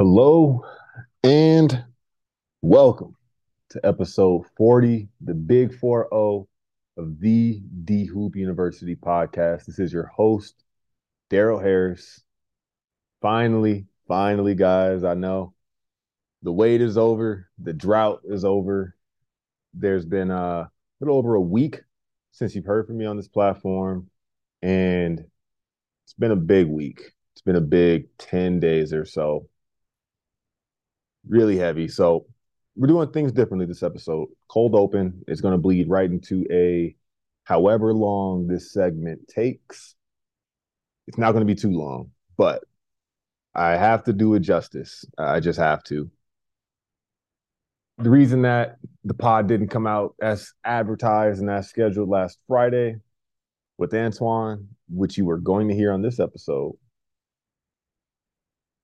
Hello and welcome to episode 40, the Big 4 0 of the D Hoop University podcast. This is your host, Darrell Harris. Finally, finally, guys, I know the wait is over, the drought is over. There's been a little over a week since you've heard from me on this platform, and it's been a big week. It's been a big 10 days or so really heavy. So we're doing things differently this episode. Cold open is going to bleed right into a however long this segment takes. It's not going to be too long, but I have to do it justice. I just have to. The reason that the pod didn't come out as advertised and as scheduled last Friday with Antwan, which you were going to hear on this episode,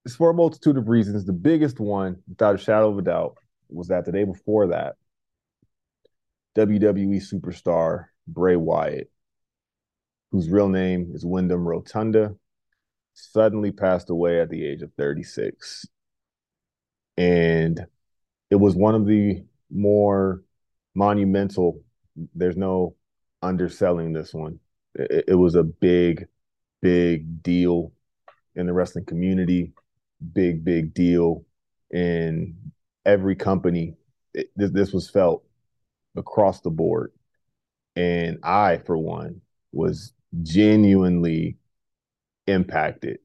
it's for a multitude of reasons. The biggest one, without a shadow of a doubt, was that the day before that, WWE superstar Bray Wyatt, whose real name is Wyndham Rotunda, suddenly passed away at the age of 36. And it was one of the more monumental, there's no underselling this one. It, it was a big, big deal in the wrestling community big, big deal in every company. It, this, this was felt across the board. And I, for one, was genuinely impacted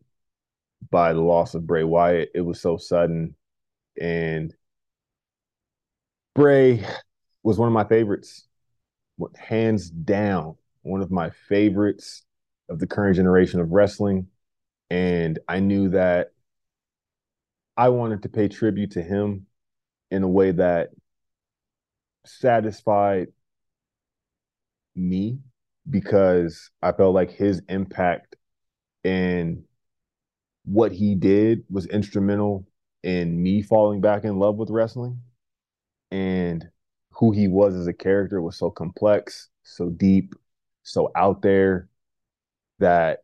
by the loss of Bray Wyatt. It was so sudden. And Bray was one of my favorites, hands down, one of my favorites of the current generation of wrestling. And I knew that I wanted to pay tribute to him in a way that satisfied me because I felt like his impact and what he did was instrumental in me falling back in love with wrestling. And who he was as a character was so complex, so deep, so out there that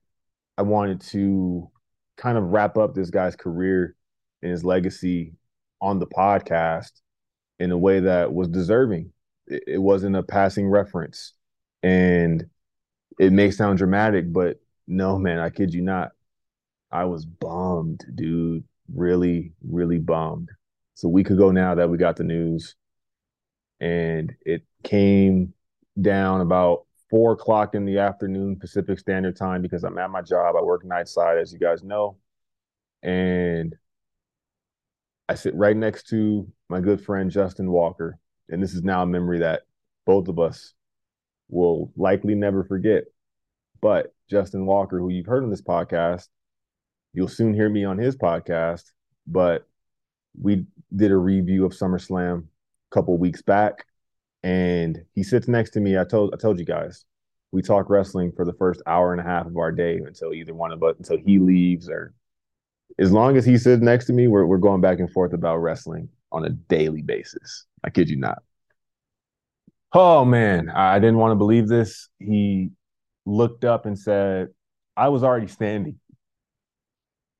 I wanted to kind of wrap up this guy's career and his legacy on the podcast in a way that was deserving. It, it wasn't a passing reference. And it may sound dramatic, but no, man, I kid you not. I was bummed, dude. Really, really bummed. It's a week ago now that we got the news. And it came down about four o'clock in the afternoon Pacific Standard Time because I'm at my job. I work night side, as you guys know. And I sit right next to my good friend Justin Walker, and this is now a memory that both of us will likely never forget. But Justin Walker, who you've heard on this podcast, you'll soon hear me on his podcast. But we did a review of SummerSlam a couple weeks back, and he sits next to me. I told I told you guys we talk wrestling for the first hour and a half of our day until either one of us until he leaves or as long as he sits next to me, we're we're going back and forth about wrestling on a daily basis. I kid you not. Oh man, I didn't want to believe this. He looked up and said, I was already standing.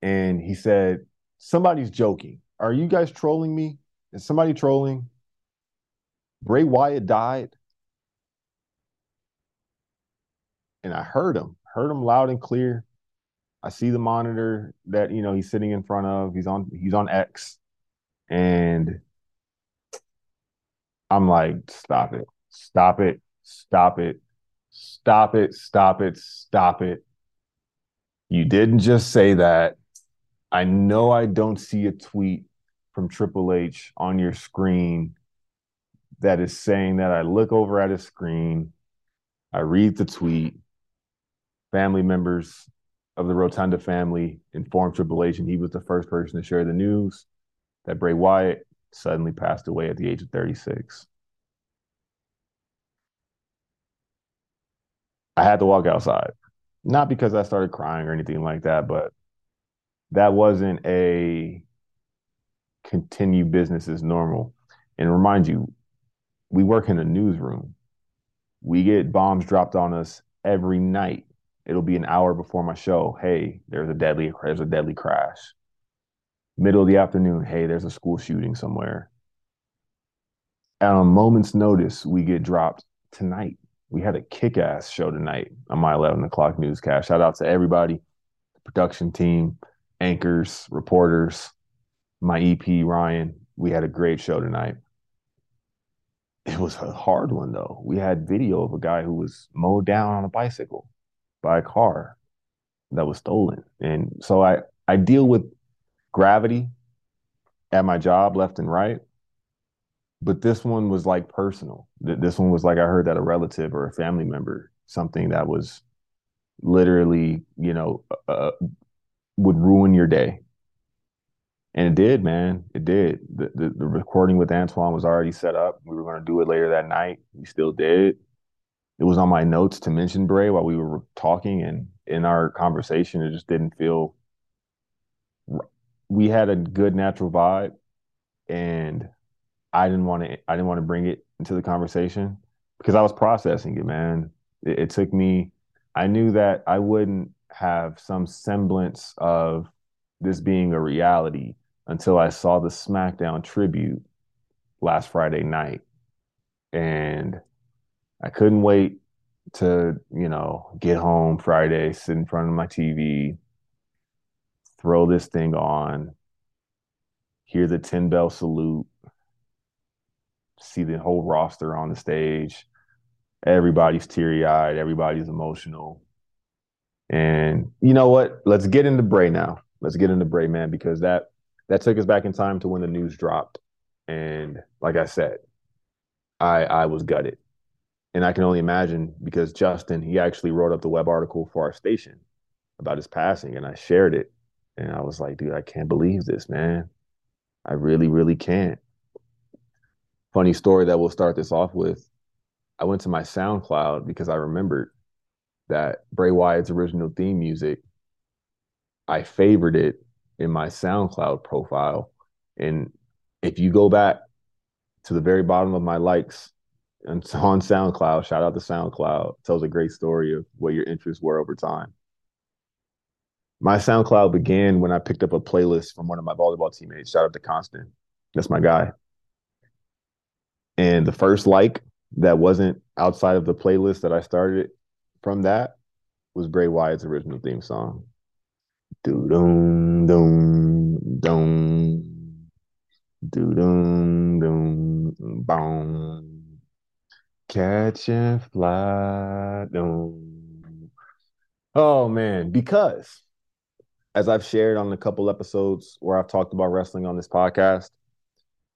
And he said, Somebody's joking. Are you guys trolling me? Is somebody trolling? Bray Wyatt died. And I heard him, heard him loud and clear. I see the monitor that you know he's sitting in front of. He's on he's on X, and I'm like, stop it, stop it, stop it, stop it, stop it, stop it. You didn't just say that. I know I don't see a tweet from Triple H on your screen that is saying that I look over at his screen, I read the tweet, family members of the Rotunda family informed Triple he was the first person to share the news that Bray Wyatt suddenly passed away at the age of 36. I had to walk outside. Not because I started crying or anything like that, but that wasn't a continue business as normal. And remind you, we work in a newsroom. We get bombs dropped on us every night it'll be an hour before my show. Hey, there's a deadly there's a deadly crash. Middle of the afternoon, hey, there's a school shooting somewhere. At a moment's notice, we get dropped tonight. We had a kick ass show tonight on my 11 o'clock newscast. Shout out to everybody, the production team, anchors, reporters, my EP, Ryan. We had a great show tonight. It was a hard one, though. We had video of a guy who was mowed down on a bicycle by a car that was stolen. And so I, I deal with gravity at my job left and right. But this one was like personal. This one was like I heard that a relative or a family member, something that was literally, you know, uh, uh would ruin your day. And it did, man. It did. The, the, the recording with Antwan was already set up. We were going to do it later that night. We still did. It was on my notes to mention Bray while we were talking, and in our conversation, it just didn't feel. We had a good natural vibe, and I didn't want to. I didn't want to bring it into the conversation because I was processing it, man. It, it took me. I knew that I wouldn't have some semblance of this being a reality until I saw the SmackDown tribute last Friday night. And I couldn't wait to, you know, get home Friday, sit in front of my TV, throw this thing on, hear the 10 bell salute, see the whole roster on the stage. Everybody's teary eyed, everybody's emotional. And you know what? Let's get into Bray now. Let's get into Bray, man, because that that took us back in time to when the news dropped. And like I said, I I was gutted. And I can only imagine because Justin, he actually wrote up the web article for our station about his passing and I shared it. And I was like, dude, I can't believe this, man. I really, really can't. Funny story that we'll start this off with. I went to my SoundCloud because I remembered that Bray Wyatt's original theme music, I favored it in my SoundCloud profile. And if you go back to the very bottom of my likes on SoundCloud, shout out to SoundCloud, tells a great story of what your interests were over time. My SoundCloud began when I picked up a playlist from one of my volleyball teammates. Shout out to Constant. That's my guy. And the first like that wasn't outside of the playlist that I started from that was Bray Wyatt's original theme song. Do dum dum dum do dum dum boom catch and fly. Oh man, because as I've shared on a couple episodes where I've talked about wrestling on this podcast,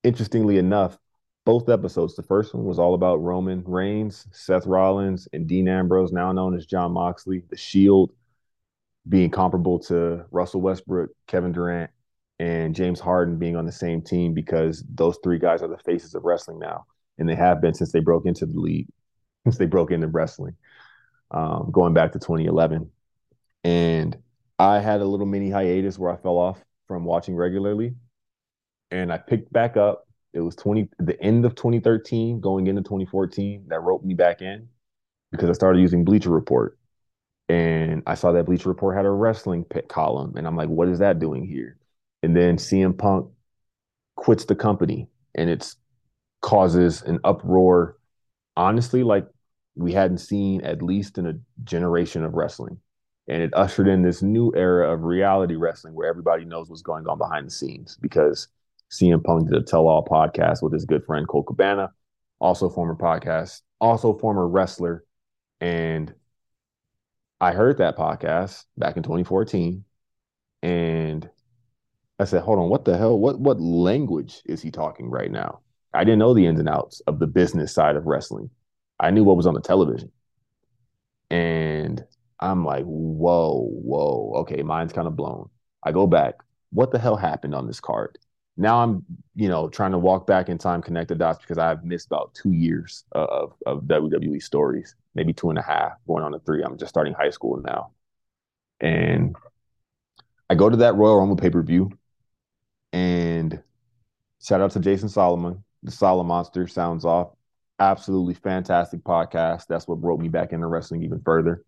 interestingly enough, both episodes, the first one was all about Roman Reigns, Seth Rollins, and Dean Ambrose, now known as Jon Moxley, the Shield being comparable to Russell Westbrook, Kevin Durant, and James Harden being on the same team because those three guys are the faces of wrestling now, and they have been since they broke into the league, since they broke into wrestling, um, going back to 2011. And I had a little mini hiatus where I fell off from watching regularly, and I picked back up. It was 20 the end of 2013, going into 2014, that roped me back in because I started using Bleacher Report and I saw that Bleacher Report had a wrestling pit column, and I'm like, what is that doing here? And then CM Punk quits the company, and it's causes an uproar. Honestly, like we hadn't seen at least in a generation of wrestling, and it ushered in this new era of reality wrestling where everybody knows what's going on behind the scenes because CM Punk did a tell-all podcast with his good friend Colt Cabana, also former podcast, also former wrestler, and I heard that podcast back in 2014 and I said, hold on, what the hell? What what language is he talking right now? I didn't know the ins and outs of the business side of wrestling. I knew what was on the television. And I'm like, whoa, whoa, okay, mine's kind of blown. I go back. What the hell happened on this card? Now I'm, you know, trying to walk back in time, connect the dots because I've missed about two years of, of WWE stories maybe two and a half, going on to three. I'm just starting high school now. And I go to that Royal Rumble pay per view and shout out to Jason Solomon, the Solomonster sounds off. Absolutely fantastic podcast. That's what brought me back into wrestling even further.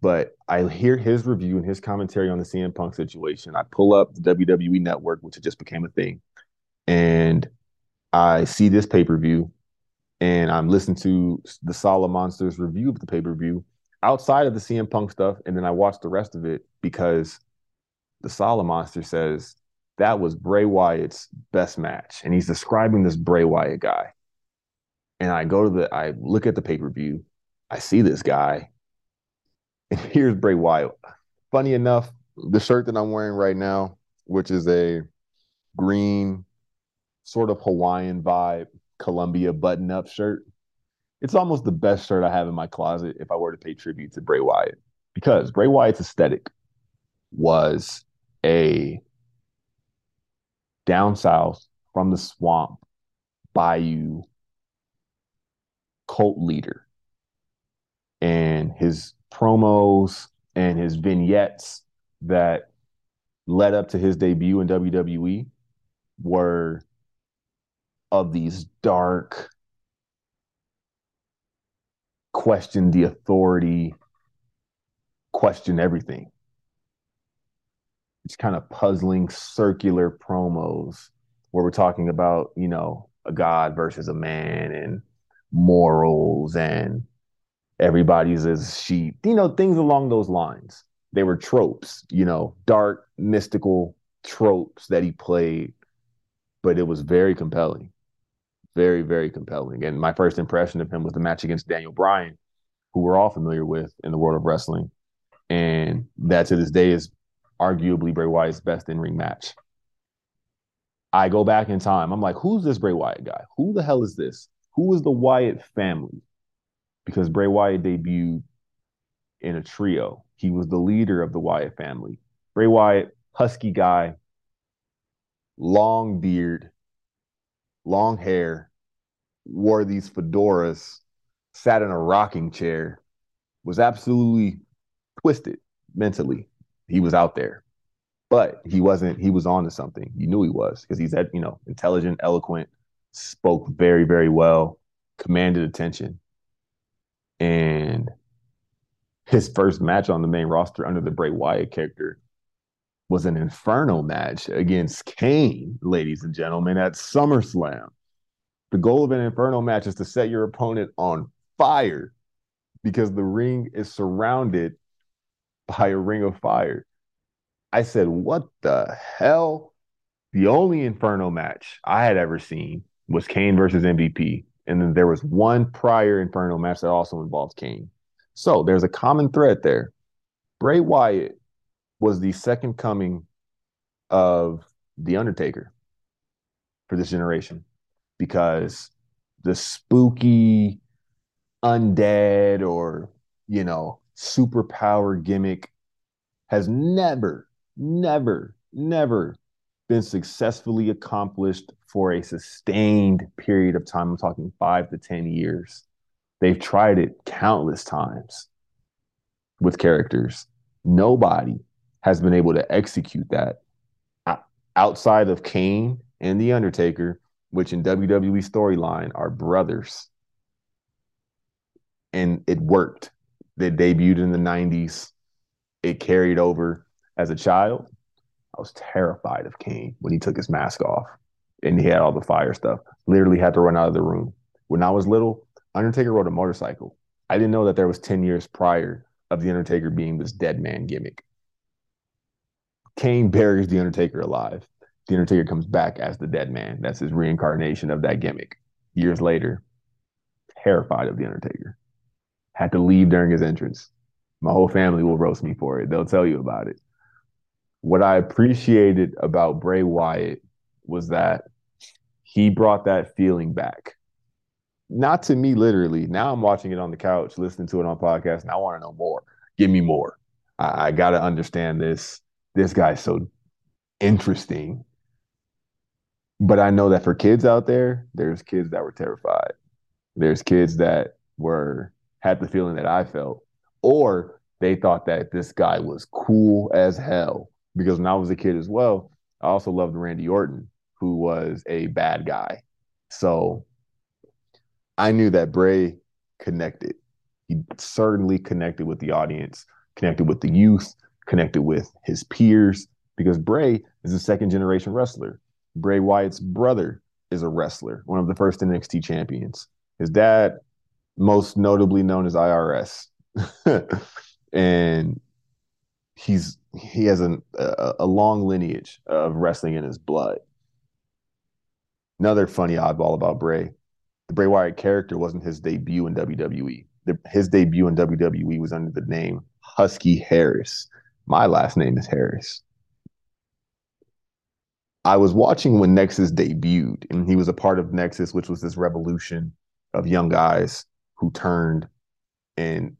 But I hear his review and his commentary on the CM Punk situation. I pull up the WWE Network, which just became a thing, and I see this pay per view, and I'm listening to the Solomonster's review of the pay per view outside of the CM Punk stuff, and then I watch the rest of it because the Solomonster says that was Bray Wyatt's best match, and he's describing this Bray Wyatt guy. And I go to the, I look at the pay per view, I see this guy, and here's Bray Wyatt. Funny enough, the shirt that I'm wearing right now, which is a green, sort of Hawaiian vibe Columbia button up shirt, it's almost the best shirt I have in my closet if I were to pay tribute to Bray Wyatt. Because Bray Wyatt's aesthetic was a down south from the swamp bayou cult leader. And his promos and his vignettes that led up to his debut in WWE were of these dark, question the authority, question everything. Kind of puzzling circular promos where we're talking about, you know, a god versus a man and morals and everybody's as sheep, you know, things along those lines. They were tropes, you know, dark, mystical tropes that he played, but it was very compelling. Very, very compelling. And my first impression of him was the match against Daniel Bryan, who we're all familiar with in the world of wrestling. And that to this day is arguably Bray Wyatt's best in ring match. I go back in time. I'm like, who's this Bray Wyatt guy? Who the hell is this? Who is the Wyatt family? because Bray Wyatt debuted in a trio. He was the leader of the Wyatt family. Bray Wyatt, husky guy, long beard, long hair, wore these fedoras, sat in a rocking chair, was absolutely twisted mentally. He was out there. But he wasn't, he was on to something. You knew he was because he's that, you know, intelligent, eloquent, spoke very, very well, commanded attention and his first match on the main roster under the Bray Wyatt character was an Inferno match against Kane, ladies and gentlemen, at SummerSlam. The goal of an Inferno match is to set your opponent on fire because the ring is surrounded by a ring of fire. I said, What the hell? The only Inferno match I had ever seen was Kane versus MVP. And then there was one prior Inferno match that also involved Kane. So there's a common thread there. Bray Wyatt was the second coming of The Undertaker for this generation because the spooky undead or, you know, superpower gimmick has never, never, never been successfully accomplished for a sustained period of time. I'm talking five to 10 years. They've tried it countless times with characters. Nobody has been able to execute that outside of Kane and The Undertaker, which in WWE storyline are brothers. And it worked. They debuted in the 90s. It carried over as a child I was terrified of Kane when he took his mask off and he had all the fire stuff. Literally had to run out of the room. When I was little, Undertaker rode a motorcycle. I didn't know that there was 10 years prior of the Undertaker being this dead man gimmick. Kane buries the Undertaker alive. The Undertaker comes back as the dead man. That's his reincarnation of that gimmick. Years later, terrified of the Undertaker. Had to leave during his entrance. My whole family will roast me for it. They'll tell you about it what I appreciated about Bray Wyatt was that he brought that feeling back. Not to me, literally. Now I'm watching it on the couch, listening to it on podcast, and I want to know more. Give me more. I, I got to understand this. This guy's so interesting. But I know that for kids out there, there's kids that were terrified. There's kids that were had the feeling that I felt, or they thought that this guy was cool as hell because when I was a kid as well, I also loved Randy Orton, who was a bad guy. So I knew that Bray connected. He certainly connected with the audience connected with the youth, connected with his peers, because Bray is a second generation wrestler. Bray Wyatt's brother is a wrestler, one of the first NXT champions. His dad, most notably known as IRS, and he's he has an, a, a long lineage of wrestling in his blood. Another funny oddball about Bray, the Bray Wyatt character wasn't his debut in WWE. The, his debut in WWE was under the name Husky Harris. My last name is Harris. I was watching when Nexus debuted, and he was a part of Nexus, which was this revolution of young guys who turned and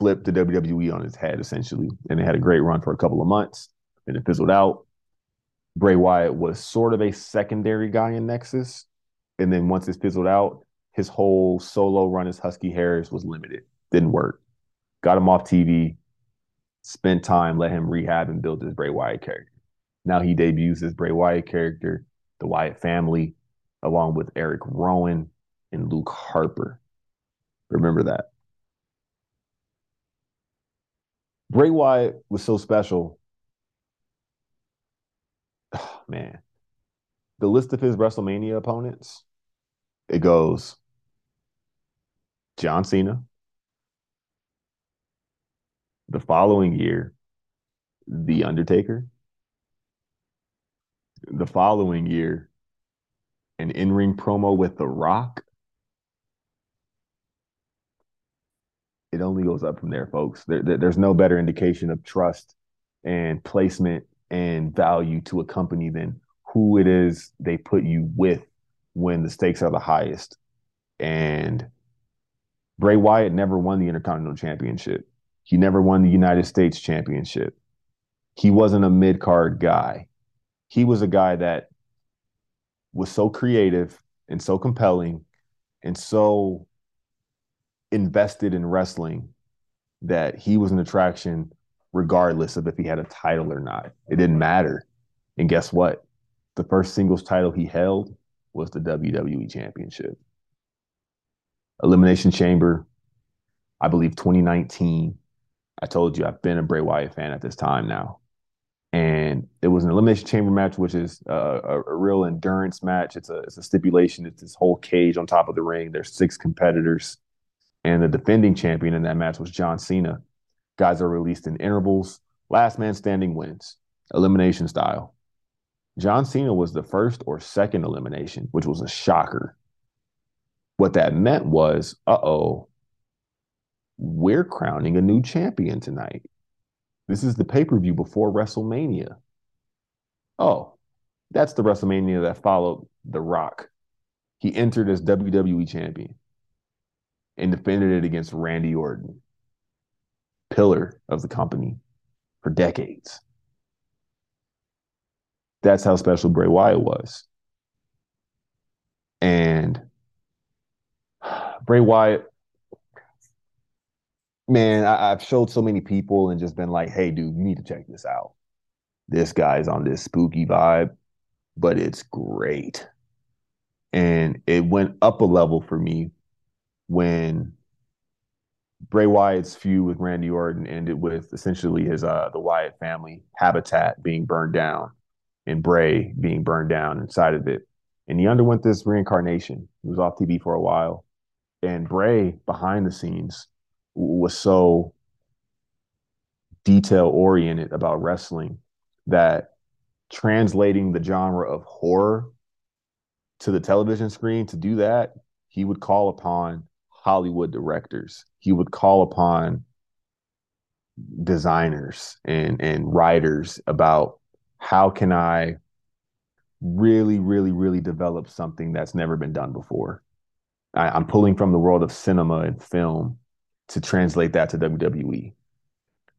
flipped the WWE on its head, essentially. And they had a great run for a couple of months, and it fizzled out. Bray Wyatt was sort of a secondary guy in Nexus. And then once it fizzled out, his whole solo run as Husky Harris was limited. Didn't work. Got him off TV, spent time, let him rehab and build his Bray Wyatt character. Now he debuts his Bray Wyatt character, the Wyatt family, along with Eric Rowan and Luke Harper. Remember that. Bray Wyatt was so special. Oh, man, the list of his WrestleMania opponents, it goes John Cena. The following year, The Undertaker the following year an in-ring promo with The Rock. It only goes up from there, folks. There, there, there's no better indication of trust and placement and value to a company than who it is they put you with when the stakes are the highest. And Bray Wyatt never won the Intercontinental Championship. He never won the United States Championship. He wasn't a mid card guy he was a guy that was so creative and so compelling and so invested in wrestling that he was an attraction regardless of if he had a title or not. It didn't matter. And guess what? The first singles title he held was the WWE Championship. Elimination Chamber, I believe 2019. I told you I've been a Bray Wyatt fan at this time now and it was an elimination chamber match, which is a, a, a, real endurance match. It's a it's a stipulation. It's this whole cage on top of the ring. There's six competitors, and the defending champion in that match was John Cena. Guys are released in intervals. Last man standing wins, elimination style. John Cena was the first or second elimination, which was a shocker. What that meant was, uh oh, we're crowning a new champion tonight. This is the pay per view before WrestleMania. Oh, that's the WrestleMania that followed The Rock. He entered as WWE champion and defended it against Randy Orton, pillar of the company for decades. That's how special Bray Wyatt was. And Bray Wyatt man, I, have showed so many people and just been like, hey, dude, you need to check this out. This guy's on this spooky vibe, but it's great. And it went up a level for me when Bray Wyatt's feud with Randy Orton ended with essentially his uh the Wyatt family habitat being burned down and Bray being burned down inside of it. And he underwent this reincarnation. He was off TV for a while. And Bray behind the scenes was so detail oriented about wrestling that translating the genre of horror to the television screen to do that he would call upon hollywood directors he would call upon designers and and writers about how can i really really really develop something that's never been done before I, i'm pulling from the world of cinema and film to translate that to WWE.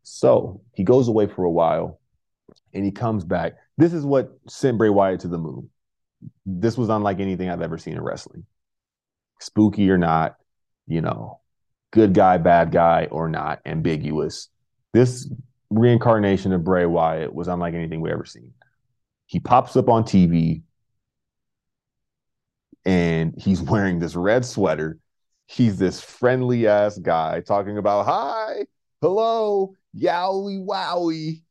So he goes away for a while and he comes back. This is what sent Bray Wyatt to the moon. This was unlike anything I've ever seen in wrestling. Spooky or not, you know, good guy, bad guy or not, ambiguous. This reincarnation of Bray Wyatt was unlike anything we ever seen. He pops up on TV and he's wearing this red sweater he's this friendly ass guy talking about hi hello yowie wowie.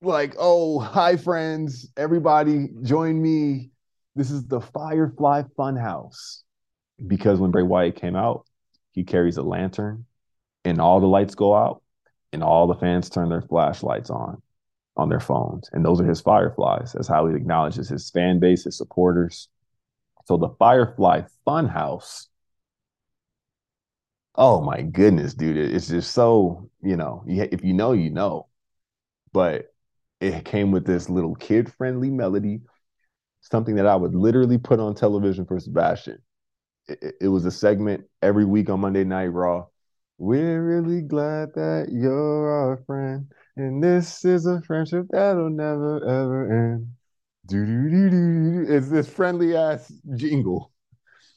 Like, oh, hi, friends. Everybody, join me. This is the Firefly Funhouse. Because when Bray Wyatt came out, he carries a lantern and all the lights go out and all the fans turn their flashlights on on their phones. And those are his fireflies. That's how he acknowledges his fan base, his supporters. So the Firefly Funhouse. Oh my goodness, dude. It's just so, you know, if you know, you know. But it came with this little kid friendly melody, something that I would literally put on television for Sebastian. It, it, was a segment every week on Monday Night Raw. We're really glad that you're our friend, and this is a friendship that'll never ever end. Do do do do. It's this friendly ass jingle,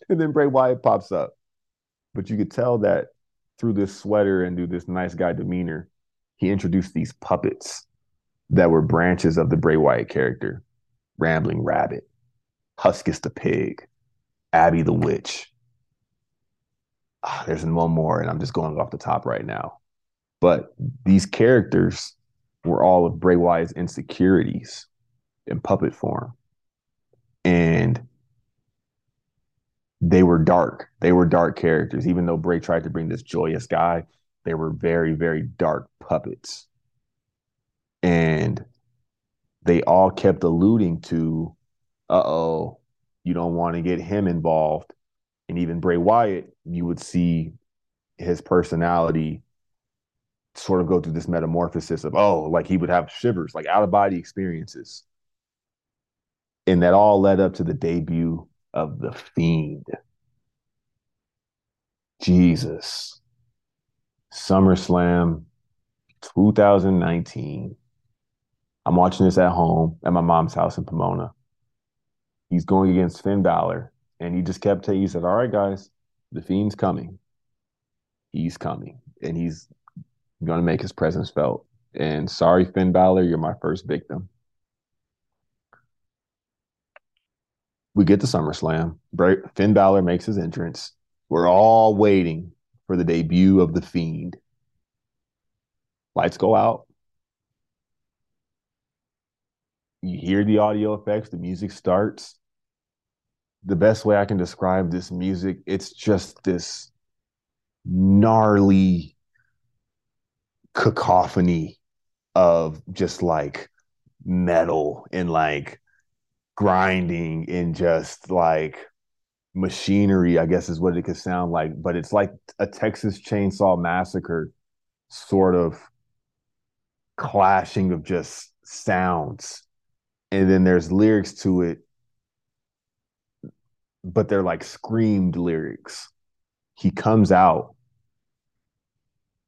and then Bray Wyatt pops up. But you could tell that through this sweater and through this nice guy demeanor, he introduced these puppets that were branches of the Bray Wyatt character Rambling Rabbit, Huskus the Pig, Abby the Witch. Ah, there's one more, and I'm just going off the top right now. But these characters were all of Bray Wyatt's insecurities in puppet form. And they were dark. They were dark characters. Even though Bray tried to bring this joyous guy, they were very, very dark puppets and they all kept alluding to, uh oh, you don't want to get him involved. And even Bray Wyatt, you would see his personality sort of go through this metamorphosis of, oh, like he would have shivers, like out of body experiences. And that all led up to the debut of The Fiend. Jesus. SummerSlam 2019. I'm watching this at home at my mom's house in Pomona. He's going against Finn Balor, and he just kept saying, he said, All right, guys, the Fiend's coming. He's coming, and he's going to make his presence felt. And sorry, Finn Balor, you're my first victim. We get to SummerSlam. Finn Balor makes his entrance. We're all waiting for the debut of the Fiend. Lights go out. You hear the audio effects, the music starts. The best way I can describe this music, it's just this gnarly cacophony of just like metal and like grinding and just like machinery, I guess is what it could sound like. But it's like a Texas Chainsaw Massacre sort of clashing of just sounds and then there's lyrics to it but they're like screamed lyrics. He comes out.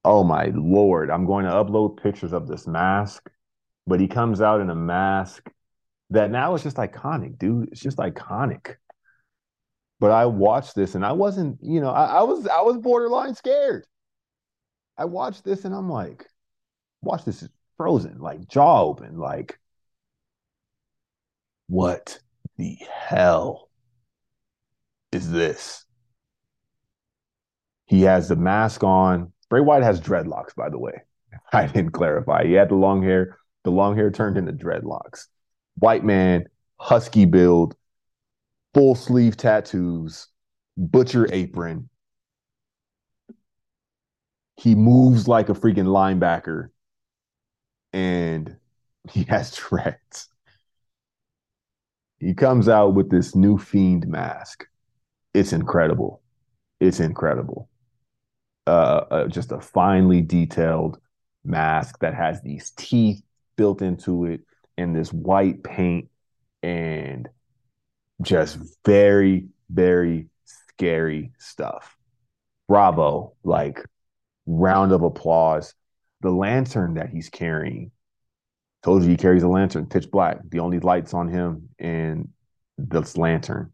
Oh my lord i'm going to upload pictures of this mask but he comes out in a mask that now is just iconic dude. It's just iconic. But i watched this and i wasn't you know I, I was i was borderline scared. I watched this and i'm like watch this frozen like jaw open like what the hell is this? He has the mask on. Bray Wyatt has dreadlocks, by the way. I didn't clarify. He had the long hair. The long hair turned into dreadlocks. White man, husky build, full sleeve tattoos, butcher apron. He moves like a freaking linebacker and he has dreads he comes out with this new fiend mask. It's incredible. It's incredible. Uh, uh, just a finely detailed mask that has these teeth built into it and this white paint and just very, very scary stuff. Bravo. Like, round of applause. The lantern that he's carrying Told you he carries a lantern, pitch black. The only lights on him and this lantern.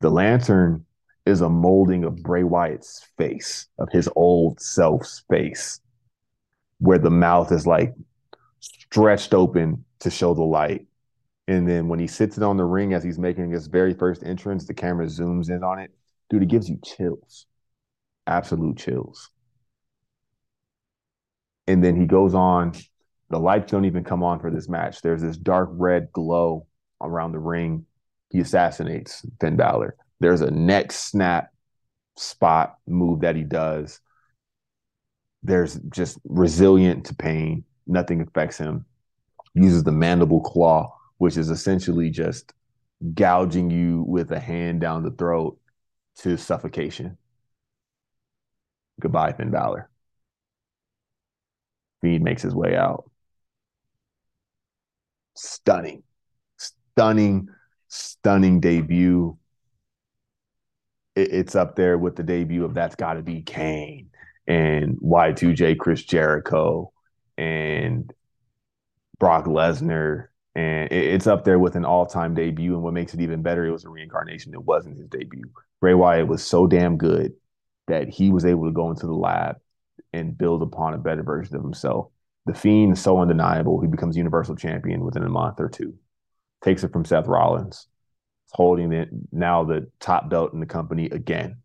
The lantern is a molding of Bray Wyatt's face, of his old self's face, where the mouth is like stretched open to show the light. And then when he sits it on the ring as he's making his very first entrance, the camera zooms in on it. Dude, it gives you chills. Absolute chills. And then he goes on. The lights don't even come on for this match. There's this dark red glow around the ring. He assassinates Finn Balor. There's a neck snap spot move that he does. There's just resilient to pain. Nothing affects him. Uses the mandible claw, which is essentially just gouging you with a hand down the throat to suffocation. Goodbye, Finn Balor. Fiend makes his way out. Stunning, stunning, stunning debut. It, it's up there with the debut of That's Gotta Be Kane and Y2J Chris Jericho and Brock Lesnar. And it, it's up there with an all time debut. And what makes it even better, it was a reincarnation. It wasn't his debut. Bray Wyatt was so damn good that he was able to go into the lab and build upon a better version of himself. The Fiend is so undeniable. He becomes Universal Champion within a month or two. Takes it from Seth Rollins, holding it now the top belt in the company again,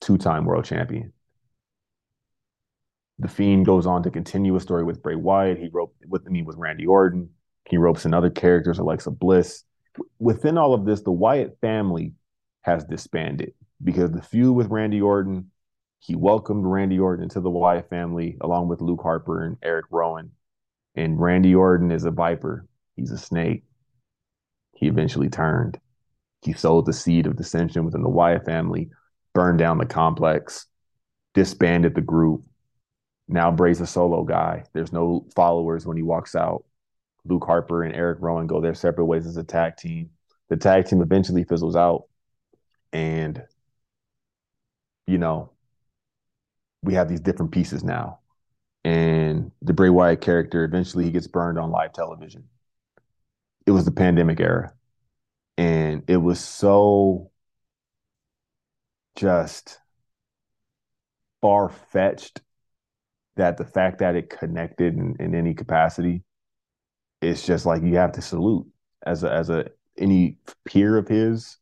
two time world champion. The Fiend goes on to continue a story with Bray Wyatt. He wrote with me with Randy Orton. He ropes in other characters, Alexa Bliss. Within all of this, the Wyatt family has disbanded because the feud with Randy Orton, he welcomed Randy Orton into the Wyatt family along with Luke Harper and Eric Rowan. And Randy Orton is a viper. He's a snake. He eventually turned. He sowed the seed of dissension within the Wyatt family, burned down the complex, disbanded the group. Now Bray's a solo guy. There's no followers when he walks out. Luke Harper and Eric Rowan go their separate ways as a tag team. The tag team eventually fizzles out. And, you know, we have these different pieces now. And the Bray Wyatt character eventually he gets burned on live television. It was the pandemic era. And it was so just far fetched that the fact that it connected in, in any capacity, it's just like you have to salute as a as a any peer of his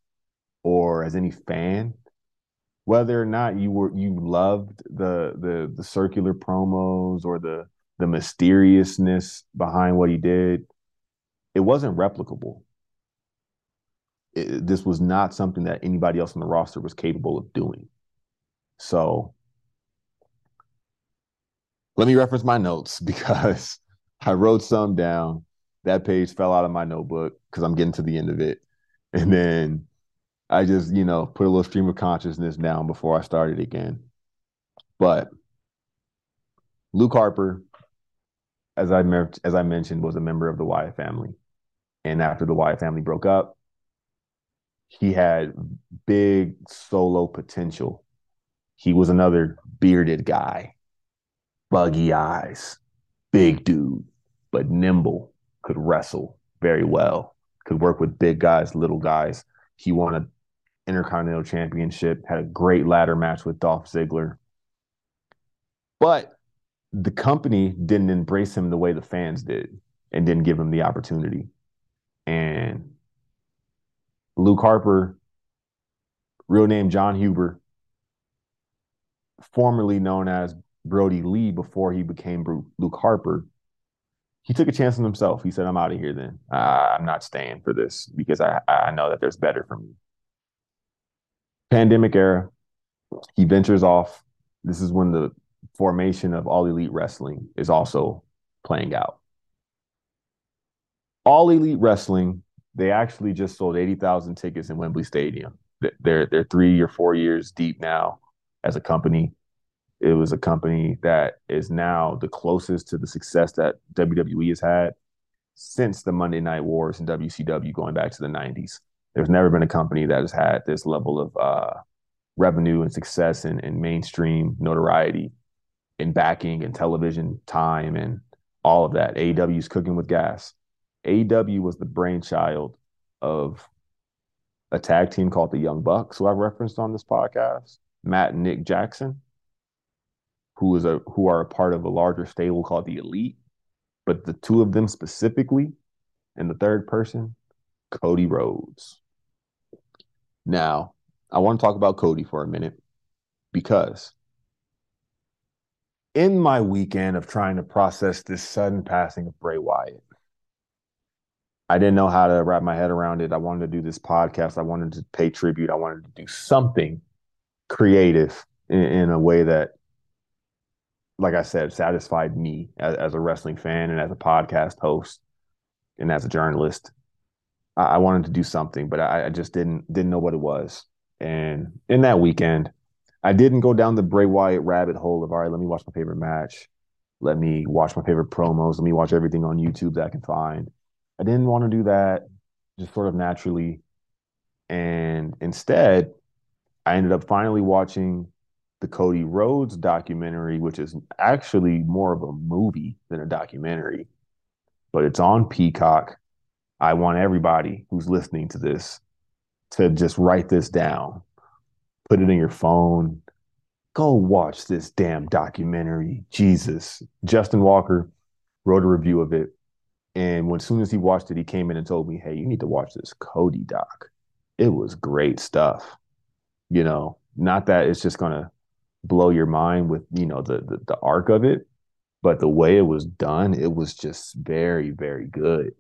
or as any fan, whether or not you were you loved the the the circular promos or the the mysteriousness behind what he did, it wasn't replicable. It, this was not something that anybody else on the roster was capable of doing. So let me reference my notes because I wrote some down. That page fell out of my notebook because I'm getting to the end of it. And then I just, you know, put a little stream of consciousness down before I started again. But Luke Harper, as I as I mentioned, was a member of the Wyatt family, and after the Wyatt family broke up, he had big solo potential. He was another bearded guy, buggy eyes, big dude, but nimble, could wrestle very well, could work with big guys, little guys. He won a Intercontinental Championship, had a great ladder match with Dolph Ziggler. But the company didn't embrace him the way the fans did and didn't give him the opportunity. And Luke Harper, real name Jon Huber, formerly known as Brodie Lee before he became Luke Harper, he took a chance on himself. He said, I'm out of here then. Uh, I'm not staying for this because I, I know that there's better for me pandemic era, he ventures off. This is when the formation of All Elite Wrestling is also playing out. All Elite Wrestling, they actually just sold 80,000 tickets in Wembley Stadium. They're they're 3 or 4 years deep now as a company. It was a company that is now the closest to the success that WWE has had since the Monday Night Wars and WCW going back to the 90s there's never been a company that has had this level of uh, revenue and success and, and mainstream notoriety and backing and television time and all of that. AEW's cooking with gas. AEW was the brainchild of a tag team called the Young Bucks, who I've referenced on this podcast, Matt and Nick Jackson, who is a who are a part of a larger stable called the Elite. But the two of them specifically, and the third person, Cody Rhodes. Now, I want to talk about Cody for a minute because in my weekend of trying to process this sudden passing of Bray Wyatt, I didn't know how to wrap my head around it. I wanted to do this podcast. I wanted to pay tribute. I wanted to do something creative in, in a way that, like I said, satisfied me as, as, a wrestling fan and as a podcast host and as a journalist. I, wanted to do something, but I, I just didn't didn't know what it was. And in that weekend, I didn't go down the Bray Wyatt rabbit hole of all right, let me watch my favorite match, let me watch my favorite promos, let me watch everything on YouTube that I can find. I didn't want to do that just sort of naturally. And instead, I ended up finally watching the Cody Rhodes documentary, which is actually more of a movie than a documentary, but it's on Peacock. I want everybody who's listening to this to just write this down put it in your phone. Go watch this damn documentary. Jesus. Justin Walker wrote a review of it. And when as soon as he watched it, he came in and told me, Hey, you need to watch this Cody doc. It was great stuff. You know, not that it's just gonna blow your mind with, you know, the the, the arc of it, but the way it was done, it was just very, very good.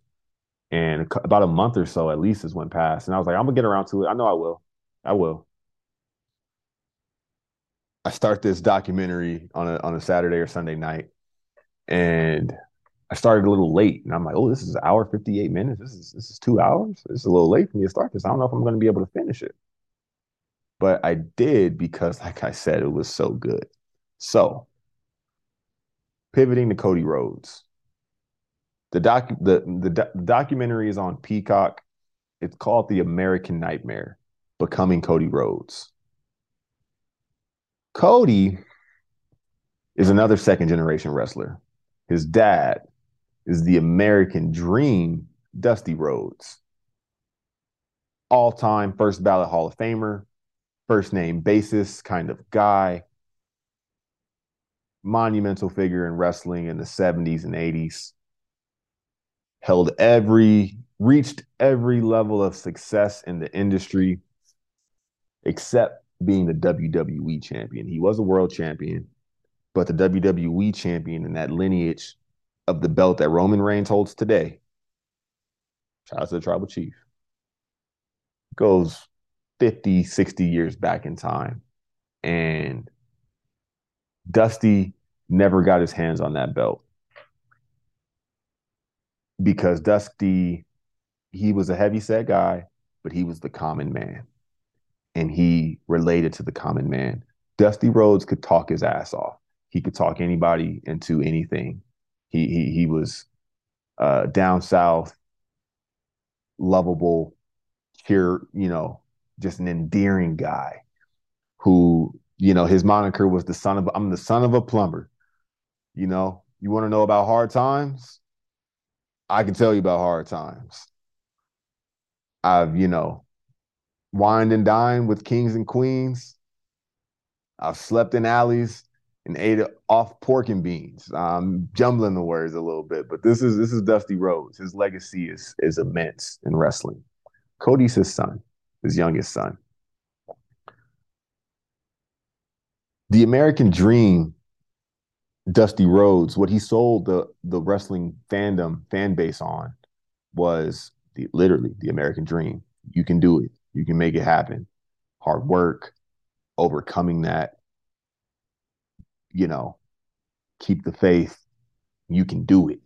And about a month or so at least has went past. And I was like, I'm gonna get around to it. I know I will. I will. I start this documentary on a on a Saturday or Sunday night, and I started a little late, and I'm like, oh, this is an hour fifty eight minutes. This is this is two hours. it's a little late for me to start this. I don't know if I'm to be able to finish it, but I did because, like I said, it was so good. So, pivoting to Cody Rhodes, the doc the the, the documentary is on Peacock. It's called The American Nightmare: Becoming Cody Rhodes. Cody is another second generation wrestler. His dad is the American Dream, Dusty Rhodes. All time first ballot Hall of Famer, first name basis kind of guy, monumental figure in wrestling in the 70s and 80s. Held every, reached every level of success in the industry except being the WWE champion. He was a world champion, but the WWE champion in that lineage of the belt that Roman Reigns holds today, shout out to the tribal chief, goes 50, 60 years back in time. And Dusty never got his hands on that belt because Dusty, he was a heavy set guy, but he was the common man and he related to the common man. Dusty Rhodes could talk his ass off. He could talk anybody into anything. He he he was uh, down south, lovable, cheer, you know, just an endearing guy who, you know, his moniker was the son of I'm the son of a plumber. You know, you want to know about hard times? I can tell you about hard times. I've, you know, wined and dined with kings and queens. I've slept in alleys and ate off pork and beans. I'm jumbling the words a little bit, but this is this is Dusty Rhodes. His legacy is is immense in wrestling. Cody's his son, his youngest son. The American Dream, Dusty Rhodes, what he sold the the wrestling fandom fan base on was the, literally the American Dream. You can do it. You can make it happen. Hard work, overcoming that, you know, keep the faith. You can do it.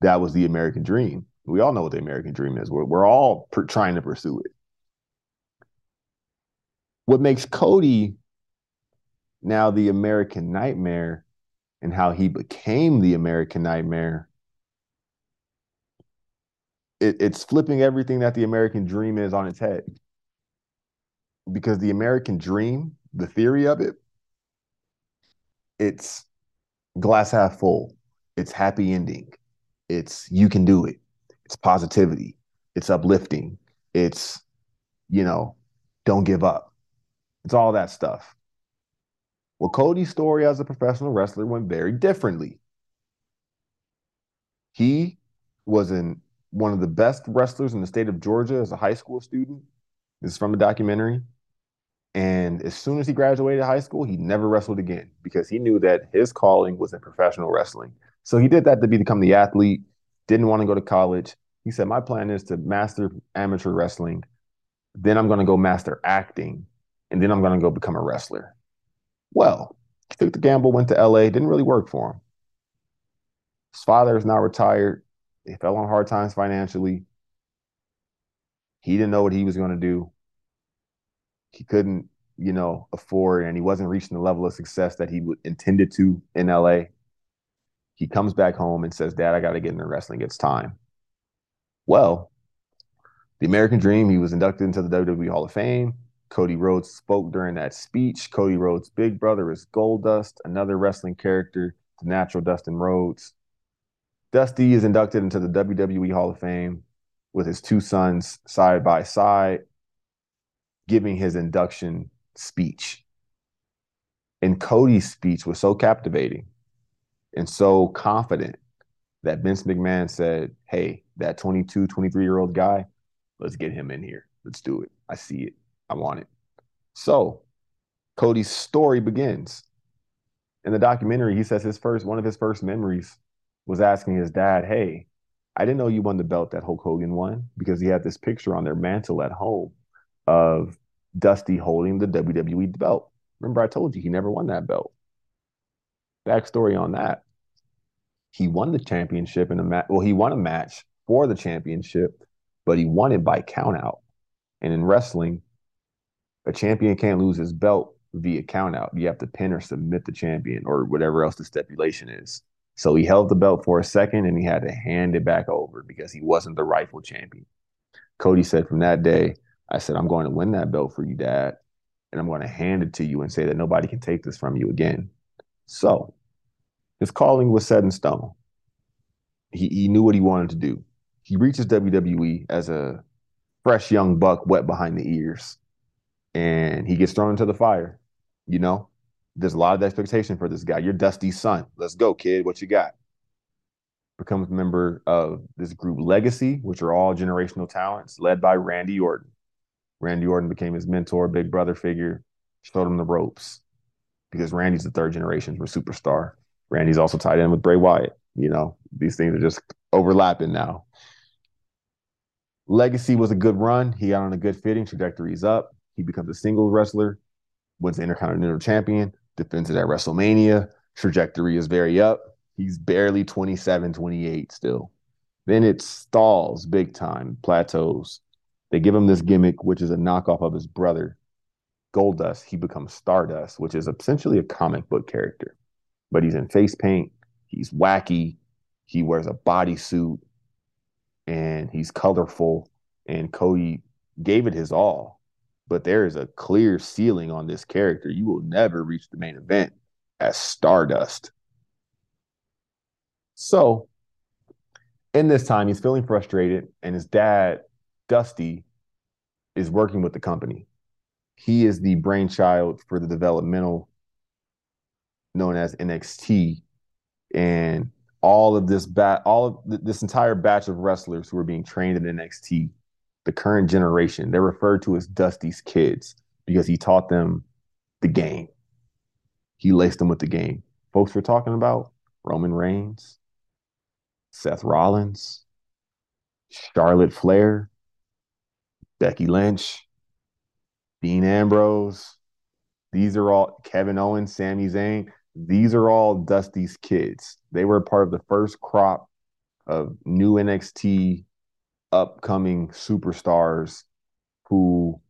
That was the American dream. We all know what the American dream is. We're, we're all per- trying to pursue it. What makes Cody now the American nightmare and how he became the American nightmare it, it's flipping everything that the American dream is on its head. Because the American dream, the theory of it, it's glass half full. It's happy ending. It's you can do it. It's positivity. It's uplifting. It's, you know, don't give up. It's all that stuff. Well, Cody's story as a professional wrestler went very differently. He was in one of the best wrestlers in the state of Georgia as a high school student. This is from a documentary. And as soon as he graduated high school, he never wrestled again because he knew that his calling was in professional wrestling. So he did that to become the athlete, didn't want to go to college. He said, My plan is to master amateur wrestling. Then I'm going to go master acting. And then I'm going to go become a wrestler. Well, he took the gamble, went to LA, didn't really work for him. His father is now retired. He fell on hard times financially. He didn't know what he was going to do. He couldn't, you know, afford, and he wasn't reaching the level of success that he intended to in LA. He comes back home and says, Dad, I got to get into wrestling. It's time. Well, the American Dream, he was inducted into the WWE Hall of Fame. Cody Rhodes spoke during that speech. Cody Rhodes' big brother is Goldust, another wrestling character, the natural Dustin Rhodes. Dusty is inducted into the WWE Hall of Fame with his two sons side by side, giving his induction speech. And Cody's speech was so captivating and so confident that Vince McMahon said, Hey, that 22, 23 year old guy, let's get him in here. Let's do it. I see it. I want it. So Cody's story begins. In the documentary, he says his first, one of his first memories was asking his dad, Hey, I didn't know you won the belt that Hulk Hogan won because he had this picture on their mantle at home of Dusty holding the WWE belt. Remember, I told you he never won that belt. Backstory on that he won the championship in a match. Well, he won a match for the championship, but he won it by countout. And in wrestling, a champion can't lose his belt via countout. You have to pin or submit the champion or whatever else the stipulation is. So he held the belt for a second and he had to hand it back over because he wasn't the rightful champion. Cody said, From that day, I said, I'm going to win that belt for you, Dad. And I'm going to hand it to you and say that nobody can take this from you again. So his calling was set in stone. He, he knew what he wanted to do. He reaches WWE as a fresh young buck, wet behind the ears, and he gets thrown into the fire. You know, there's a lot of expectation for this guy. You're Dusty's son. Let's go, kid. What you got? Becomes a member of this group Legacy, which are all generational talents, led by Randy Orton. Randy Orton became his mentor, big brother figure, showed him the ropes because Randy's the third generation for superstar. Randy's also tied in with Bray Wyatt. You know, these things are just overlapping now. Legacy was a good run. He got on a good fitting. Trajectory's up. He becomes a singles wrestler, wins the Intercontinental Champion, defends it at WrestleMania. Trajectory is very up. He's barely 27, 28 still. Then it stalls big time, plateaus. They give him this gimmick, which is a knockoff of his brother, Goldust. He becomes Stardust, which is essentially a comic book character but he's in face paint. He's wacky. He wears a bodysuit and he's colorful. And Cody gave it his all. But there is a clear ceiling on this character. You will never reach the main event as Stardust. So, in this time, he's feeling frustrated, and his dad, Dusty, is working with the company. He is the brainchild for the developmental known as NXT, and all of this bat, all of th- this entire batch of wrestlers who are being trained in NXT, the current generation, they're referred to as Dusty's kids because he taught them the game. He laced them with the game. Folks we're talking about Roman Reigns, Seth Rollins, Charlotte Flair, Becky Lynch, Dean Ambrose. These are all Kevin Owens, Sami Zayn. These are all Dusty's kids. They were part of the first crop of new NXT upcoming superstars who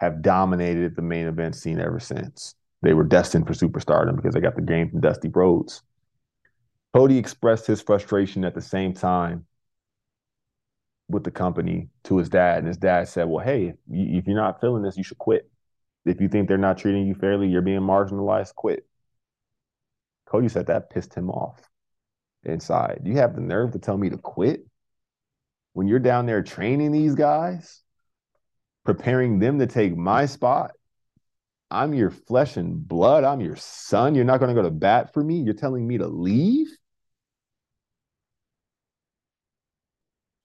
have dominated the main event scene ever since. They were destined for superstardom because they got the game from Dusty Rhodes. Cody expressed his frustration at the same time with the company to his dad, and his dad said, "Well, hey, if you're not feeling this, you should quit. If you think they're not treating you fairly, you're being marginalized, quit." Cody said that pissed him off inside. You have the nerve to tell me to quit when you're down there training these guys, preparing them to take my spot. I'm your flesh and blood. I'm your son. You're not going to go to bat for me. You're telling me to leave.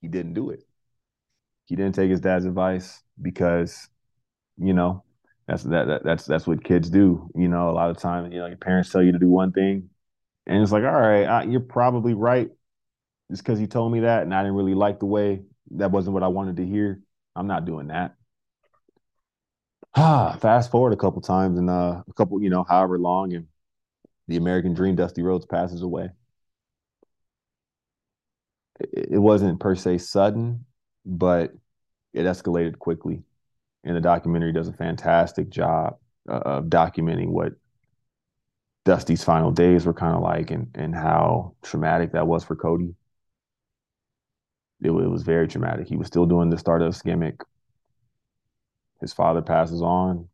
He didn't do it. He didn't take his dad's advice because, you know, That's that, that that's that's what kids do. You know, a lot of times, you know, your parents tell you to do one thing, and it's like, all right, I, you're probably right. Just because he told me that, and I didn't really like the way that wasn't what I wanted to hear. I'm not doing that. Ah, fast forward a couple times, and uh, a couple, you know, however long, and the American Dream, Dusty Rhodes passes away. It, it wasn't per se sudden, but it escalated quickly and the documentary does a fantastic job uh, of documenting what Dusty's final days were kind of like and and how traumatic that was for Cody. It, it, was very traumatic. He was still doing the Stardust gimmick. His father passes on.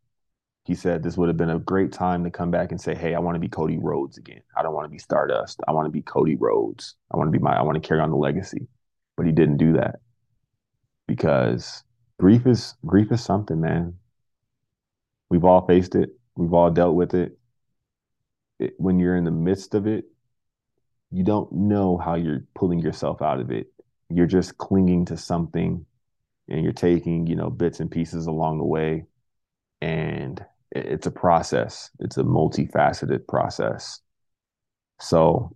He said this would have been a great time to come back and say, "Hey, I want to be Cody Rhodes again. I don't want to be Stardust. I want to be Cody Rhodes. I want to be my. I want to carry on the legacy." But he didn't do that because grief is grief is something, man. We've all faced it. We've all dealt with it. it. When you're in the midst of it, you don't know how you're pulling yourself out of it. You're just clinging to something and you're taking, you know, bits and pieces along the way. And it's a process. It's a multifaceted process. So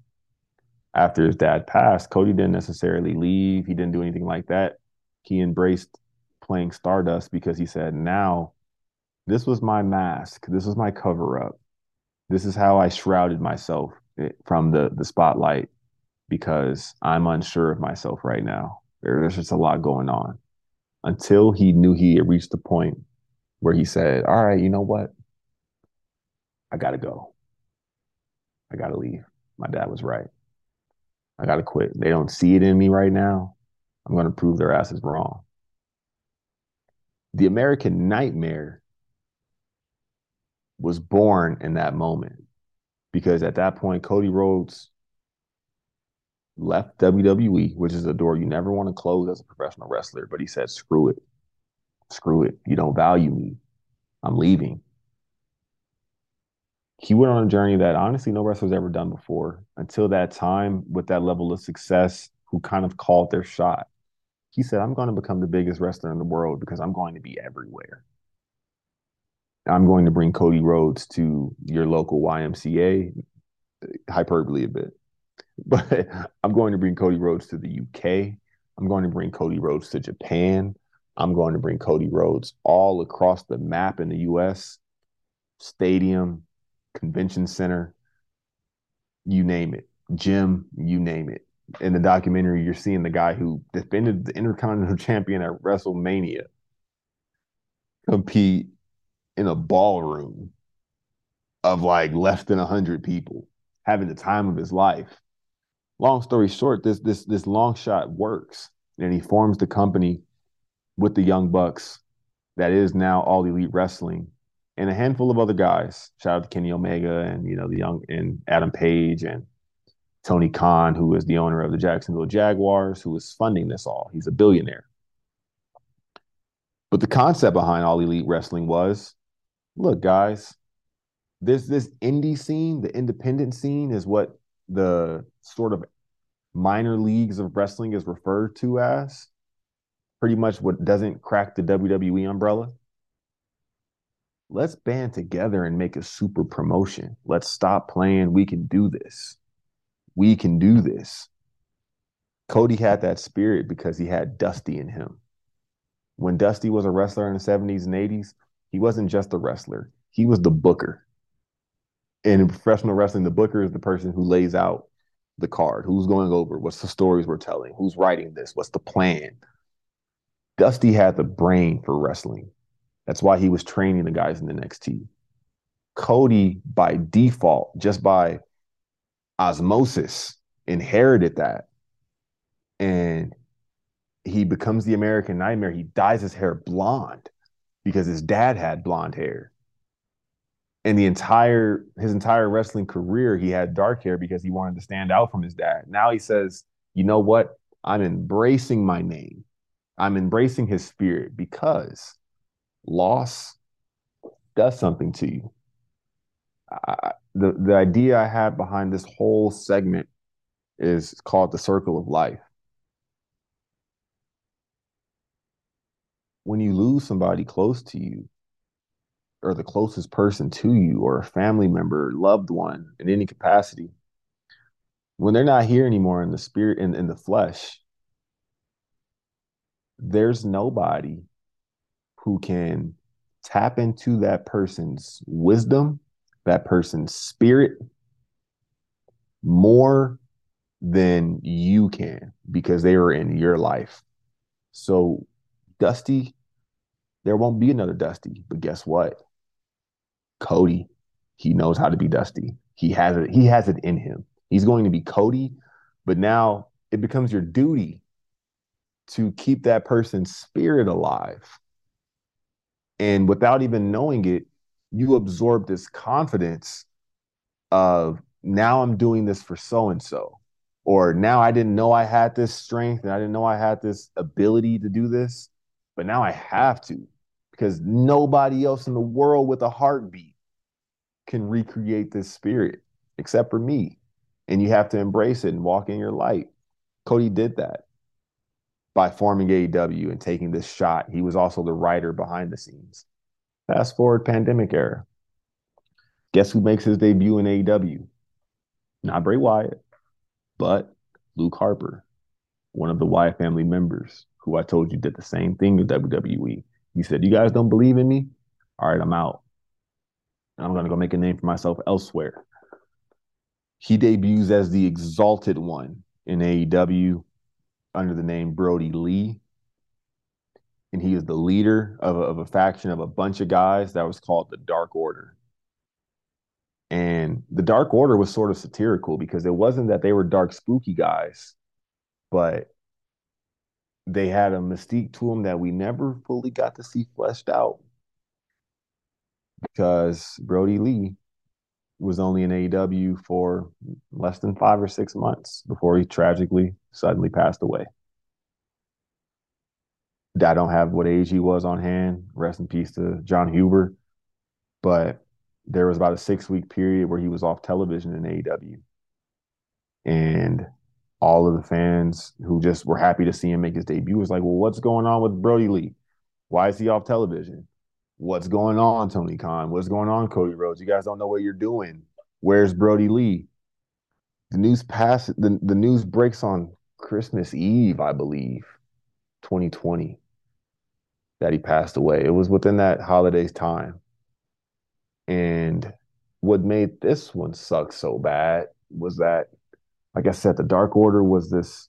after his dad passed, Cody didn't necessarily leave. He didn't do anything like that. He embraced playing Stardust because he said, now this was my mask. This was my cover up. This is how I shrouded myself eh, from the, the spotlight because I'm unsure of myself right now. There's just a lot going on. Until he knew he had reached the point where he said, All right, you know what? I got to go. I got to leave. My dad was right. I got to quit. They don't see it in me right now. I'm to prove their asses wrong the American Nightmare was born in that moment because at that point, Cody Rhodes left WWE, which is a door you never want to close as a professional wrestler. But he said, screw it. Screw it. You don't value me. I'm leaving. He went on a journey that honestly no wrestler's ever done before. Until that time, with that level of success, who kind of called their shot. He said, I'm going to become the biggest wrestler in the world because I'm going to be everywhere. I'm going to bring Cody Rhodes to your local YMCA, uh, hyperbole a bit. But I'm going to bring Cody Rhodes to the UK. I'm going to bring Cody Rhodes to Japan. I'm going to bring Cody Rhodes all across the map in the US, stadium, convention center, you name it, gym, you name it in the documentary, you're seeing the guy who defended the Intercontinental Champion at WrestleMania compete in a ballroom of like less than hundred people, having the time of his life. Long story short, this this this long shot works, and he forms the company with the Young Bucks that is now All Elite Wrestling, and a handful of other guys. Shout out to Kenny Omega and you know the young and Adam Page and Tony Khan, who is the owner of the Jacksonville Jaguars, who is funding this all. He's a billionaire. But the concept behind All Elite Wrestling was look, guys, this this indie scene, the independent scene, is what the sort of minor leagues of wrestling is referred to as. Pretty much what doesn't crack the WWE umbrella. Let's band together and make a super promotion. Let's stop playing. We can do this we can do this. Cody had that spirit because he had Dusty in him. When Dusty was a wrestler in the 70s and 80s, he wasn't just a wrestler, he was the booker. And in professional wrestling, the booker is the person who lays out the card, who's going over, what's the stories we're telling, who's writing this, what's the plan. Dusty had the brain for wrestling. That's why he was training the guys in the NXT. Cody, by default, just by osmosis inherited that. And he becomes the american nightmare. He dyes his hair blonde because his dad had blonde hair and the entire his entire wrestling career he had dark hair because he wanted to stand out from his dad. Now he says you know what? I'm embracing my name. I'm embracing his spirit because loss does something to you. I, the the idea I had behind this whole segment is called the circle of life. When you lose somebody close to you, or the closest person to you or a family member, loved one in any capacity, when they're not here anymore in the spirit in, in the flesh, there's nobody who can tap into that person's wisdom, that person's spirit more than you can because they were in your life. So, Dusty, there won't be another Dusty, but guess what? Cody, he knows how to be Dusty. He has it, he has it in him. He's going to be Cody, but now it becomes your duty to keep that person's spirit alive. And without even knowing it, you absorb this confidence of now I'm doing this for so and so. Or now I didn't know I had this strength and I didn't know I had this ability to do this, but now I have to because nobody else in the world with a heartbeat can recreate this spirit except for me. And you have to embrace it and walk in your light. Cody did that by forming AEW and taking this shot. He was also the writer behind the scenes. Fast forward pandemic era. Guess who makes his debut in AEW? Not Bray Wyatt, but Luke Harper, one of the Wyatt family members, who I told you did the same thing with WWE. He said, You guys don't believe in me? All right, I'm out. And I'm to go make a name for myself elsewhere. He debuts as the Exalted One in AEW under the name Brodie Lee. And he is the leader of a, of a faction of a bunch of guys that was called the Dark Order. And the Dark Order was sort of satirical because it wasn't that they were dark, spooky guys, but they had a mystique to them that we never fully got to see fleshed out because Brodie Lee was only in AEW for less than five or six months before he tragically suddenly passed away. I don't have what age he was on hand. Rest in peace to Jon Huber. But there was about a six week period where he was off television in AEW. And all of the fans who just were happy to see him make his debut was like, well, what's going on with Brodie Lee? Why is he off television? What's going on, Tony Khan? What's going on, Cody Rhodes? You guys don't know what you're doing. Where's Brodie Lee? The news pass the, the news breaks on Christmas Eve, I believe, 2020, that he passed away. It was within that holiday's time. And what made this one suck so bad was that, like I said, the Dark Order was this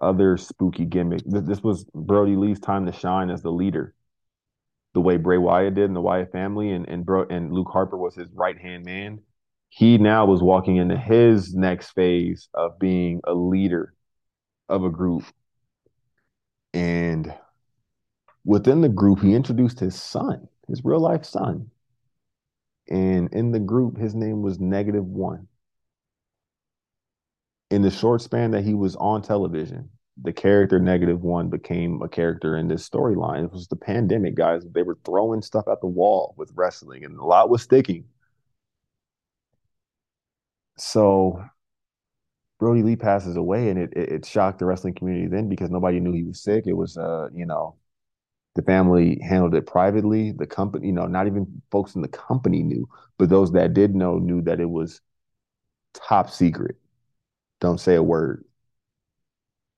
other spooky gimmick. This, was Brodie Lee's time to shine as the leader, the way Bray Wyatt did in the Wyatt family, and and Bro and Luke Harper was his right hand man. He now was walking into his next phase of being a leader of a group, and within the group, he introduced his son, his real life son, and in the group, his name was Negative One. In the short span that he was on television, the character Negative One became a character in this storyline. It was the pandemic, guys. They were throwing stuff at the wall with wrestling, and a lot was sticking. So Brodie Lee passes away, and it, it, it shocked the wrestling community then because nobody knew he was sick. It was, uh, you know, the family handled it privately. The company, you know, not even folks in the company knew, but those that did know knew that it was top secret. Don't say a word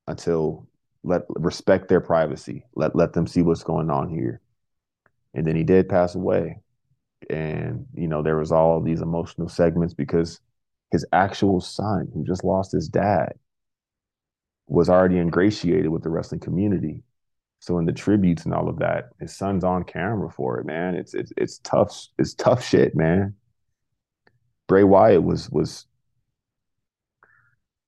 until let respect their privacy. Let let them see what's going on here. And then he did pass away. And you know, there was all these emotional segments because his actual son, who just lost his dad, was already ingratiated with the wrestling community so in the tributes and all of that, his son's on camera for it, man. It's it's it's tough. It's tough shit, man. Bray Wyatt was was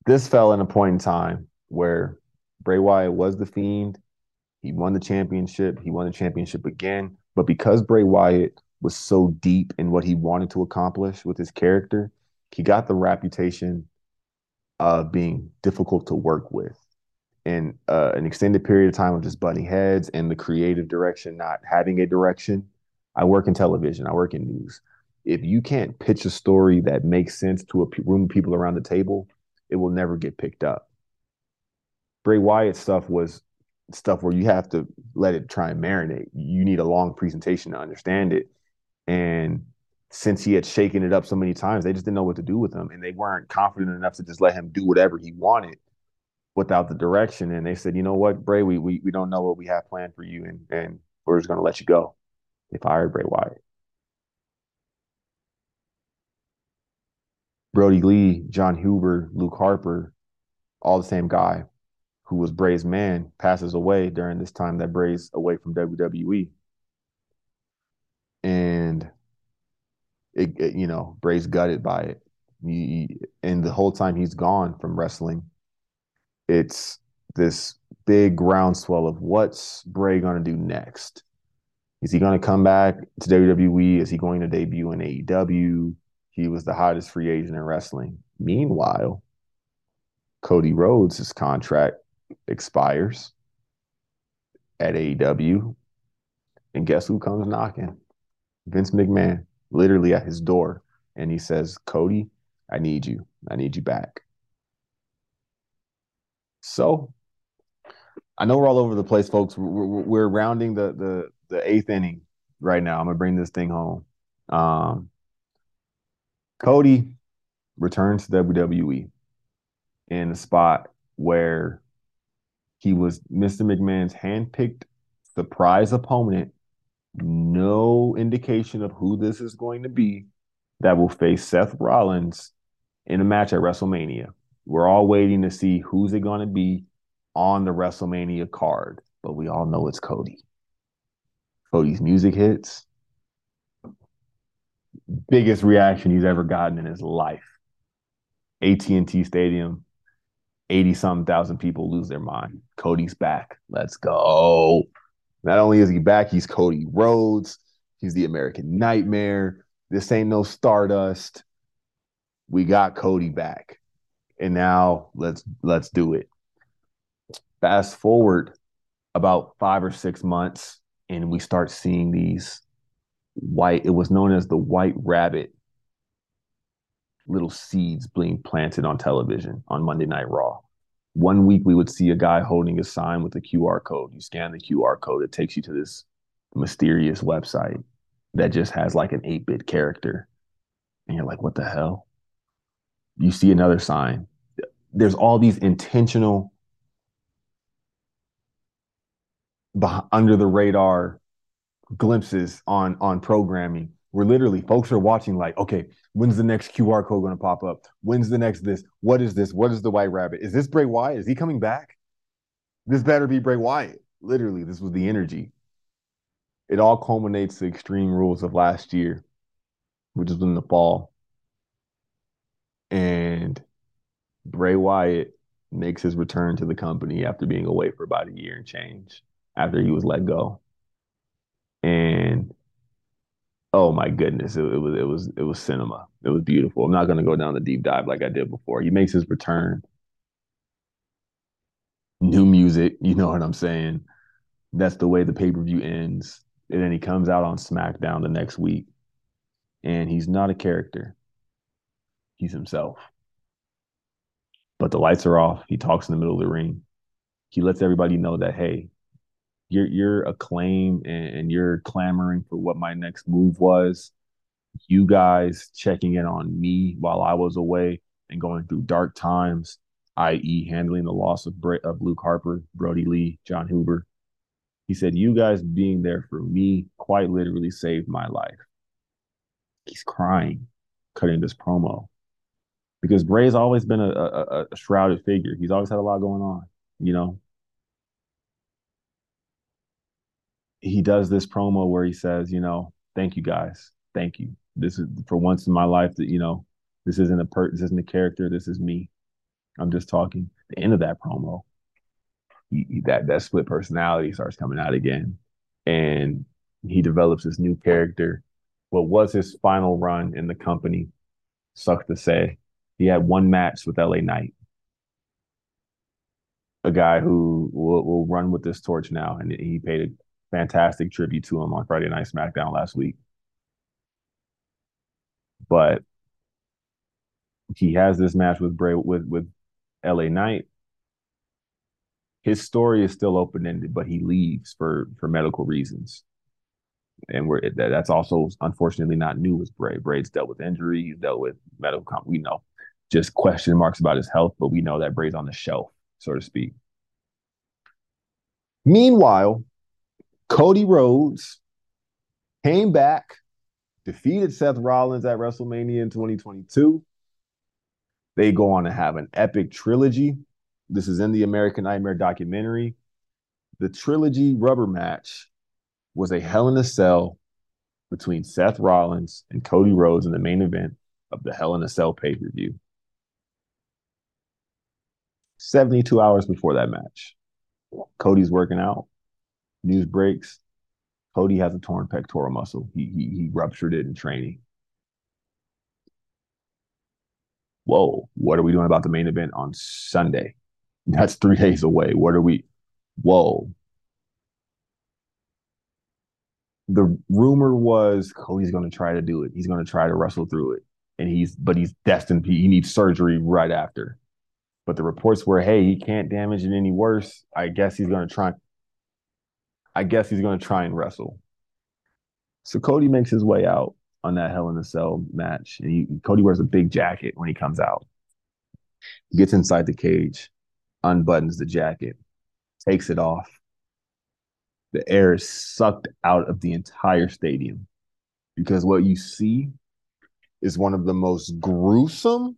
this fell in a point in time where Bray Wyatt was the fiend. He won the championship. He won the championship again. But because Bray Wyatt was so deep in what he wanted to accomplish with his character, he got the reputation of being difficult to work with in uh, an extended period of time of just butting heads and the creative direction not having a direction. I work in television, I work in news. If you can't pitch a story that makes sense to a room of people around the table, it will never get picked up. Bray Wyatt stuff was stuff where you have to let it try and marinate. You need a long presentation to understand it. And since he had shaken it up so many times, they just didn't know what to do with him. And they weren't confident enough to just let him do whatever he wanted without the direction. And they said, you know what, Bray, we we, we don't know what we have planned for you, and and we're just gonna let you go. They fired Bray Wyatt. Brodie Lee, Jon Huber, Luke Harper, all the same guy who was Bray's man, passes away during this time that Bray's away from WWE. And it, it you know, Bray's gutted by it. He, and the whole time he's gone from wrestling, it's this big groundswell of what's Bray going to do next? Is he going to come back to WWE? Is he going to debut in AEW? He was the hottest free agent in wrestling. Meanwhile, Cody Rhodes' contract expires at AEW. And guess who comes knocking? Vince McMahon, literally at his door. And he says, Cody, I need you. I need you back. So I know we're all over the place, folks. We're, we're, rounding the, the, the eighth inning right now. I'm going to bring this thing home. Um, Cody returns to WWE in a spot where he was Mr. McMahon's handpicked surprise opponent. No indication of who this is going to be that will face Seth Rollins in a match at WrestleMania. We're all waiting to see who's it going to be on the WrestleMania card, but we all know it's Cody. Cody's music hits. Biggest reaction he's ever gotten in his life. AT&T Stadium, 80 something thousand people lose their mind. Cody's back. Let's go. Not only is he back, he's Cody Rhodes. He's the American Nightmare. This ain't no Stardust. We got Cody back. And now let's let's do it. Fast forward about 5 or 6 months and we start seeing these white it was known as the white rabbit little seeds being planted on television on Monday Night Raw. One week we would see a guy holding a sign with a QR code. You scan the QR code, it takes you to this mysterious website that just has like an 8 bit character. And you're like, what the hell? You see another sign. There's all these intentional, behind, under the radar glimpses on on programming where literally folks are watching like, okay, when's the next QR code going to pop up? When's the next this? What is this? What is the White Rabbit? Is this Bray Wyatt? Is he coming back? This better be Bray Wyatt. Literally, this was the energy. It all culminates to Extreme Rules of last year, which was in the fall. And Bray Wyatt makes his return to the company after being away for about a year and change after he was let go. And oh my goodness, it, it, was it was it was cinema. It was beautiful. I'm not going to go down the deep dive like I did before. He makes his return. New music, you know what I'm saying? That's the way the pay per view ends, and then he comes out on SmackDown the next week, and he's not a character. He's himself. But the lights are off. He talks in the middle of the ring. He lets everybody know that hey, your your acclaim and, and you're clamoring for what my next move was. You guys checking in on me while I was away and going through dark times, i.e., handling the loss of, Bre- of Luke Harper, Brodie Lee, Jon Huber. He said, You guys being there for me quite literally saved my life. He's crying, cutting this promo. Because Bray's always been a, a, a shrouded figure. He's always had a lot going on, you know. He does this promo where he says, you know, thank you guys, thank you. This is for once in my life that you know, this isn't a per, this isn't a character, this is me. I'm just talking. The end of that promo, he, that that split personality starts coming out again, and he develops this new character. What was his final run in the company? Sucks to say, he had one match with LA Knight, a guy who will, will run with this torch now, and he paid fantastic tribute to him on Friday Night SmackDown last week. But he has this match with Bray with with LA Knight. His story is still open ended, but he leaves for for medical reasons. and we're that, that's also unfortunately not new with Bray. Bray's dealt with injury, he's dealt with medical. Comp- We know just question marks about his health, but we know that Bray's on the shelf, so to speak. Meanwhile, Cody Rhodes came back, defeated Seth Rollins at WrestleMania in 2022. They go on to have an epic trilogy. This is in the American Nightmare documentary. The trilogy rubber match was a Hell in a Cell between Seth Rollins and Cody Rhodes in the main event of the Hell in a Cell pay per view. 72 hours before that match, Cody's working out. News breaks. Cody has a torn pectoral muscle. He, he, he ruptured it in training. Whoa, what are we doing about the main event on Sunday? That's three days away. What are we? Whoa, the rumor was Cody's going to try to do it. He's going to try to wrestle through it, and he's but he's destined. He needs surgery right after. But the reports were, hey, he can't damage it any worse. I guess he's going to try. I guess he's going to try and wrestle. So Cody makes his way out on that Hell in a Cell match, and he, Cody wears a big jacket when he comes out. He gets inside the cage, unbuttons the jacket, takes it off, the air is sucked out of the entire stadium because what you see is one of the most gruesome,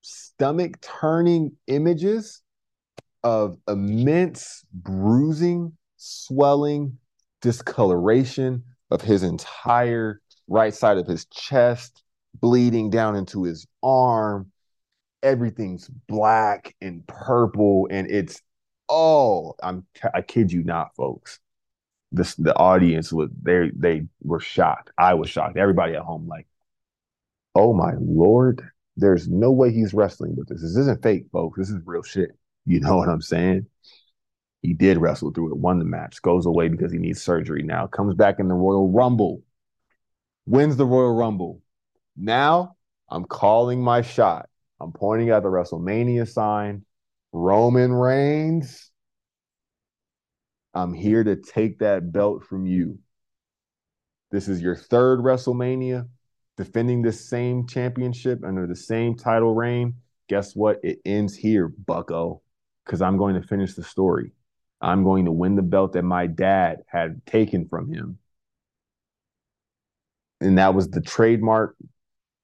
stomach turning images of immense bruising, swelling, discoloration of his entire right side of his chest, bleeding down into his arm. Everything's black and purple, and it's oh, I'm I kid you not, folks the the audience was they they were shocked. I was shocked. Everybody at home like, oh my lord, there's no way he's wrestling with this. This isn't fake, folks. This is real shit. You know what I'm saying? He did wrestle through it, won the match, goes away because he needs surgery now, comes back in the Royal Rumble, wins the Royal Rumble. Now I'm calling my shot. I'm pointing at the WrestleMania sign. Roman Reigns I'm here to take that belt from you. This is your third WrestleMania, defending this same championship under the same title reign. Guess what? It ends here, bucko, because I'm going to finish the story. I'm going to win the belt that my dad had taken from him. And that was the trademark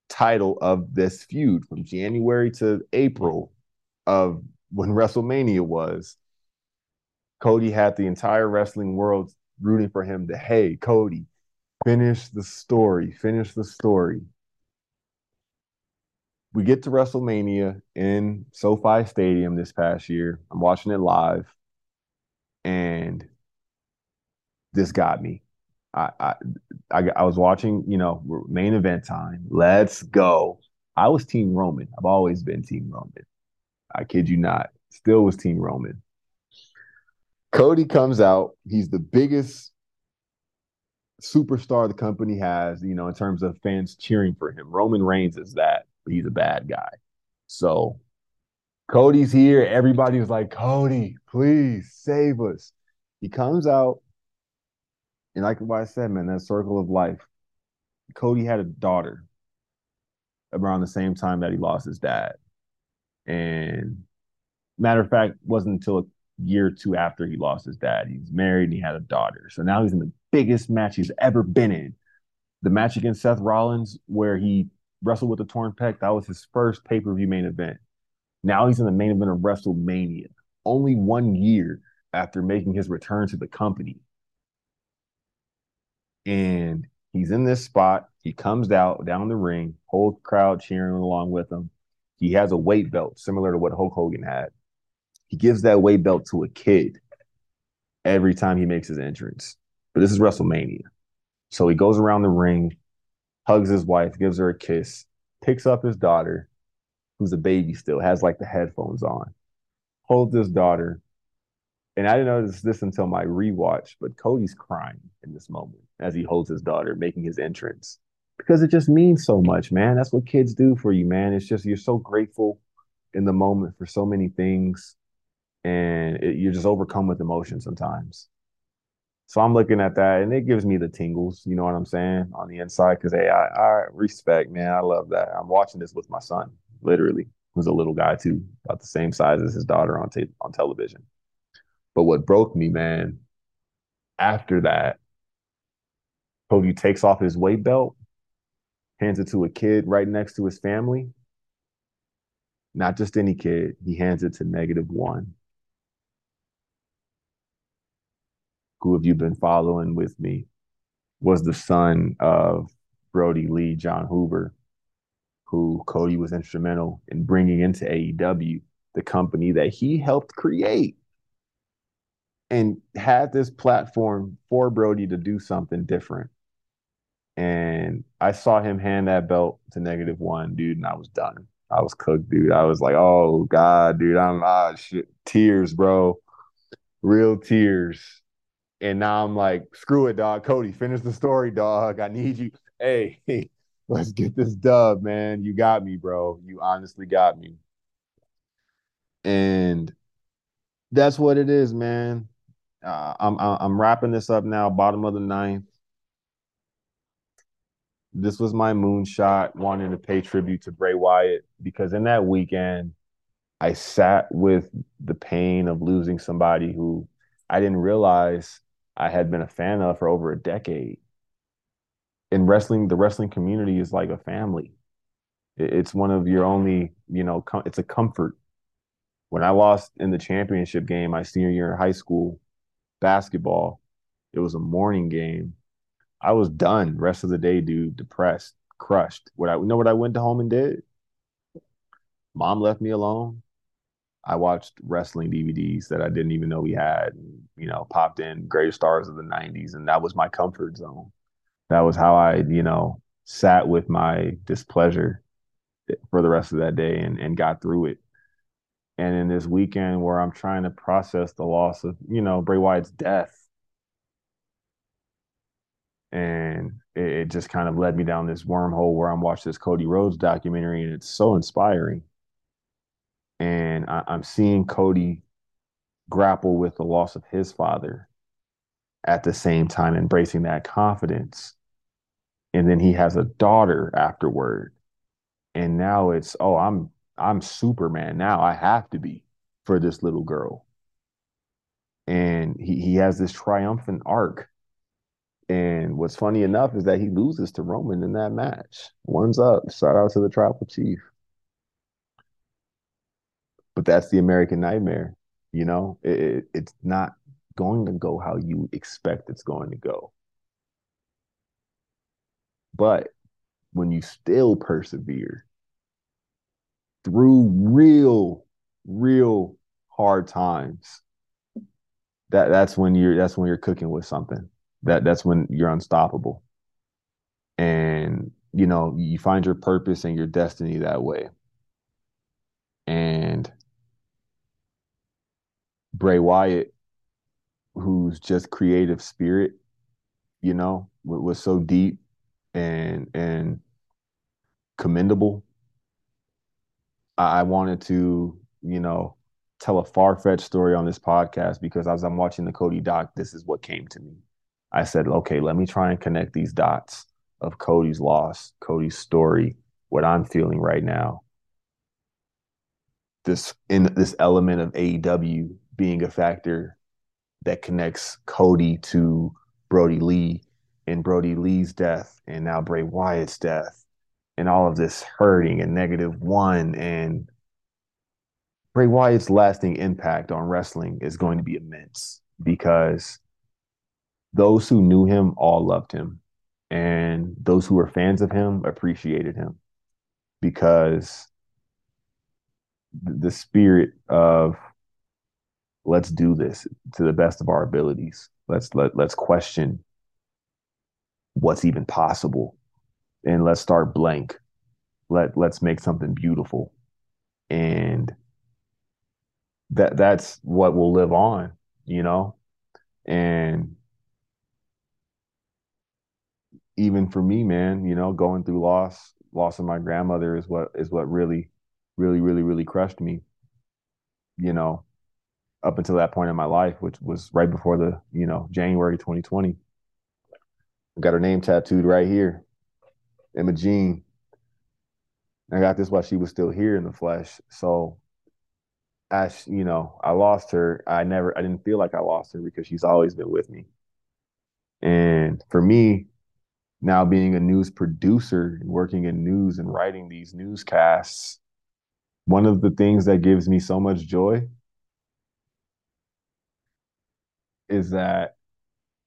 title of this feud from January to April of when WrestleMania was. Cody had the entire wrestling world rooting for him to, hey, Cody, finish the story, finish the story. We get to WrestleMania in SoFi Stadium this past year. I'm watching it live, and this got me. I, I I, I was watching, you know, main event time. Let's go. I was Team Roman. I've always been Team Roman. I kid you not. Still was Team Roman. Cody comes out. He's the biggest superstar the company has, you know, in terms of fans cheering for him. Roman Reigns is that, he's a bad guy. So Cody's here. Everybody was like, Cody, please save us. He comes out, and like what I said, man, that circle of life. Cody had a daughter around the same time that he lost his dad. And matter of fact, wasn't until a year or two after he lost his dad. He's married and he had a daughter. So now he's in the biggest match he's ever been in. The match against Seth Rollins, where he wrestled with the torn pec, that was his first pay per view main event. Now he's in the main event of WrestleMania, only one year after making his return to the company. And he's in this spot. He comes out down the ring, whole crowd cheering along with him. He has a weight belt similar to what Hulk Hogan had. He gives that weight belt to a kid every time he makes his entrance. But this is WrestleMania. So he goes around the ring, hugs his wife, gives her a kiss, picks up his daughter, who's a baby still, has like the headphones on, holds his daughter. And I didn't notice this until my rewatch, but Cody's crying in this moment as he holds his daughter, making his entrance. Because it just means so much, man. That's what kids do for you, man. It's just you're so grateful in the moment for so many things and it, you're just overcome with emotion sometimes. So I'm looking at that and it gives me the tingles, you know what I'm saying, on the inside. Cause hey, I, I respect, man. I love that. I'm watching this with my son, literally, who's a little guy too, about the same size as his daughter on tape on television. But what broke me, man, after that, Cody takes off his weight belt, hands it to a kid right next to his family. Not just any kid, he hands it to negative one. who have you been following with me, was the son of Brodie Lee, Jon Huber, who Cody was instrumental in bringing into AEW, the company that he helped create and had this platform for Brodie to do something different. And I saw him hand that belt to negative one, dude, and I was done. I was cooked, dude. I was like, oh God, dude, I'm ah shit. Tears, bro. Real tears. And now I'm like, screw it, dog. Cody, finish the story, dog. I need you. Hey, hey, let's get this dub, man. You got me, bro. You honestly got me. And that's what it is, man. Uh, I'm I'm wrapping this up now, bottom of the ninth. This was my moonshot, wanting to pay tribute to Bray Wyatt because in that weekend, I sat with the pain of losing somebody who I didn't realize I had been a fan of for over a decade. In wrestling, the wrestling community is like a family. It's one of your only, you know, it's a comfort. When I lost in the championship game my senior year in high school basketball, it was a morning game. I was done. Rest of the day, dude, depressed, crushed. What I you know what I went to home and did? Mom left me alone. I watched wrestling DVDs that I didn't even know we had. And, you know, popped in greatest stars of the '90s, and that was my comfort zone. That was how I, you know, sat with my displeasure for the rest of that day and and got through it. And in this weekend where I'm trying to process the loss of, you know, Bray Wyatt's death, and it, it just kind of led me down this wormhole where I'm watching this Cody Rhodes documentary, and it's so inspiring and I, I'm seeing Cody grapple with the loss of his father at the same time embracing that confidence. And then he has a daughter afterward. And now it's, oh, I'm I'm Superman now. I have to be for this little girl. And he, he has this triumphant arc. And what's funny enough is that he loses to Roman in that match. One's up. Shout out to the tribal chief but that's the American nightmare. You know, it, it, it's not going to go how you expect it's going to go. But when you still persevere through real, real hard times, that that's when you're that's when you're cooking with something. That that's when you're unstoppable. And you know, you find your purpose and your destiny that way. And Bray Wyatt, who's just creative spirit, you know, was so deep and and commendable. I wanted to, you know, tell a far fetched story on this podcast because as I'm watching the Cody doc, this is what came to me. I said, okay, let me try and connect these dots of Cody's loss, Cody's story, what I'm feeling right now. This in this element of AEW being a factor that connects Cody to Brodie Lee and Brodie Lee's death and now Bray Wyatt's death and all of this hurting and negative one and Bray Wyatt's lasting impact on wrestling is going to be immense because those who knew him all loved him and those who were fans of him appreciated him because the spirit of let's do this to the best of our abilities. Let's let let's question what's even possible, and let's start blank. Let let's make something beautiful, and that that's what will live on, you know, and even for me, man, you know, going through loss, loss of my grandmother is what is what really, really, really, really crushed me. You know, up until that point in my life, which was right before the, you know, January 2020. Got her name tattooed right here. Emma Jean. I got this while she was still here in the flesh. So as you know, I lost her. I never I didn't feel like I lost her because she's always been with me. And for me, now being a news producer and working in news and writing these newscasts, one of the things that gives me so much joy is that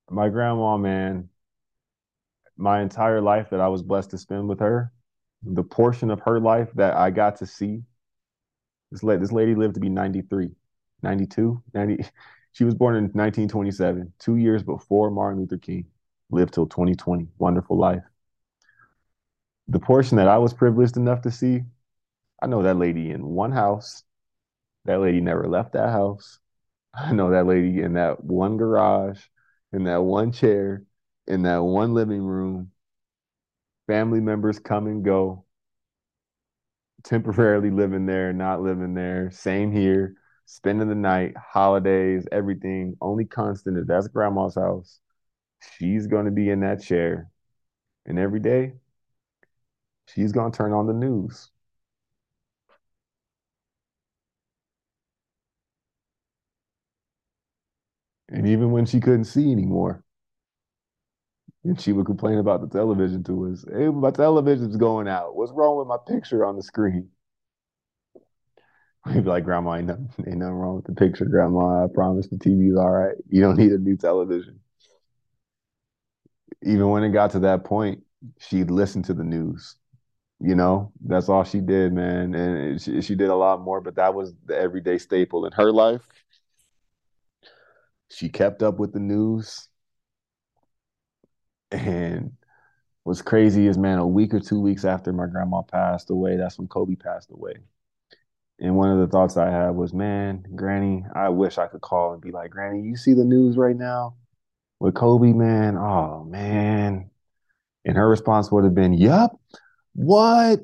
my grandma, man, my entire life that I was blessed to spend with her, the portion of her life that I got to see, this, la- this lady lived to be 93, 92, 90. She was born in 1927, two years before Martin Luther King, lived till 2020. Wonderful life. The portion that I was privileged enough to see, I know that lady in one house. That lady never left that house. I know that lady in that one garage, in that one chair, in that one living room. Family members come and go, temporarily living there, not living there. Same here, spending the night, holidays, everything. Only constant is that's grandma's house. She's going to be in that chair. And every day, she's going to turn on the news. And even when she couldn't see anymore, and she would complain about the television to us. Hey, my television's going out. What's wrong with my picture on the screen? We'd be like, Grandma, ain't nothing, ain't nothing wrong with the picture, Grandma. I promise the TV's all right. You don't need a new television. Even when it got to that point, she'd listen to the news. You know, that's all she did, man. And she, she did a lot more, but that was the everyday staple in her life. She kept up with the news. And what's crazy is, man, a week or two weeks after my grandma passed away, that's when Kobe passed away. And one of the thoughts I had was, man, Granny, I wish I could call and be like, Granny, you see the news right now with Kobe, man? Oh, man. And her response would have been, Yup. What?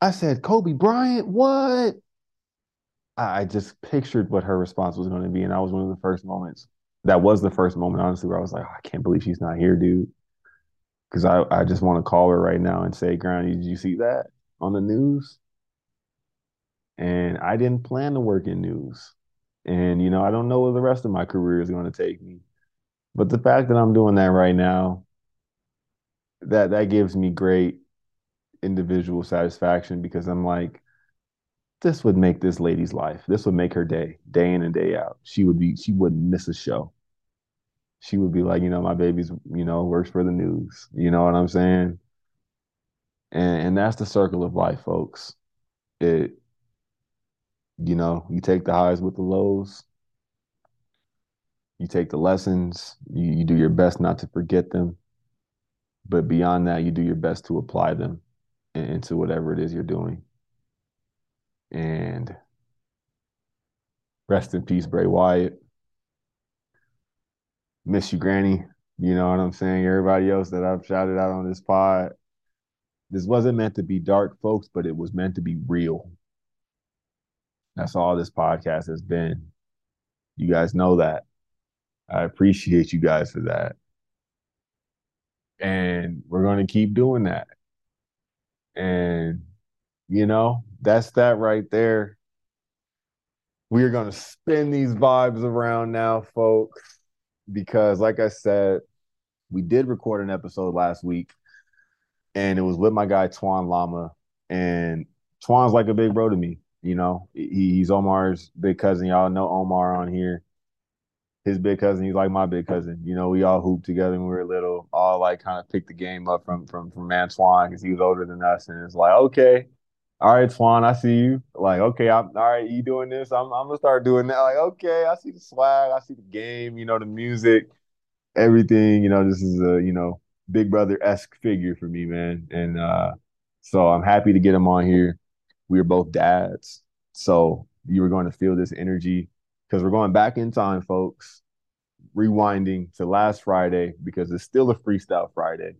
I said, Kobe Bryant, what? I just pictured what her response was going to be. And that was one of the first moments. That was the first moment, honestly, where I was like, oh, I can't believe she's not here, dude. Because I, I just want to call her right now and say, Granny, did you see that on the news? And I didn't plan to work in news. And, you know, I don't know where the rest of my career is going to take me. But the fact that I'm doing that right now, that that gives me great individual satisfaction because I'm like, this would make this lady's life. This would make her day, day in and day out. She would be, she wouldn't miss a show. She would be like, you know, my baby's, you know, works for the news. You know what I'm saying? And and that's the circle of life, folks. It, you know, you take the highs with the lows. You take the lessons. You, you do your best not to forget them. But beyond that, you do your best to apply them into whatever it is you're doing. And rest in peace, Bray Wyatt. Miss you, Granny. You know what I'm saying? Everybody else that I've shouted out on this pod. This wasn't meant to be dark, folks, but it was meant to be real. That's all this podcast has been. You guys know that. I appreciate you guys for that. And we're going to keep doing that. And, you know, that's that right there. We are going to spin these vibes around now, folks, because, like I said, we did record an episode last week, and it was with my guy, Twan Lama. And Twan's like a big bro to me. You know, he, he's Omar's big cousin. Y'all know Omar on here. His big cousin, he's like my big cousin. You know, we all hooped together when we were little. All like kind of picked the game up from from from Antwan because he was older than us, and it's like, okay, all right, Twan, I see you. Like, okay, I'm all right. You doing this? I'm, I'm gonna start doing that. Like, okay, I see the swag, I see the game. You know, the music, everything. You know, this is a you know big brother esque figure for me, man. And uh, so I'm happy to get him on here. We are both dads, so you were going to feel this energy because we're going back in time, folks. Rewinding to last Friday because it's still a freestyle Friday.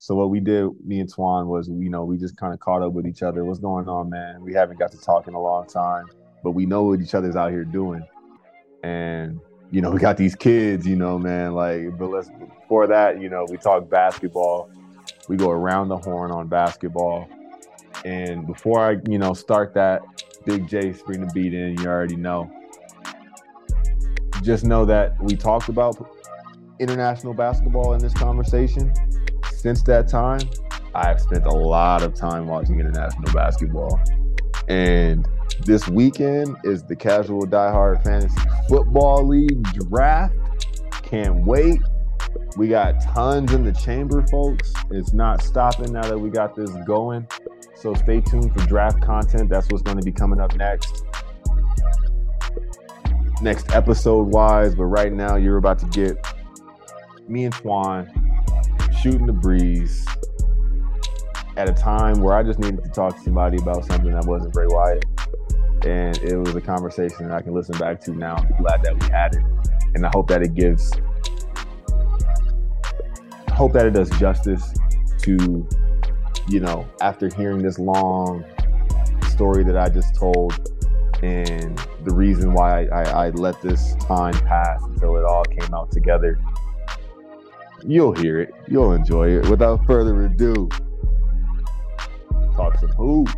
So what we did, me and Twan, was you know we just kind of caught up with each other. What's going on, man? We haven't got to talk in a long time, but we know what each other's out here doing. And you know, we got these kids, you know, man. Like, but let's before that, you know, we talk basketball. We go around the horn on basketball. And before I, you know, start that, Big J bring the beat in. You already know. Just know that we talked about international basketball in this conversation. Since that time, I've spent a lot of time watching international basketball. And this weekend is the Casual Diehard Fantasy Football League draft. Can't wait. We got tons in the chamber, folks. It's not stopping now that we got this going. So stay tuned for draft content. That's what's going to be coming up next. Next episode wise, but right now you're about to get me and Twan shooting the breeze at a time where I just needed to talk to somebody about something that wasn't Bray Wyatt. And it was a conversation that I can listen back to now. I'm glad that we had it. And I hope that it gives I hope that it does justice to, you know, after hearing this long story that I just told and the reason why I, I, I let this time pass until it all came out together. You'll hear it. You'll enjoy it. Without further ado, talk some hoops.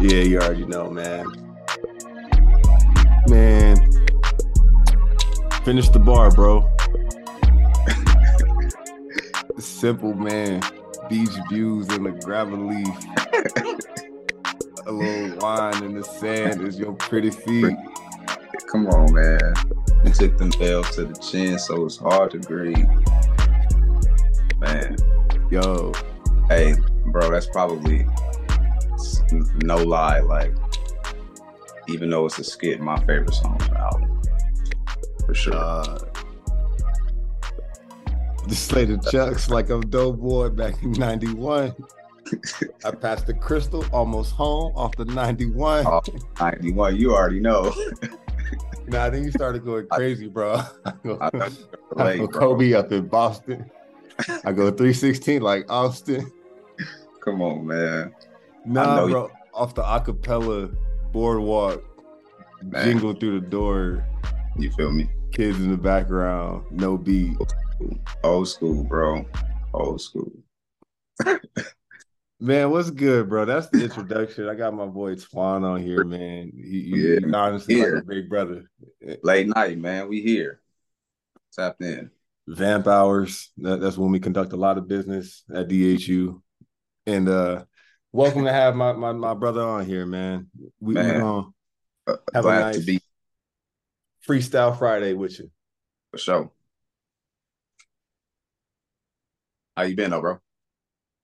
Yeah, you already know, man. Man, finish the bar, bro. Simple, man. Beach views in the gravel leaf. A little wine in the sand is your pretty feet. Come on, man. You took them L's to the chin, so it's hard to breathe. Man, Yo, hey, bro, that's probably no lie. Like, even though it's a skit, my favorite song on the album, for sure. uh, just slay the chucks like I'm dope boy back in 91. I passed the crystal almost home off the 91. Oh, 91, you already know. Nah, I think you started going crazy, bro. I go, I I go relate, bro. Kobe up in Boston. I go 316 like Austin. Come on, man. Nah, know you- bro. Off the acapella boardwalk, Man. jingle through the door, You feel me? kids in the background, no beat. Old school, bro. Old school. Man, what's good, bro? That's the introduction. I got my boy Twan on here, man. He, Yeah, he honestly here. like a big brother. Late night, man. We here. Tapped in. Vamp hours. That, that's when we conduct a lot of business at DHU. And uh welcome to have my my, my brother on here, man. We, Man. Uh, Have a nice- to be freestyle Friday with you. for sure. How you been, though, bro?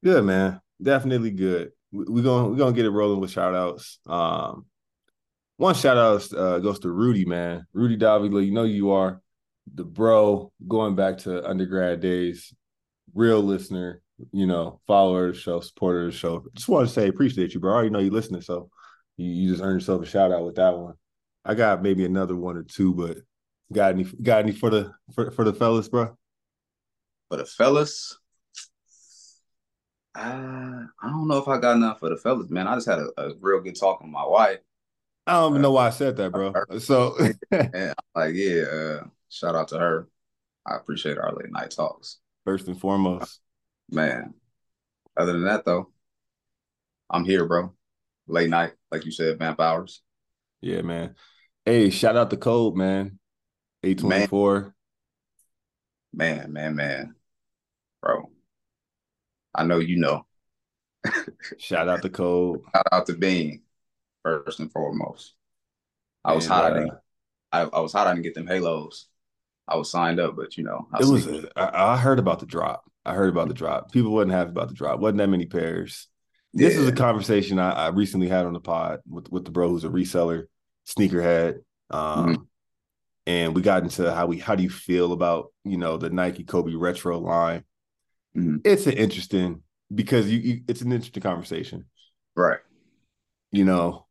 Good, man. Definitely good. We're we gonna we're gonna get it rolling with shout outs. Um one shout out uh, goes to Rudy, man. Rudy Davila, you know you are the bro going back to undergrad days, real listener, you know, follower of the show, supporter of the show. Just want to say appreciate you, bro. I already know you listening, so you, you just earned yourself a shout out with that one. I got maybe another one or two, but got any got any for the for, for the fellas, bro? For the fellas, uh, I don't know if I got enough for the fellas, man. I just had a, a real good talk with my wife. I don't even know why I said that, bro. So I'm like, yeah, uh, shout out to her. I appreciate our late night talks. first and foremost. Man. Other than that, though, I'm here, bro. Late night, like you said, vamp hours. Yeah, man. Hey, shout out the code, man. 824. Man, man, man. Bro. I know you know. Shout out the code. Shout out to Bean, first and foremost. I was And, hot. I, uh, I, I was hot. I didn't get them halos. I was signed up, but you know, I It was sneaked- I, I heard about the drop. I heard about the drop. People wasn't happy about the drop. Wasn't that many pairs. This is a conversation I, I recently had on the pod with, with the bro who's a reseller, sneakerhead. Um Mm-hmm. and we got into how we how do you feel about, you know, the Nike Kobe retro line. Mhm. It's an interesting because you, you it's an interesting conversation. right. you know,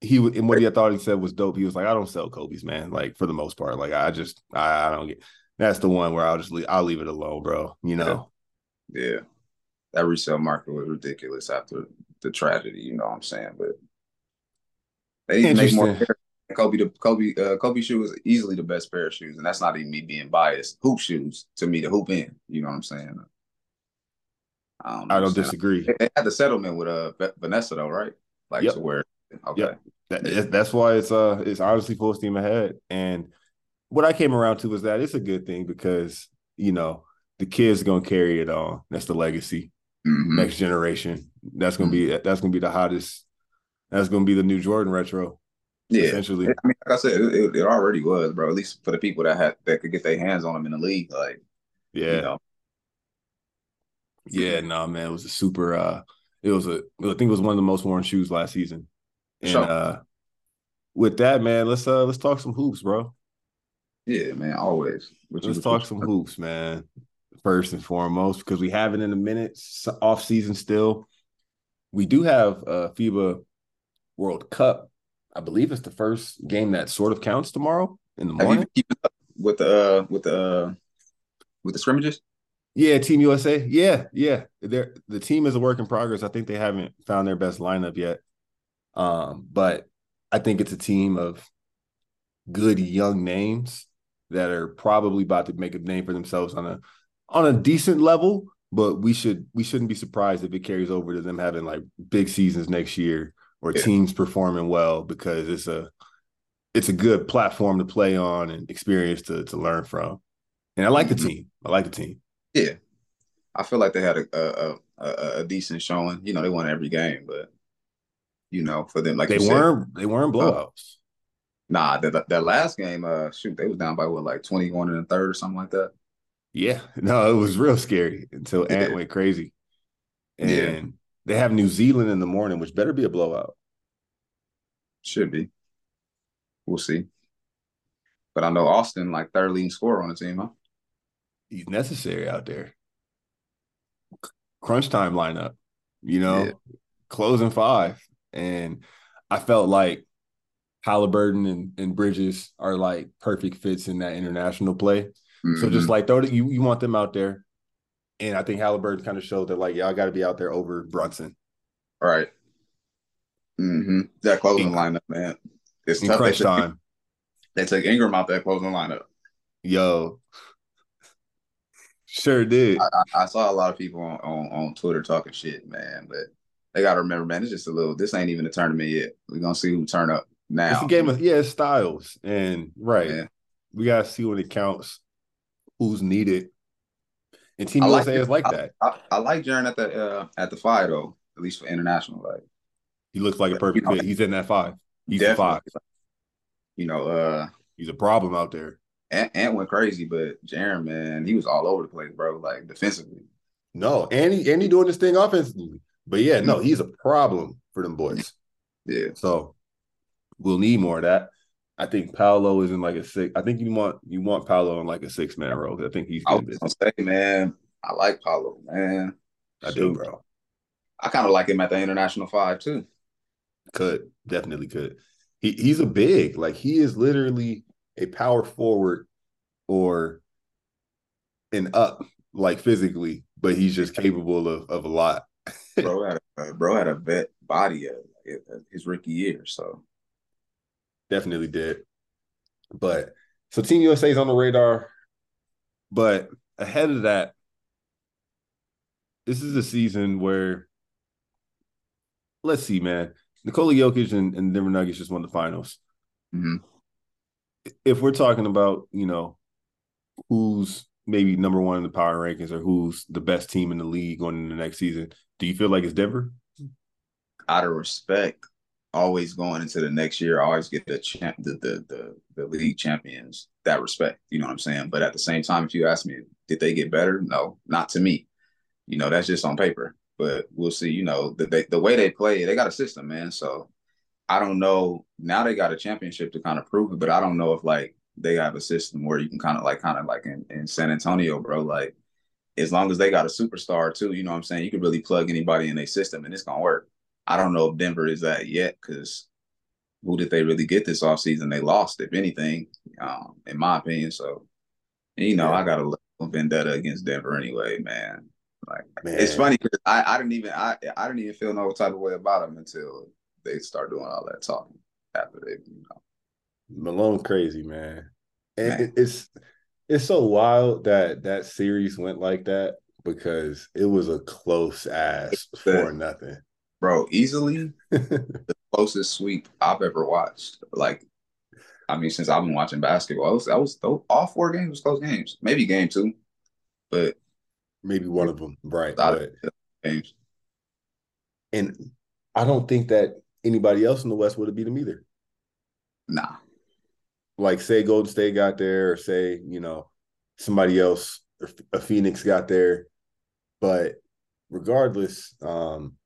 he and what he thought he said was dope. He was like, I don't sell Kobe's, man. Like for the most part, like I just I, I don't get. That's the one where I'll just leave, I'll leave it alone, bro. You know. Yeah. yeah. That resale market was ridiculous after the tragedy. You know what I'm saying? But they need to make more. Kobe, the Kobe, uh, Kobe shoe was easily the best pair of shoes, and that's not even me being biased. Hoop shoes to me, the hoop in. You know what I'm saying? I don't, I don't disagree. They, they had the settlement with uh Vanessa though, right? Like yep. to where okay. Yep. That, that's why it's uh it's honestly full steam ahead. And what I came around to was that it's a good thing because you know the kids gonna carry it on. That's the legacy. Mm-hmm. Next generation. That's gonna mm-hmm. be that's gonna be the hottest. That's gonna be the new Jordan retro. Yeah, essentially. I mean, like I said, it, it, already was, bro. At least for the people that had that could get their hands on them in the league, like yeah, you know. yeah, no, nah, man, it was a super. uh It was a, I think it was one of the most worn shoes last season. And sure. uh with that, man, let's uh let's talk some hoops, bro. Yeah, man, always. let's talk some hoops, man. First and foremost, because we have it in a minute, off season still. We do have a FIBA World Cup. I believe it's the first game that sort of counts tomorrow in the morning. with the uh, with the uh, with the scrimmages. Yeah, Team USA. Yeah, yeah. They're, the team is a work in progress. I think they haven't found their best lineup yet. Um, but I think it's a team of good young names that are probably about to make a name for themselves on a on a decent level. But we should we shouldn't be surprised if it carries over to them having like big seasons next year or yeah. teams performing well because it's a it's a good platform to play on and experience to to learn from. And I like mm-hmm. the team. I like the team. Yeah, I feel like they had a a, a, a decent showing. You know, they won every game, but you know, for them. Like they weren't said, they weren't uh, blowouts. Nah, that that last game, uh, shoot, they was down by what, like twenty one and a third or something like that. Yeah, no, it was real scary until yeah. Ant went crazy, and. They have New Zealand in the morning, which better be a blowout. Should be. We'll see. But I know Austin, like third leading scorer on the team, huh? He's necessary out there. Crunch time lineup, you know, yeah. closing five. And I felt like Halliburton and, and Bridges are like perfect fits in that international play. Mm-hmm. So just mm-hmm. like throw it, you you want them out there. And I think Halliburton kind of showed that like y'all got to be out there over Brunson. All right. Mm-hmm. That closing in, lineup, man. It's tough. Crunch they time. They took Ingram out that closing lineup. Yo. Sure did. I, I, saw a lot of people on, on, on Twitter talking shit, man. But they got to remember, man, it's just a little. This ain't even a tournament yet. We're gonna see who turn up now. It's a game of yeah, it's styles, and right, yeah. we gotta see when it counts, who's needed. And Team USA like is like I, that. I, I, like Jaren at the uh, at the five though, at least for international. Like he looks like a perfect you know, fit. He's in that five. He's a five. You know, uh he's a problem out there. Ant, Ant went crazy, but Jaren, man, he was all over the place, bro. Like defensively. No, and he and he doing this thing offensively. But yeah, no, he's a problem for them boys. Yeah. So we'll need more of that. I think Paolo is in like a six. I think you want you want Paolo in like a six man role. I think he's. I was say, man, I like Paolo, man. I Shoot. do, bro. I kind of like him at the international five too. Could definitely could. He he's a big like he is literally a power forward or an up like physically, but he's just capable of of a lot bro had a, bro had a vet body of his rookie year, so definitely did. But so Team USA is on the radar, but ahead of that, this is a season where let's see, man. Nikola Jokic and, and Denver Nuggets just won the finals. Mm-hmm. If we're talking about, you know, who's maybe number one in the power rankings or who's the best team in the league going into the next season, do you feel like it's Denver? Out of respect, always going into the next year, I always get the champ, the, the the the league champions that respect. You know what I'm saying? But at the same time, if you ask me, did they get better? No, not to me. You know, that's just on paper. But we'll see. You know, the they, the way they play, they got a system, man. So I don't know. Now they got a championship to kind of prove it, but I don't know if like they have a system where you can kind of like kind of like in, in San Antonio, bro. Like as long as they got a superstar too, you know what I'm saying? You can really plug anybody in their system and it's gonna work. I don't know if Denver is that yet because who did they really get this offseason? They lost, if anything, um, in my opinion. So, you know, yeah. I got a little vendetta against Denver anyway, man. Like man. it's funny because I, I didn't even I I didn't even feel no type of way about them until they start doing all that talking after they you know. Malone crazy man, and man. it's it's so wild that that series went like that because it was a close ass for nothing, bro. Easily the closest sweep I've ever watched. Like, I mean, since I've been watching basketball, that was, that was all four games was close games. Maybe game two, but maybe one of them, right? But, games. And I don't think that anybody else in the West would have beat them either. Nah. Like say Golden State got there, or say you know somebody else, a Phoenix got there, but regardless, um,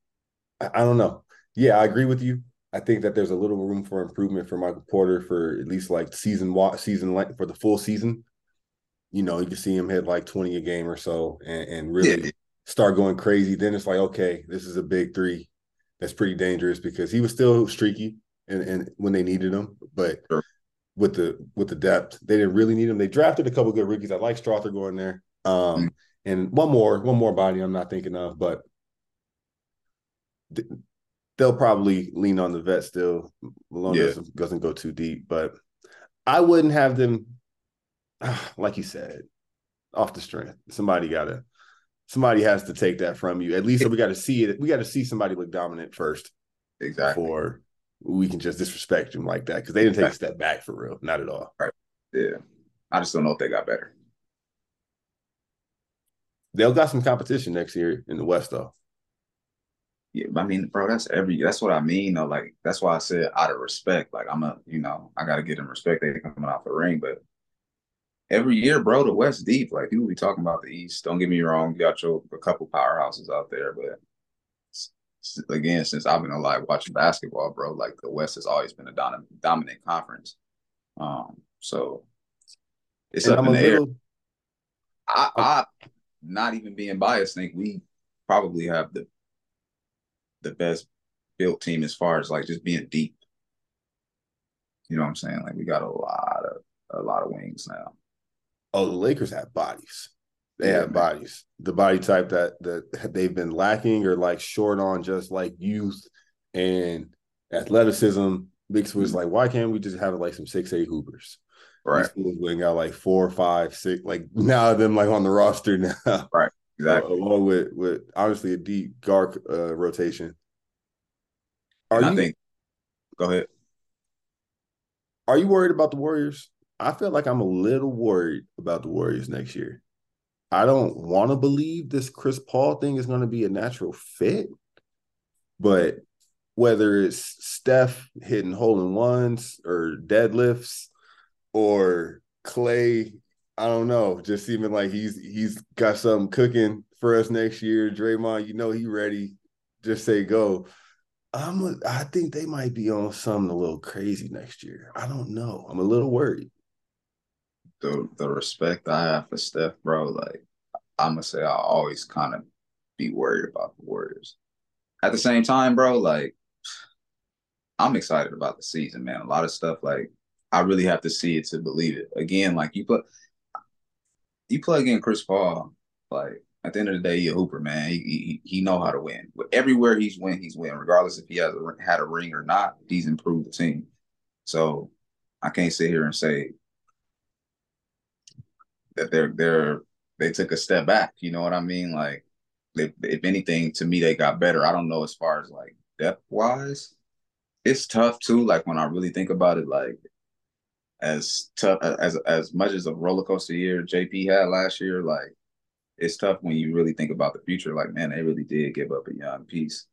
I, don't know. Yeah, I agree with you. I think that there's a little room for improvement for Michael Porter for at least like season season like for the full season. You know, you can see him hit like 20 a game or so and, and really yeah. start going crazy. Then it's like, okay, this is a big three. That's pretty dangerous because he was still streaky and, and when they needed him, but sure. with the with the depth, they didn't really need him. They drafted a couple good rookies. I like Strawther going there. Um, mm-hmm. and one more, one more body I'm not thinking of, but they'll probably lean on the vet still. Malone yeah. doesn't, doesn't go too deep, but I wouldn't have them, like you said, off the strength. Somebody gotta, somebody has to take that from you. At least we got to see it. We got to see somebody look dominant first, exactly. Before we can just disrespect them like that because they didn't take a step back for real, not at all. Right. Yeah, I just don't know if they got better. They'll got some competition next year in the West, though. Yeah, I mean, bro, that's every that's what I mean though. Like that's why I said out of respect. Like I'm a, you know, I gotta get them respect. They coming off the ring, but every year, bro, the West deep. Like people be talking about the East. Don't get me wrong, you got your a couple powerhouses out there, but again, since I've been alive watching basketball, bro, like the West has always been a dominant dominant conference. Um, so it's and up I'm in the little... air. I, I, not even being biased, think we probably have the the best built team as far as like just being deep. You know what I'm saying? Like we got a lot of a lot of wings now. Oh, the Lakers have bodies. They yeah, have man. bodies. The body type that that they've been lacking or like short on just like youth and athleticism. Mixed was mm-hmm. like, why can't we just have like some six eight hoopers? Right. We got like four, five, six. Like now them like on the roster now. Right. Exactly. along with with obviously a deep guard uh, rotation. Are you? Think, go ahead. Are you worried about the Warriors? I feel like I'm a little worried about the Warriors next year. I don't want to believe this Chris Paul thing is going to be a natural fit, but whether it's Steph hitting hole in ones or deadlifts or Clay I don't know. Just even like he's he's got something cooking for us next year. Draymond, you know he ready. Just say go. I'm I think they might be on something a little crazy next year. I don't know. I'm a little worried. The the respect I have for Steph, bro, like I'm gonna say I always kind of be worried about the Warriors. At the same time, bro, like I'm excited about the season, man. A lot of stuff like I really have to see it to believe it. Again, like you put you plug in Chris Paul, like at the end of the day, he a hooper, man. He, he, he know how to win. Everywhere he's win, he's win. Regardless if he has a, had a ring or not, he's improved the team. So I can't sit here and say that they're they're they took a step back. You know what I mean? Like, if, if anything, to me, they got better. I don't know as far as like depth wise. It's tough too. Like when I really think about it, like as tough as as much as a roller coaster year JP had last year, like it's tough when you really think about the future. Like, man, they really did give up a young piece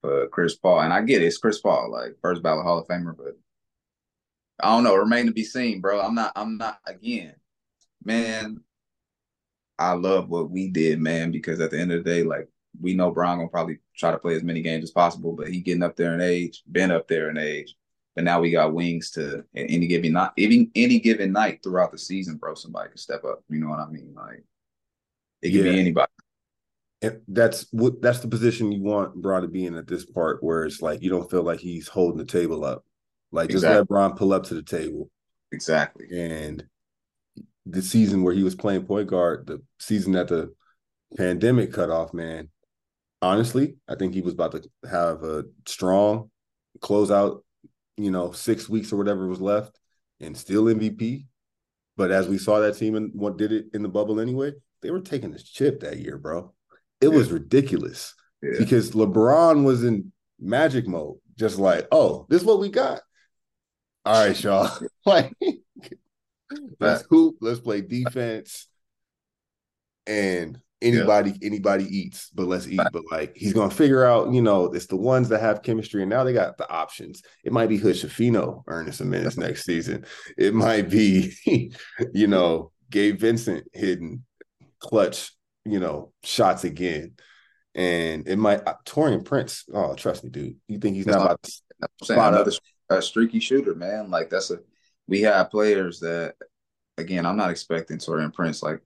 for Chris Paul. And I get it, it's Chris Paul, like first ballot Hall of Famer, but I don't know, remain to be seen, bro. I'm not, I'm not again, man. I love what we did, man, because at the end of the day, like we know Bron gonna probably try to play as many games as possible, but he getting up there in age, been up there in age. But now we got wings to any given night, any any given night throughout the season, bro. Somebody can step up. You know what I mean? Like it can yeah. be anybody. And that's what that's the position you want Bron to be in at this part, where it's like you don't feel like he's holding the table up. Like just let Bron pull up to the table. Exactly. And the season where he was playing point guard, the season that the pandemic cut off, man. Honestly, I think he was about to have a strong closeout, you know, six weeks or whatever was left, and still MVP. But as we saw that team and what did it in the bubble anyway, they were taking this chip that year, bro. It was ridiculous Yeah. because LeBron was in magic mode, just like, oh, this is what we got. All right, Shaw. like, let's hoop, let's play defense, and anybody, anybody eats, but let's eat. But like, he's gonna figure out, you know, it's the ones that have chemistry, and now they got the options. It might be Hood-Schifino earning some minutes next season. It might be, you know, Gabe Vincent hitting clutch, you know, shots again. And it might uh, Taurean Prince. Oh, trust me, dude. You think he's That's not about to That's what I'm saying. Spot Another up. a streaky shooter, man. Like that's a we have players that again, I'm not expecting Taurean Prince like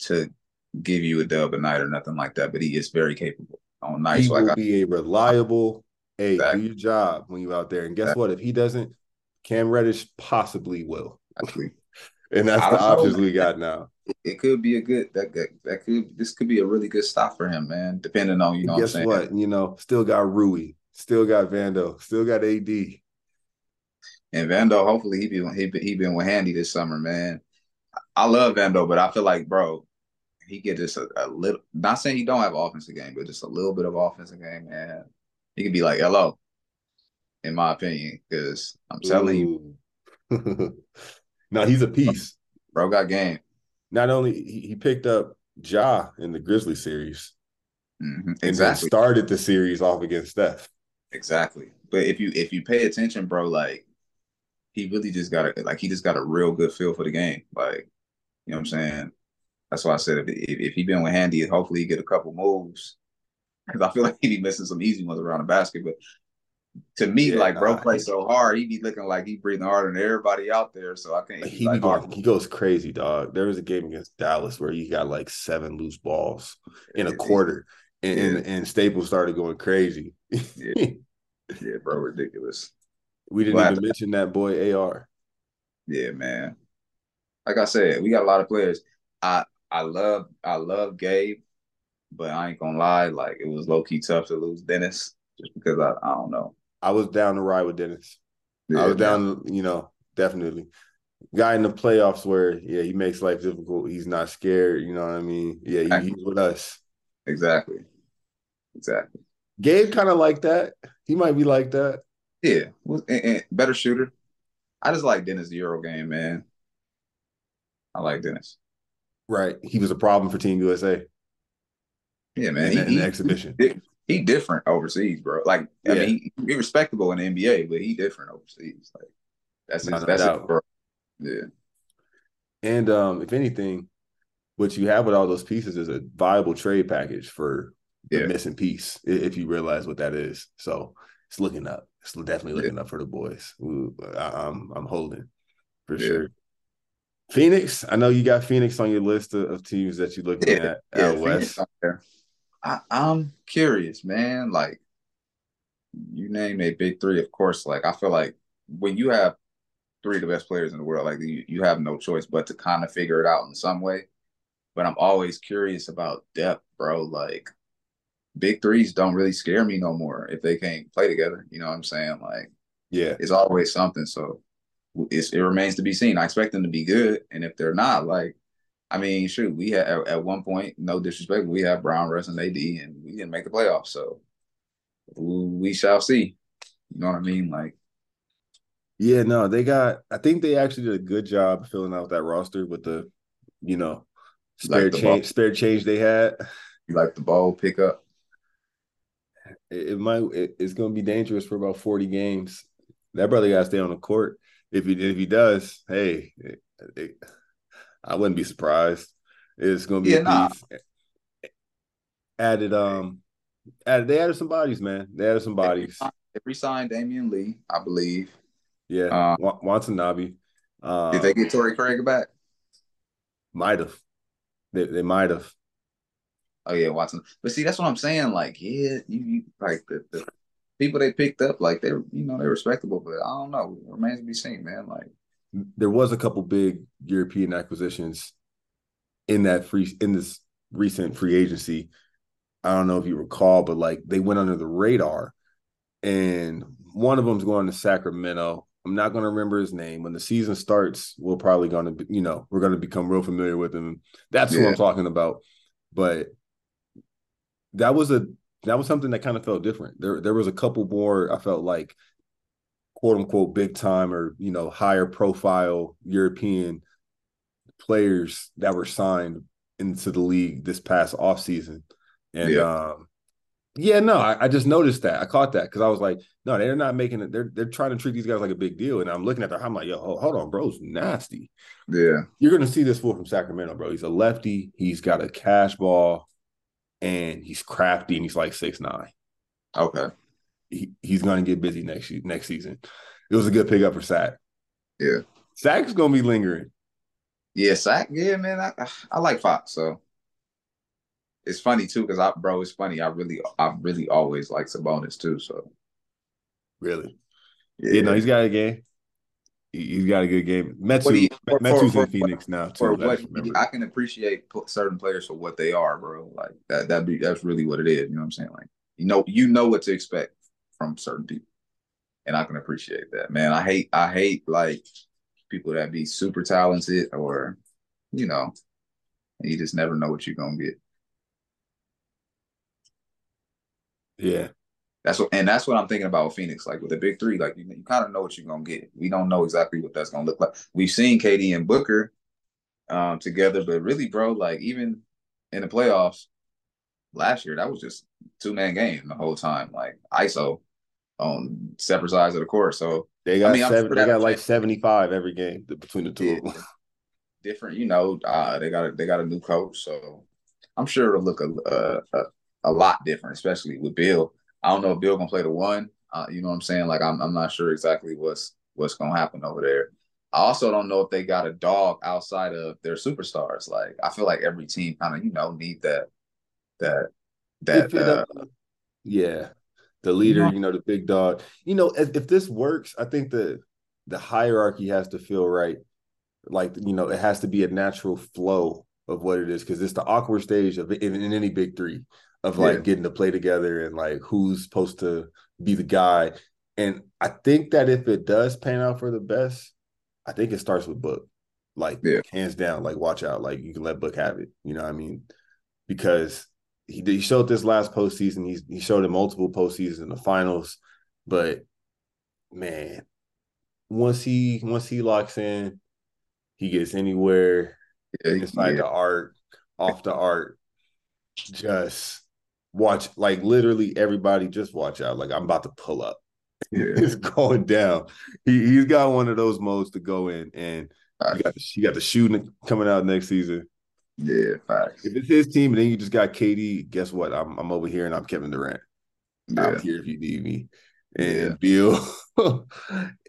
to give you a dub a night or nothing like that, but he is very capable on nights he like will I, be a reliable, hey, Exactly. do your job when you're out there. And guess Exactly. what? If he doesn't, Cam Reddish possibly will. And that's the don't know, options we got now. it, could be a good that, that that could this could be a really good stop for him, man. Depending on you know guess what what? You know, still got Rui, still got Vando, still got AD. And Vando, hopefully he be he be, he been with Handy this summer, man. I love Vando, but I feel like, bro, he get just a, a little. Not saying he don't have offensive game, but just a little bit of offensive game, man. He could be like hello, in my opinion, because I'm telling you, you. no, he's a piece. bro, got game. Not only he, he picked up Ja in the Grizzly series Mhm. and then Exactly, started the series off against Steph. exactly. But if you if you pay attention, bro, like he really just got a like he just got a real good feel for the game, like you know what I'm saying. That's why I said if if, if he been with Handy, hopefully he get a couple moves. Because I feel like he be missing some easy ones around the basket. But to me, Yeah, like bro, nah, play so hard, he be looking like he breathing harder than everybody out there. So I can't. He, like, going, oh, he goes crazy, dog. There was a game against Dallas where he got like seven loose balls in a quarter, and Yeah. and, and Staples started going crazy. Yeah. yeah, bro, ridiculous. we didn't We'll even mention that boy AR. Yeah, man. Like I said, we got a lot of players. I I love I love Gabe, but I ain't gonna lie, like it was low key tough to lose Dennis just because I I don't know. I was down to ride with Dennis. I Yeah, was man. down, you know, definitely. Guy in the playoffs where, yeah, he makes life difficult. He's not scared. You know what I mean? Yeah, he, he's with us. Exactly. Exactly. Gabe kind of like that. He might be like that. Yeah. And- and better shooter. I just like Dennis the Euro game, man. I like Dennis. Right. He was a problem for Team USA Yeah, man. in, He, in he, exhibition. he, he different overseas, bro. Like, I Yeah. mean, he, he respectable in the NBA, but he different overseas. Like, that's his, that's it, bro. Yeah. And um, if anything, what you have with all those pieces is a viable trade package for the Yeah. missing piece, if you realize what that is. So it's looking up. It's definitely Yeah. looking up for the boys. Ooh, I, am I'm holding for Yeah. sure. Phoenix, I know you got Phoenix on your list of, of teams that you're looking Yeah, at yeah, out Phoenix west. I, I'm curious, man. Like, you name a big three, of course. Like, I feel like when you have three of the best players in the world, like you, you have no choice but to kind of figure it out in some way. But I'm always curious about depth, bro. Like, big threes don't really scare me no more if they can't play together. You know what I'm saying? Like, Yeah. it's always something. So it remains to be seen. I expect them to be good, and if they're not, like, I mean, shoot, we had at, at one point, no disrespect, we had Bron, Russ, and AD, and we didn't make the playoffs. So we, shall see. You know what I mean? Like, Yeah, no, they got. I think they actually did a good job filling out that roster with the, you know, spare Like change, ball. spare change they had. you like the ball pickup. It, it might. It, it's going to be dangerous for about forty games. That brother got to stay on the court. If he if he does, hey, it, it- I wouldn't be surprised. It's going to be Yeah, a nah. beef. Added um, added they added some bodies, man. They added some bodies. They re-signed Damion Lee, I believe. Yeah, Wa- Watanabe. Um, Did they get Torrey Craig back? might have. They they might have. Oh yeah, Watson. But see, that's what I'm saying. Like, yeah, you, you like the, the people they picked up, like they're you know they're respectable, but I don't know. It remains to be seen, man. Like there was a couple big European acquisitions in that free in this recent free agency. I don't know if you recall, but like they went under the radar, and one of them's going to Sacramento. I'm not going to remember his name. When the season starts, we're probably going to, you know, we're going to become real familiar with him. That's yeah. who I'm talking about. But that was a that was something that kind of felt different. There there was a couple more I felt like quote unquote big time or you know higher profile European players that were signed into the league this past off season. And yeah. um yeah, no, I, I, just noticed that. I caught that because I was like, no, they're not making it. They're they're trying to treat these guys like a big deal. And I'm looking at them, I'm like, yo, hold, hold on, bro's nasty. Yeah. You're gonna see this fool from Sacramento, bro. He's a lefty, he's got a cash ball, and he's crafty and he's like six nine. Okay. He, he's gonna get busy next next season. It was a good pickup for Sac. Yeah. Sac's gonna be lingering. Yeah, Sac. Yeah, man. I I like Fox, so it's funny too because I, bro, it's funny. I really, I really always like Sabonis too. So, really, yeah, yeah no, he's got a game. He's got a good game. Metu, he, for, Metu's for, in Phoenix now too. What, I can appreciate certain players for what they are, bro. Like that. That be that's really what it is. You know what I'm saying? Like you know, you know what to expect from certain people, and I can appreciate that, man. I hate, I hate like people that be super talented or, you know, you just never know what you're gonna get. Yeah. That's what, and that's what I'm thinking about with Phoenix. Like with the big three, like you, you kind of know what you're gonna get. We don't know exactly what that's gonna look like. We've seen KD and Booker um, together, but really, bro, like even in the playoffs last year, that was just two man game the whole time, like ISO on separate sides of the court. So they got I mean, seven, they got like 75 every game between the two yeah, of them. Different, you know. Uh, they got a, they got a new coach, so I'm sure it'll look a, a, a lot different, especially with Beal. I don't know if Beal gonna play the one. Uh, you know what I'm saying? Like I'm I'm not sure exactly what's what's gonna happen over there. I also don't know if they got a dog outside of their superstars. Like I feel like every team kind of you know need that that that uh, yeah the leader you know the big dog you know if, if this works I think the the hierarchy has to feel right like you know it has to be a natural flow of what it is because it's the awkward stage of in, in any big three of like yeah. getting to play together and like who's supposed to be the guy. And I think that if it does pan out for the best, I think it starts with Book. Like yeah. hands down, like watch out. Like you can let Book have it. You know what I mean? Because he he showed this last postseason. He's he showed it multiple postseasons in the finals. But man, once he once he locks in, he gets anywhere yeah, inside yeah. the art, off the art, just watch like literally everybody just watch out. Like I'm about to pull up. Yeah. it's going down. He he's got one of those modes to go in, and you got the, you got the shooting coming out next season. Yeah, facts. If it's his team, and then you just got KD. Guess what? I'm I'm over here, and I'm Kevin Durant. Yeah. I'm here if you need me. And yeah. Beal,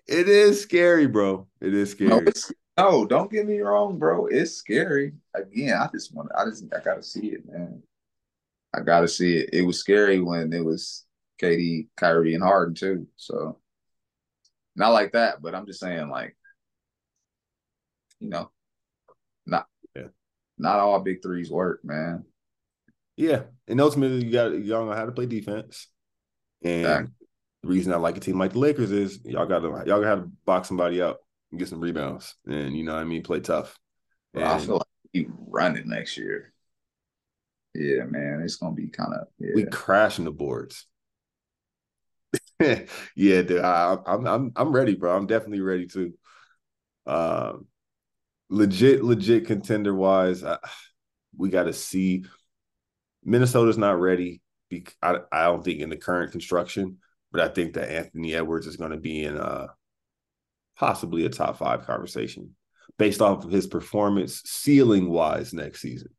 it is scary, bro. It is scary. No, no, don't get me wrong, bro. It's scary. Again, I just want. I just I gotta see it, man. I gotta see it. It was scary when it was KD, Kyrie, and Harden too. So not like that, but I'm just saying, like, you know, not yeah. not all big threes work, man. Yeah, and ultimately you got y'all know how to play defense. And exactly. the reason I like a team like the Lakers is y'all got to y'all got to box somebody out and get some rebounds, and you know what I mean, play tough. Well, I feel like keep running next year. Yeah, man, it's gonna be kind of yeah. we crashing the boards. yeah, dude, I, am I'm I'm ready, bro. I'm definitely ready to. Um, legit, legit contender wise, I, we got to see. Minnesota's not ready. I, I don't think in the current construction, but I think that Anthony Edwards is going to be in uh possibly a top five conversation based off of his performance ceiling wise next season.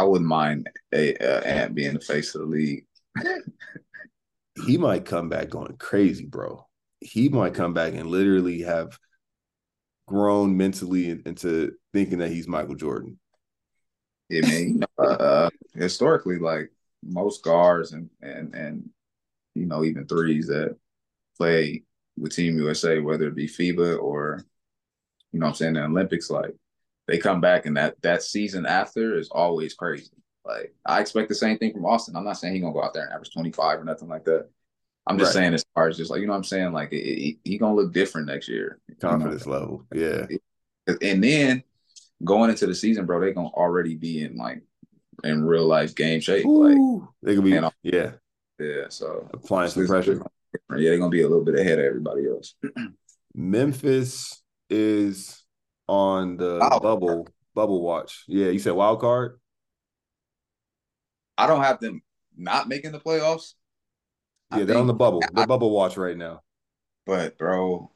I wouldn't mind a uh, Ant being the face of the league. he might come back going crazy, bro. He might come back and literally have grown mentally into thinking that he's Michael Jordan. Yeah, man. uh, historically, like most guards and and and you know, even threes that play with Team USA, whether it be FIBA or, you know I'm saying, the Olympics, like they come back and that that season after is always crazy. Like I expect the same thing from Austin. I'm not saying he's gonna go out there and average 25 or nothing like that. I'm just right. saying as far as just like you know what I'm saying, like he, he gonna look different next year. Confidence you know? level, yeah. And then going into the season, bro, they gonna already be in like in real life game shape. Ooh, like they gonna be, yeah, yeah. So applying some pressure. Yeah, they're gonna be a little bit ahead of everybody else. Memphis is on the wild bubble card. bubble watch. Yeah, you said wild card. I don't have them not making the playoffs. Yeah, I they're on the bubble. The bubble watch right now. But bro,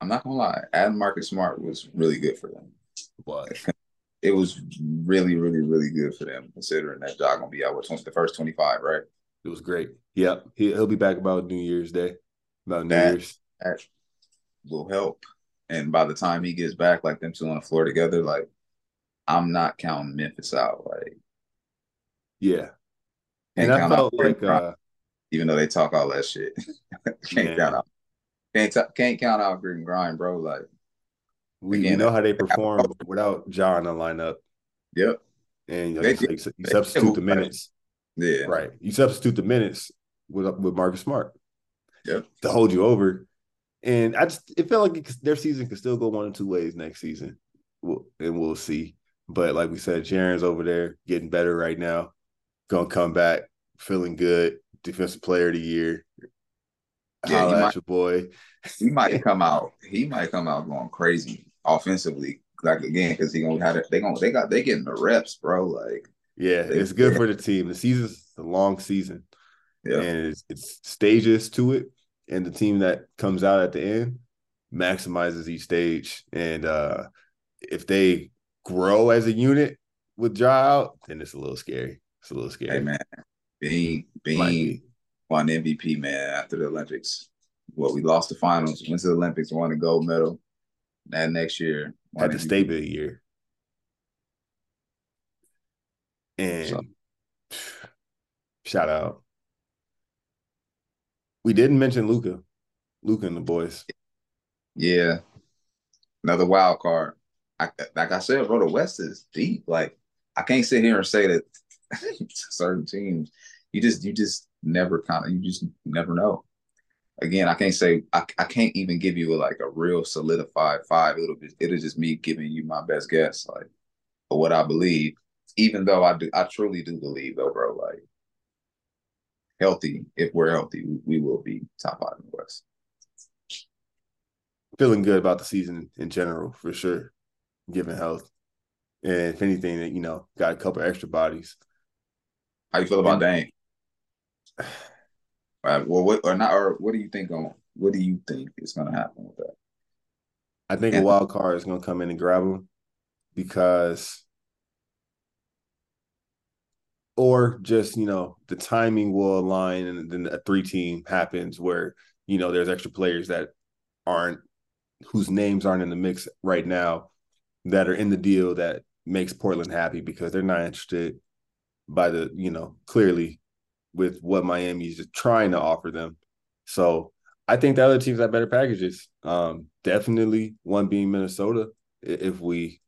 I'm not gonna lie. Adam Marcus Smart was really good for them. What? It was really, really, really good for them, considering that Jock gonna be out with the first 25, right? It was great. Yep, he, will be back about New Year's Day. About New that, Year's. That will help. And by the time he gets back, like them two on the floor together, like I'm not counting Memphis out. Like, yeah. And I felt like, uh, even though they talk all that shit, can't count out. Can't t- can't count out grit and grind, bro. Like, we again, know how they perform without John in the lineup. Yep. And you, know, they, you, you substitute the minutes. Yeah. Right. You substitute the minutes with with Marcus Smart. Yep. To hold you over. And I just it felt like it, their season could still go one or two ways next season. We'll, and we'll see. But like we said, Jaren's over there getting better right now. Gonna come back feeling good. Defensive player of the year. Yeah, Holla might, your boy. he might come out. He might come out going crazy offensively. Like again, because he gonna have it. They gonna they got they getting the reps, bro. Like yeah, they, it's good for the team. The season's a long season. Yeah. And it's, it's stages to it. And the team that comes out at the end maximizes each stage. And uh if they grow as a unit with out, then it's a little scary. It's a little scary. Hey man, being being won MVP man after the Olympics. Well, we lost the finals, went to the Olympics, won a gold medal. That next year had the stay a year. And so. shout out. We didn't mention Luka. Luka and the boys. Yeah. Another wild card. I, like I said, bro, the West is deep. Like I can't sit here and say that certain teams, you just you just never kind of you just never know. Again, I can't say I, I can't even give you a, like a real solidified five. It'll be it'll just me giving you my best guess, like for what I believe even though I do, I truly do believe though, bro, like healthy, if we're healthy, we, will be top five in the West. Feeling good about the season in general, for sure, given health. And if anything, that you know, got a couple extra bodies. How you feel about Dame? Uh, well, what or not, or what do you think on? What do you think is going to happen with that? I think and, a wild card is going to come in and grab him because or just you know the timing will align and then a three team happens where you know there's extra players that aren't whose names aren't in the mix right now that are in the deal that makes Portland happy because they're not interested by the you know clearly with what Miami is trying to offer them. So I think the other teams have better packages. Um, definitely one being Minnesota. If we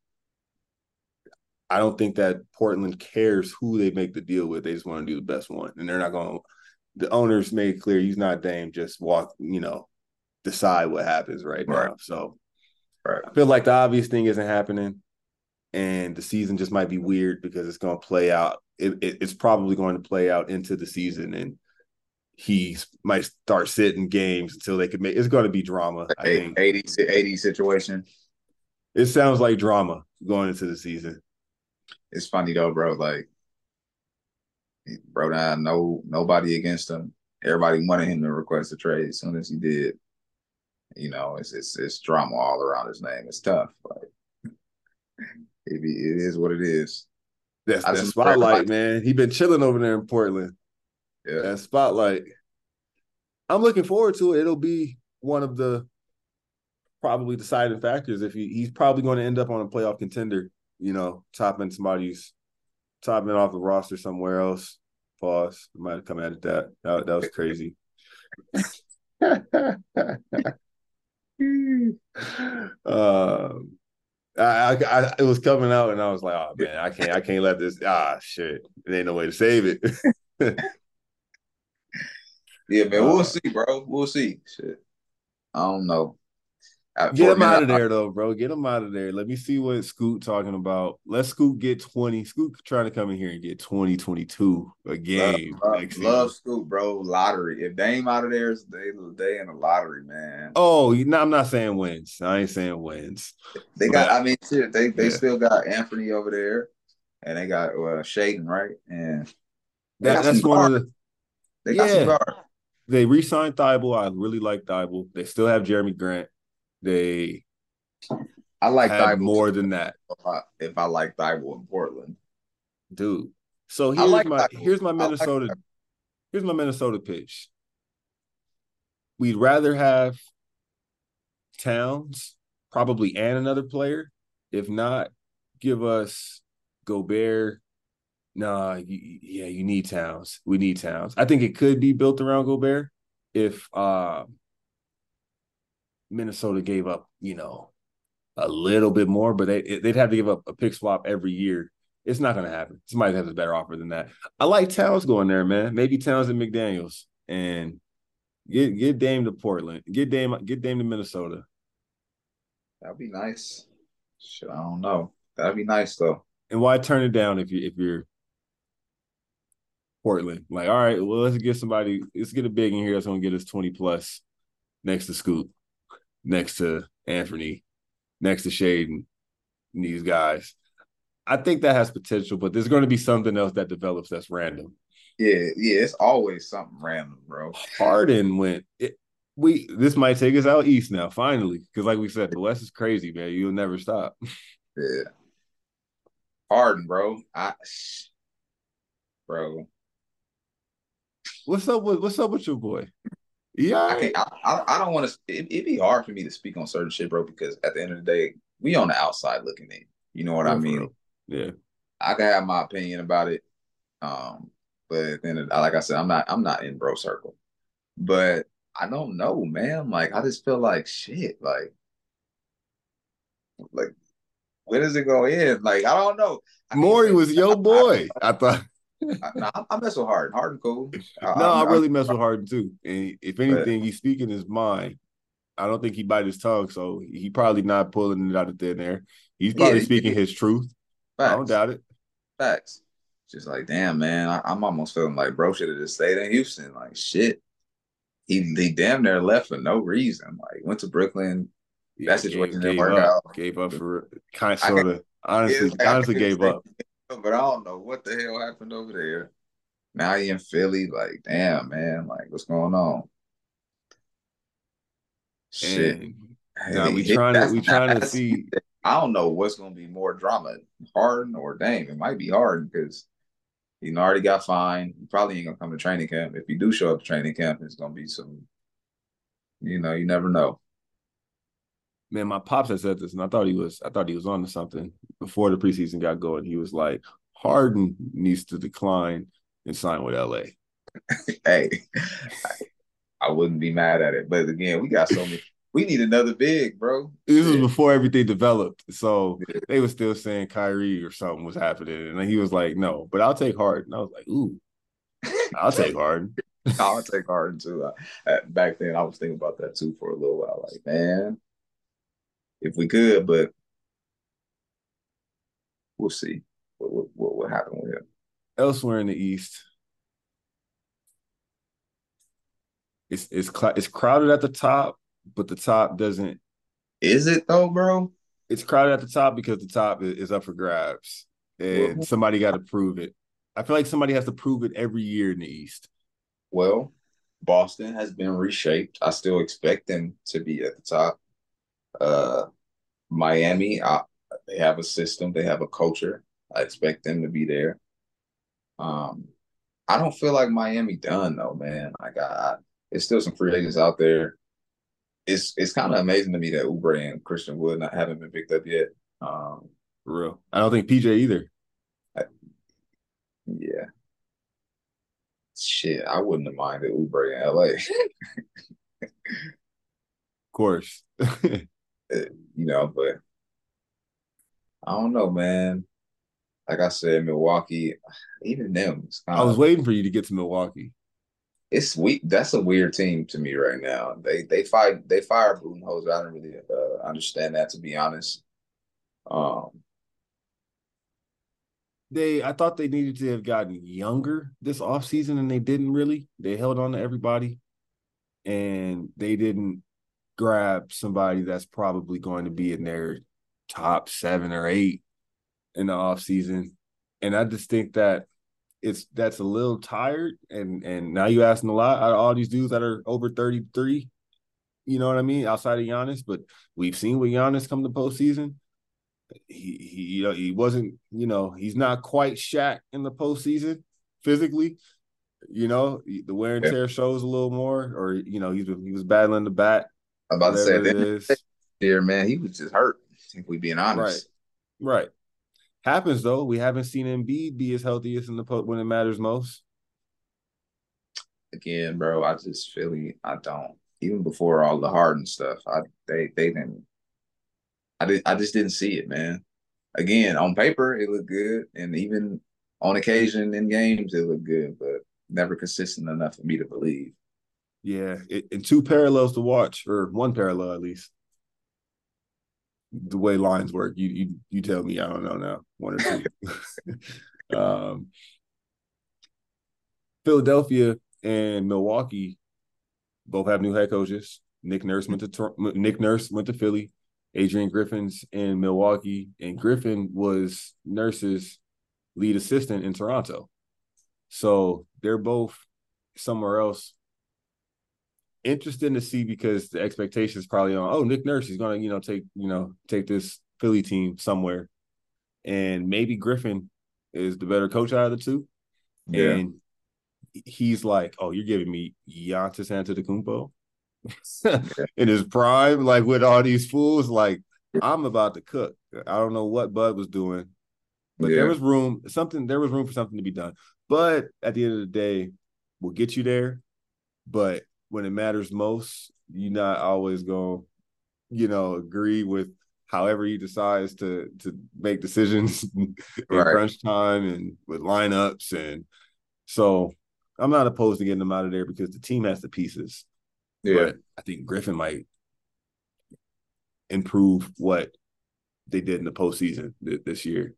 I don't think that Portland cares who they make the deal with. They just want to do the best one, and they're not going. to The owners made clear he's not Dame. Just walk, you know, decide what happens right, right. now. So right. I feel like the obvious thing isn't happening, and the season just might be weird because it's going to play out. It, it, it's probably going to play out into the season, and he might start sitting games until they can make. It's going to be drama. I think 80, 80 situation. It sounds like drama going into the season it's funny though, bro. Like, bro, now no nobody against him. Everybody wanted him to request a trade as soon as he did. You know, it's it's, it's drama all around his name. It's tough. Like, it, be, it is what it is. That's the spotlight, man. He been chilling over there in Portland. Yeah, that spotlight. I'm looking forward to it. It'll be one of the probably deciding factors. If he, he's probably going to end up on a playoff contender you know, topping somebody's topping off the roster somewhere else. Pause. I might have come at that. That, that was crazy. um, I, I, I, it was coming out, and I was like, "Oh man, I can't, I can't let this. Ah, shit, there ain't no way to save it." yeah, man, we'll uh, see, bro. We'll see. Shit, I don't know. Get him out of there, though, bro. Get him out of there. Let me see what Scoot talking about. Let Scoot get 20. Scoot trying to come in here and get 20, 22 a game. Love, love, love Scoot, bro. Lottery. If Dame out of there, they they in the lottery, man. Oh, no, I'm not saying wins. I ain't saying wins. They got, I mean, shit, they they yeah. still got Anthony over there, and they got uh Shaedon, right? And that, that's one of the they got yeah. some They re-signed Thybulle. I really like Thybulle. They still have Jerami Grant. They I like Thybulle more than that. If I, if I like Thybulle in Portland, dude. So here's like my Thybulle. here's my Minnesota like here's my Minnesota pitch. We'd rather have Towns probably and another player. If not, give us Gobert. Nah, you, yeah, you need Towns. We need Towns. I think it could be built around Gobert if uh, Minnesota gave up, you know, a little bit more, but they they'd have to give up a pick swap every year. It's not going to happen. Somebody has a better offer than that. I like Towns going there, man. Maybe Towns and McDaniels, and get get Dame to Portland. Get Dame get Dame to Minnesota. That'd be nice. Shit, I don't know. That'd be nice though. And why turn it down if you if you're Portland? Like, all right, well, let's get somebody. Let's get a big in here that's gonna get us twenty plus next to Scoot next to Anthony, next to Shaedon, these guys. I think that has potential, but there's going to be something else that develops that's random. Yeah, yeah, it's always something random, bro. Harden went. It, we this might take us out east now, finally, because like we said, the West is crazy, man. You'll never stop. Yeah, Harden, bro. I, bro. What's up with What's up with your boy? Yeah, I, I, I, don't want to. It, would be hard for me to speak on certain shit, bro, because at the end of the day, we on the outside looking in. You know what I mean? Yeah. I can have my opinion about it, um, but then, like I said, I'm not. I'm not in bro circle, but I don't know, man. Like I just feel like shit. Like, like where does it go in? Like I don't know. Morey was your boy. I, I thought. I, no, I, mess with Harden. Harden cool. I, no, I, I really mess with Harden too. And if anything, he's speaking his mind. I don't think he bite his tongue, so he probably not pulling it out of thin air. He's probably yeah, speaking his truth. Facts. I don't doubt it. Facts. Just like, damn, man, I, am almost feeling like bro should have just stayed in Houston. Like, shit. He he damn near left for no reason. Like, went to Brooklyn. Yeah, that situation didn't work out. Gave up for kind of sort of honestly, honestly gave up but I don't know what the hell happened over there. Now you in Philly, like, damn, man, like, what's going on? Shit. Nah, we trying to we trying to see. I don't know what's gonna be more drama, Harden or Dame. It might be Harden because he already got fined. He probably ain't gonna come to training camp. If you do show up to training camp, it's gonna be some. You know, you never know man, my pops had said this, and I thought he was, I thought he was on to something before the preseason got going. He was like, Harden needs to decline and sign with LA. hey, I wouldn't be mad at it, but again, we got so many. We need another big, bro. This was before everything developed, so they were still saying Kyrie or something was happening, and he was like, "No, but I'll take Harden." I was like, "Ooh, I'll take Harden." I'll take Harden too. Uh, back then, I was thinking about that too for a little while. Like, man, if we could, but we'll see what what what happen with him. Elsewhere in the East, it's it's cl- it's crowded at the top, but the top doesn't. Is it though, bro? It's crowded at the top because the top is up for grabs, and well, somebody got to prove it. I feel like somebody has to prove it every year in the East. Well, Boston has been reshaped. I still expect them to be at the top. Uh, Miami, I, they have a system, they have a culture. I expect them to be there. Um, I don't feel like Miami done though, man. Like I, it's still some free agents out there. It's it's kind of amazing to me that Oubre and Christian Wood not haven't been picked up yet. Um, For real, I don't think PJ either. I, yeah, shit, I wouldn't have minded Oubre in LA. of course. you know, but I don't know, man. Like I said, Milwaukee, even them. I was waiting for you to get to Milwaukee. It's weak. That's a weird team to me right now. They they fight. They fire Budenholzer. I don't really uh, understand that to be honest. Um, they I thought they needed to have gotten younger this offseason and they didn't really. They held on to everybody and they didn't grab somebody that's probably going to be in their top seven or eight in the offseason. And I just think that it's that's a little tired. And and now you asking a lot out of all these dudes that are over 33. You know what I mean? Outside of Giannis, but we've seen with Giannis come to postseason he, he you know he wasn't you know he's not quite Shaq in the postseason physically. You know the wear and tear shows a little more, or you know he's he was battling the bat. I'm about to say here, man, he was just hurt. If we being honest, right, right. Happens though. We haven't seen Embiid be as healthy as in the post when it matters most. Again, bro, I just feel like I don't. Even before all the Harden stuff, I they they didn't I did I just didn't see it, man. Again, on paper it looked good, and even on occasion in games it looked good, but never consistent enough for me to believe. Yeah, it, and two parallels to watch, or one parallel at least. The way lines work, you you you tell me. I don't know now, one or two. um, Philadelphia and Milwaukee both have new head coaches. Nick Nurse went to Nick Nurse went to Philly. Adrian Griffin's in Milwaukee, and Griffin was Nurse's lead assistant in Toronto. So they're both somewhere else. Interesting to see because the expectation is probably on, oh, Nick Nurse is gonna, you know, take, you know, take this Philly team somewhere. And maybe Griffin is the better coach out of the two. Yeah. And he's like, Oh, you're giving me Giannis Antetokounmpo? in his prime, like with all these fools, like I'm about to cook. I don't know what Bud was doing, but yeah. there was room, something, there was room for something to be done. But at the end of the day, we'll get you there. But when it matters most, you're not always going, you know, agree with however he decides to to make decisions in right. crunch time and with lineups and so I'm not opposed to getting them out of there because the team has the pieces. Yeah. But I think Griffin might improve what they did in the postseason th- this year.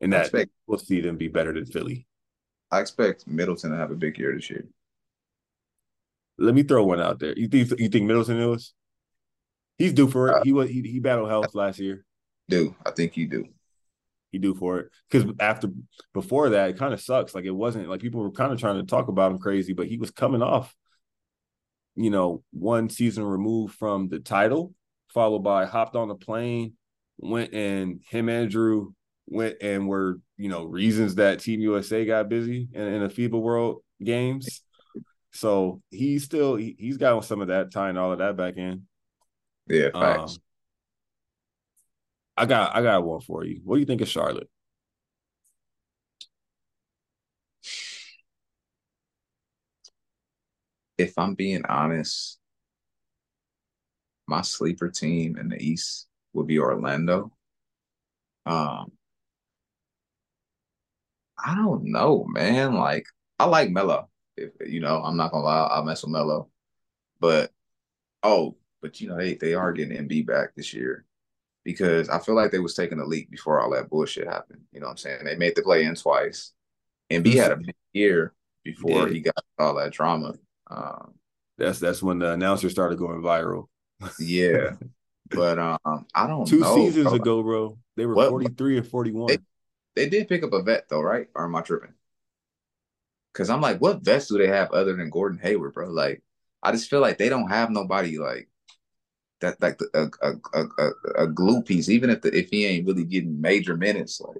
And that expect, we'll see them be better than Philly. I expect Middleton to have a big year this year. Let me throw one out there. You think you think Middleton is? He's due for it. Uh, he was he, he battled health last year. Do I think you do? He do for it because after before that, it kind of sucks. Like it wasn't like people were kind of trying to talk about him crazy, but he was coming off you know, one season removed from the title, followed by hopped on the plane, went and him and Jrue went and were, you know, reasons that Team USA got busy in, in the FIBA World Games. So he's still he, has got some of that tying all of that back in. Yeah, facts. Um, I got I got one for you. What do you think of Charlotte? if I'm being honest, my sleeper team in the East would be Orlando. Um, I don't know, man. Like, I like Melo. If you know, I'm not gonna lie, I'll mess with Melo. But oh, but you know, they they are getting MB back this year because I feel like they was taking a leap before all that bullshit happened. You know what I'm saying? They made the play in twice. MB had a big year before he got all that drama. Um, that's that's when the announcer started going viral. yeah, but um, I don't. Two know, seasons bro. ago, bro, they were forty three and forty one. They, they, did pick up a vet though, right? Or am I tripping? Because I'm like, what vets do they have other than Gordon Hayward, bro? Like, I just feel like they don't have nobody like that, like the, a, a a a glue piece. Even if the, if he ain't really getting major minutes, like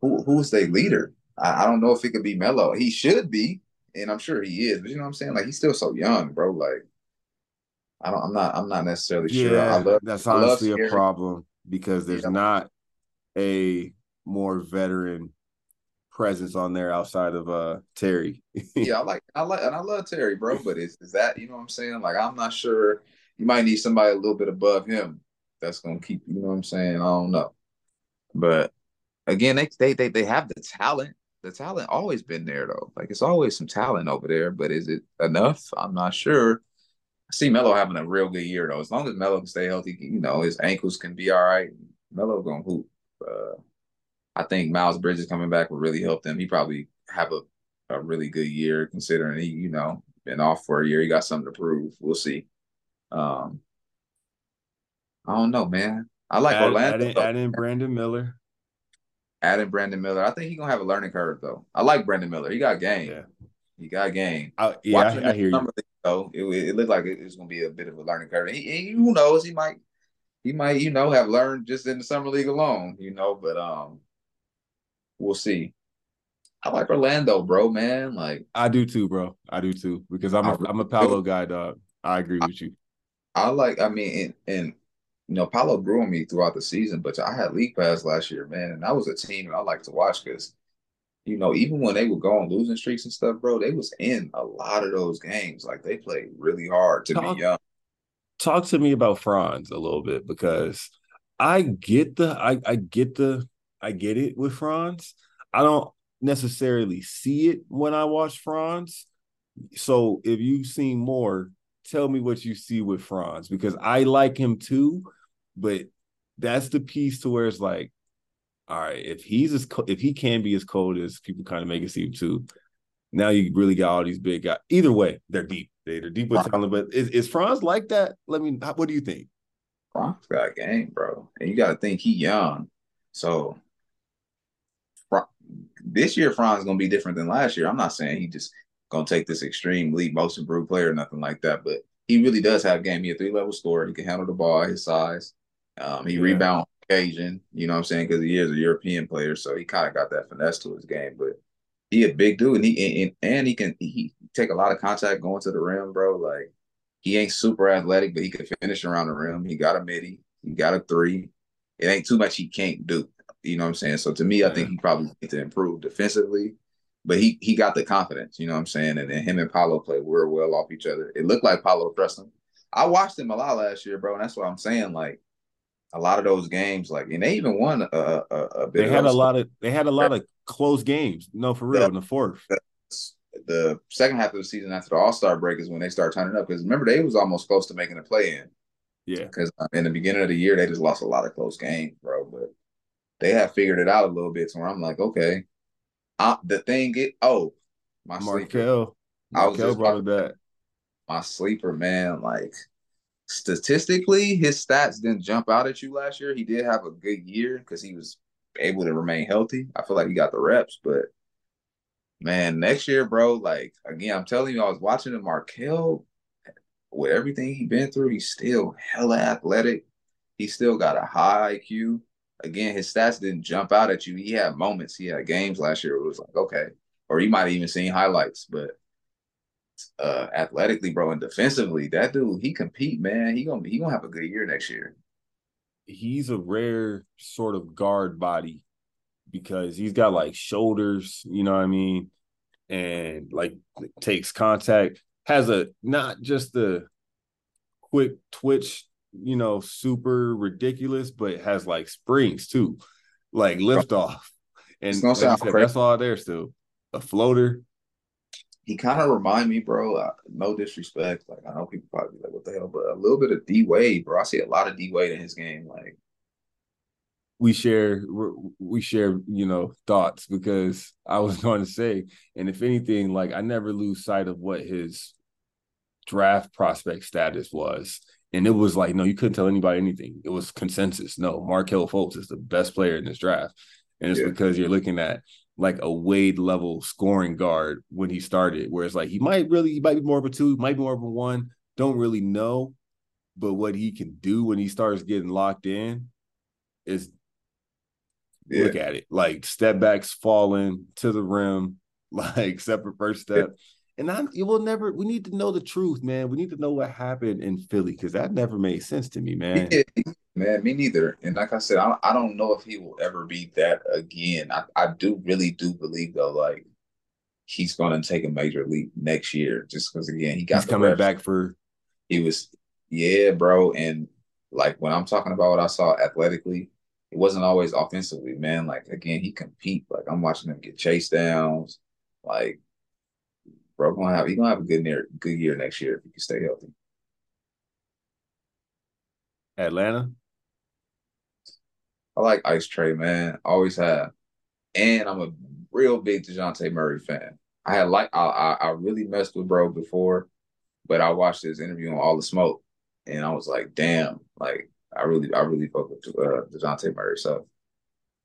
who who's their leader? I, I don't know if it could be Melo. He should be, and I'm sure he is, but you know what I'm saying? Like he's still so young, bro. Like I don't I'm not I'm not necessarily yeah, sure. I love that's honestly love a problem because there's yeah. not a more veteran presence on there outside of uh Terry. yeah, I like I like and I love Terry, bro. But is is that you know what I'm saying? Like I'm not sure. You might need somebody a little bit above him that's gonna keep. You know what I'm saying? I don't know. But again, they they they, they have the talent. The talent always been there though. Like it's always some talent over there. But is it enough? I'm not sure. I see Melo having a real good year though. As long as Melo can stay healthy, you know, his ankles can be all right. Melo gonna hoop. Uh, I think Miles Bridges coming back will really help them. He probably have a, a really good year considering he, you know, been off for a year. He got something to prove. We'll see. Um, I don't know, man. I like add, Orlando. Add in, add in Brandon Miller. Add in Brandon Miller. I think he's gonna have a learning curve though. I like Brandon Miller. He got game. Yeah. He got game. I, yeah, Watching I, I hear you. Though it, it looked like it was gonna be a bit of a learning curve. He, he, who knows? He might, he might, you know, have learned just in the summer league alone. You know, but um, we'll see. I like Orlando, bro, man. Like I do too, bro. I do too because I'm a am a Paolo guy, dog. I agree I, with you. I like. I mean, and, and you know, Paolo grew on me throughout the season, but I had league pass last year, man, and that was a team that I like to watch because, you know, even when they would go on losing streaks and stuff, bro, they was in a lot of those games. Like they played really hard to talk, be young. Talk to me about Franz a little bit because I get the I I get the I get it with Franz. I don't necessarily see it when I watch Franz. So if you've seen more, tell me what you see with Franz because I like him too, but that's the piece to where it's like, all right, if he's as co- if he can be as cold as people kind of make it seem too, now you really got all these big guys. Either way, they're deep. They're deep with talent. But is, is Franz like that? Let me. What do you think? Franz got game, bro, and you got to think he young. So this year Franz is gonna be different than last year. I'm not saying he just gonna take this extreme lead most improved player or nothing like that, but he really does have game. He a three level scorer. He can handle the ball his size. Um, he yeah. rebound occasion. You know what I'm saying? Because he is a European player, so he kind of got that finesse to his game. But he a big dude, and he and, and he can he take a lot of contact going to the rim, bro. Like he ain't super athletic, but he can finish around the rim. He got a midi. He got a three. It ain't too much he can't do. You know what I'm saying? So to me, I think he probably need to improve defensively, but he he got the confidence. You know what I'm saying? And then him and Paolo play real well off each other. It looked like Paolo trust him. I watched him a lot last year, bro, and that's what I'm saying. Like a lot of those games, like, and they even won a, a, a bit. They had a lot of they had a lot of close games. No, for real, the, in the fourth. The, the second half of the season after the All Star break is when they start turning up. Because remember, they was almost close to making a play in. Yeah. Because uh, in the beginning of the year, they just lost a lot of close games, bro. But they have figured it out a little bit. So I'm like, okay. I, the thing it oh my Markelle. I was just brought that. My sleeper, man, like statistically, his stats didn't jump out at you last year. He did have a good year because he was able to remain healthy. I feel like he got the reps, but man, next year, bro, like again, I'm telling you, I was watching him, Markelle, with everything he been through, he's still hella athletic. He still got a high IQ again, his stats didn't jump out at you. He had moments, he had games last year. It was like okay, or you might even seen highlights, but uh athletically, bro, and defensively, that dude he compete, man. He gonna he gonna have a good year next year. He's a rare sort of guard body because he's got like shoulders, you know what I mean, and like takes contact, has a not just the quick twitch you know, super ridiculous, but has like springs too, like lift off. And like said, that's all there still. A floater. He kind of remind me, bro. Uh, no disrespect. Like I know people probably be like, "What the hell?" But a little bit of D Wade, bro. I see a lot of D Wade in his game. Like we share, we share, you know, thoughts because I was going to say, and if anything, like I never lose sight of what his draft prospect status was and it was like, no, you couldn't tell anybody anything. It was consensus. No, Markelle Fultz is the best player in this draft. And it's yeah. because you're looking at like a Wade level scoring guard when he started, where it's like he might really, he might be more of a two, might be more of a one. Don't really know. But what he can do when he starts getting locked in is yeah. look at it. Like step backs falling to the rim, like separate first step. And I, you will never. We need to know the truth, man. We need to know what happened in Philly because that never made sense to me, man. Yeah, Man, me neither. And like I said, I don't, I don't know if he will ever be that again. I, I do really do believe though, like he's going to take a major leap next year, just because again he got he's coming reps. back for. He was, yeah, bro, and like when I'm talking about what I saw athletically, it wasn't always offensively, man. Like again, he compete. Like I'm watching him get chase downs. Like, bro, gonna have he gonna have a good year, good year next year if you can stay healthy. Atlanta. I like Ice Trae, man. Always have, and I'm a real big Dejounte Murray fan. I had like I, I, I really messed with bro before, but I watched his interview on All the Smoke, and I was like, damn, like I really I really fuck with uh, Dejounte Murray. So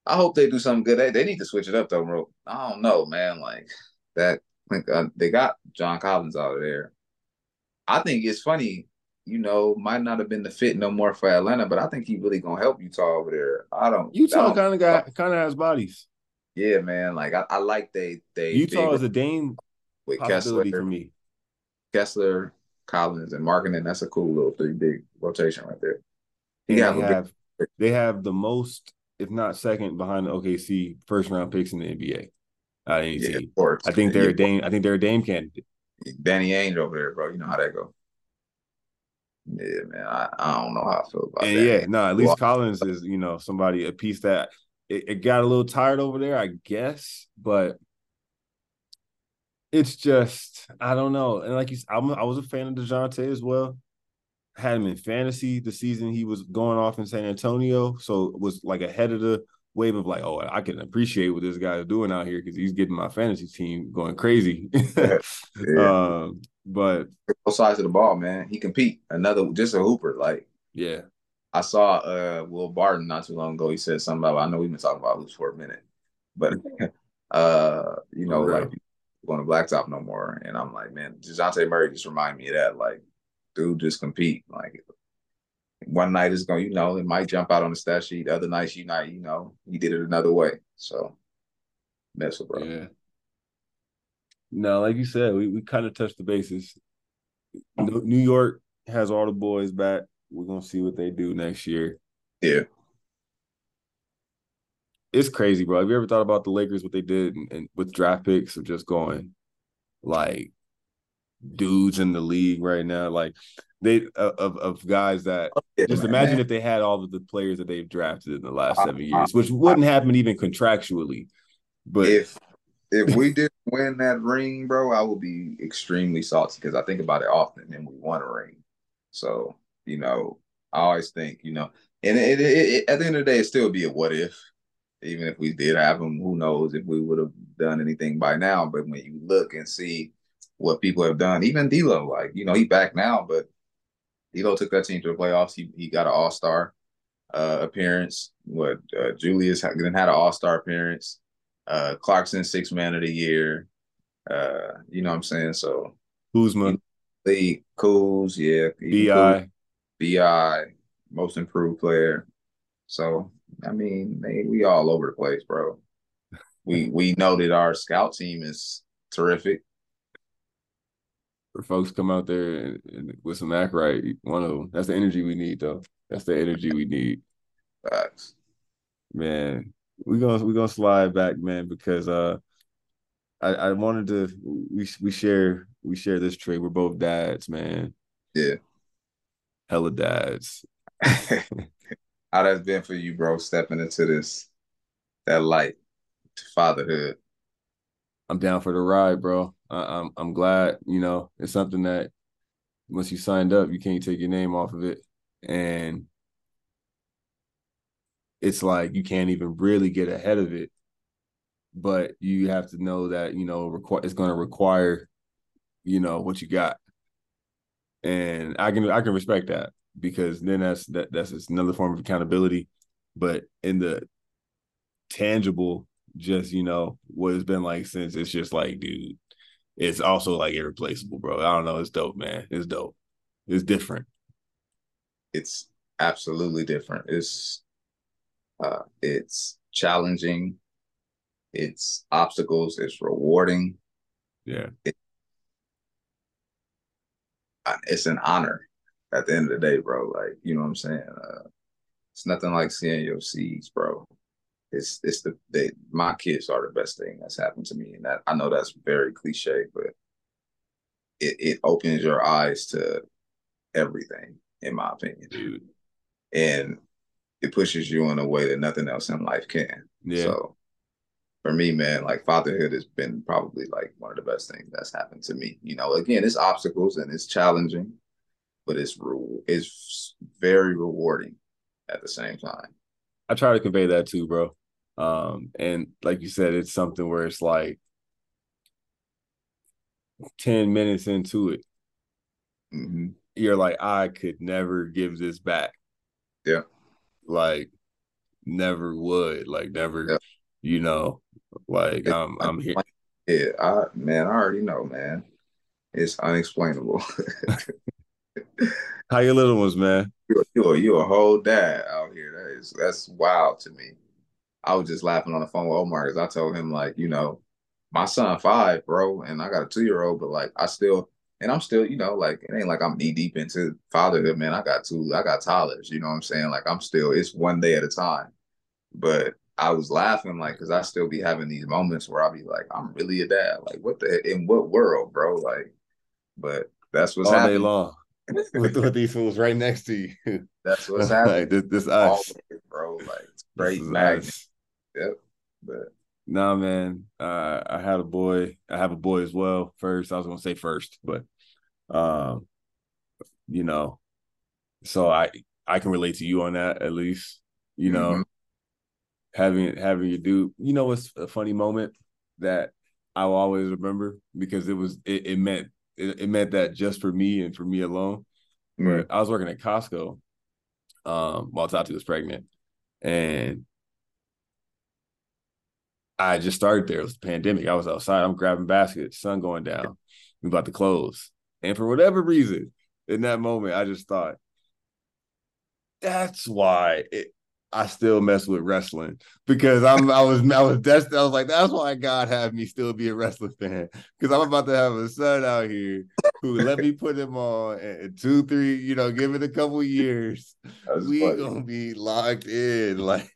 I hope they do something good. They, they need to switch it up though, bro. I don't know, man. Like that, like uh, they got John Collins out of there. I think it's funny you know, might not have been the fit no more for Atlanta, but I think he really gonna help Utah over there. I don't. Utah kind of got kind of has bodies. Yeah, man. Like I, I like they they Utah they, is a Dame with Kessler for me. Kessler, Collins, and Markkanen. That's a cool little three big rotation right there. He have, have they have the most, if not second, behind the OKC first round picks in the NBA. Yeah, I think they're yeah. a Dame. I think they're a Dame candidate. Danny Ainge over there, bro. You know how that go. Yeah, man. I, I don't know how I feel about and that. Yeah, no, at least well, Collins is, you know, somebody a piece that it, it, got a little tired over there, I guess, but it's just I don't know. And like you, I'm, I was a fan of Dejounte as well. Had him in fantasy the season he was going off in San Antonio, so it was like ahead of the wave of like, oh, I can appreciate what this guy is doing out here because he's getting my fantasy team going crazy. yeah. um, but both sides of the ball, man. He compete. Another just a hooper. Like yeah. I saw uh Will Barton not too long ago. He said something about I know we've been talking about hoops for a minute, but uh, you know, like going to blacktop no more. And I'm like, man, Dejounte Murray just remind me of that. Like, dude, just compete. Like one night is going, you know, it might jump out on the stat sheet. The other nights, you not, you know, he did it another way. So mess with bro. Yeah. No, like you said, we, we kind of touched the bases. New York has all the boys back. We're gonna see what they do next year. Yeah. It's crazy, bro. Have you ever thought about the Lakers, what they did and, and with draft picks of just going like dudes in the league right now? Like they uh, of of guys that oh, yeah, just imagine man. if they had all of the players that they've drafted in the last uh, seven years, uh, which wouldn't happen even contractually. But if if we didn't win that ring, bro, I would be extremely salty because I think about it often and we won a ring. So, you know, I always think, you know, and it, it, it, at the end of the day, it still be a what if. Even if we did have them, who knows if we would have done anything by now. But when you look and see what people have done, even D'Lo, like, you know, he back now, but D'Lo took that team to the playoffs. He, he got an all star uh, appearance. What uh, Julius then had an all star appearance uh Clarkson six man of the year. Uh, you know what I'm saying? So Kuzma. Lee Kuz, yeah. BI. BI, most improved player. So I mean, they, we all over the place, bro. We we know that our scout team is terrific. For folks come out there and, and with some act right, one of them. That's the energy we need, though. That's the energy we need. Facts. Man, we're gonna we're gonna slide back, man, because uh I, I wanted to we we share we share this trait. We're both dads, man. Yeah. Hella dads. How that's been for you, bro, stepping into this that light to fatherhood. I'm down for the ride, bro. I, I'm I'm glad, you know, it's something that once you signed up, you can't take your name off of it. And it's like you can't even really get ahead of it. But you have to know that, you know, requ- it's going to require, you know, what you got. And I can I can respect that because then that's that that's another form of accountability. But in the tangible, just you know, what it's been like since it's just like, dude, it's also like irreplaceable, bro. I don't know. It's dope, man. It's dope. It's different. It's absolutely different. It's uh, it's challenging. It's obstacles. It's rewarding. Yeah. It, it's an honor at the end of the day, bro. Like, you know what I'm saying? Uh, It's nothing like seeing your seeds, bro. It's it's the they my kids are the best thing that's happened to me, and that I know that's very cliche, but it it opens your eyes to everything, in my opinion, dude. and it pushes you in a way that nothing else in life can. Yeah. So for me, man, like fatherhood has been probably like one of the best things that's happened to me. You know, again, it's obstacles and it's challenging, but it's re- it's very rewarding at the same time. I try to convey that too, bro. Um, and like you said, it's something where it's like 10 minutes into it, hmm you're like, I could never give this back. Yeah. Like, never would. Like, never, Yeah. you know, like I'm I'm here. Yeah, I man, I already know, man. It's unexplainable. How your little ones, man? you're, you're you're a whole dad out here. That is that's wild to me. I was just laughing on the phone with Omar because I told him like, you know, my son five, bro, and I got a two year old, but like I still and I'm still, you know, like it ain't like I'm knee deep into fatherhood, man. I got two, I got toddlers, you know what I'm saying? Like I'm still, it's one day at a time. But I was laughing like because I still be having these moments where I'll be like, I'm really a dad. Like, what the in what world, bro? Like, but that's what's All day long. with, with these fools right next to you. That's what's happening. like this, this Always, us. bro. Like it's great magnet. Yep. But Nah, man. Uh, I had a boy. I have a boy as well. First, I was gonna say first, but um, you know, so I I can relate to you on that at least. You know, Mhm. having having your dude. You know, it's a funny moment that I'll always remember because it was it, it meant it, it meant that just for me and for me alone. mm, But I was working at Costco um, while Tati was pregnant, and I just started there. It was the pandemic. I was outside. I'm grabbing baskets, sun going down. We about to close, and for whatever reason, in that moment, I just thought, that's why it, I still mess with wrestling because I'm I was I was destined. I was like, that's why God had me still be a wrestling fan because I'm about to have a son out here who let me put him on and, two, three, you know, give it a couple years. we funny. gonna be locked in, like.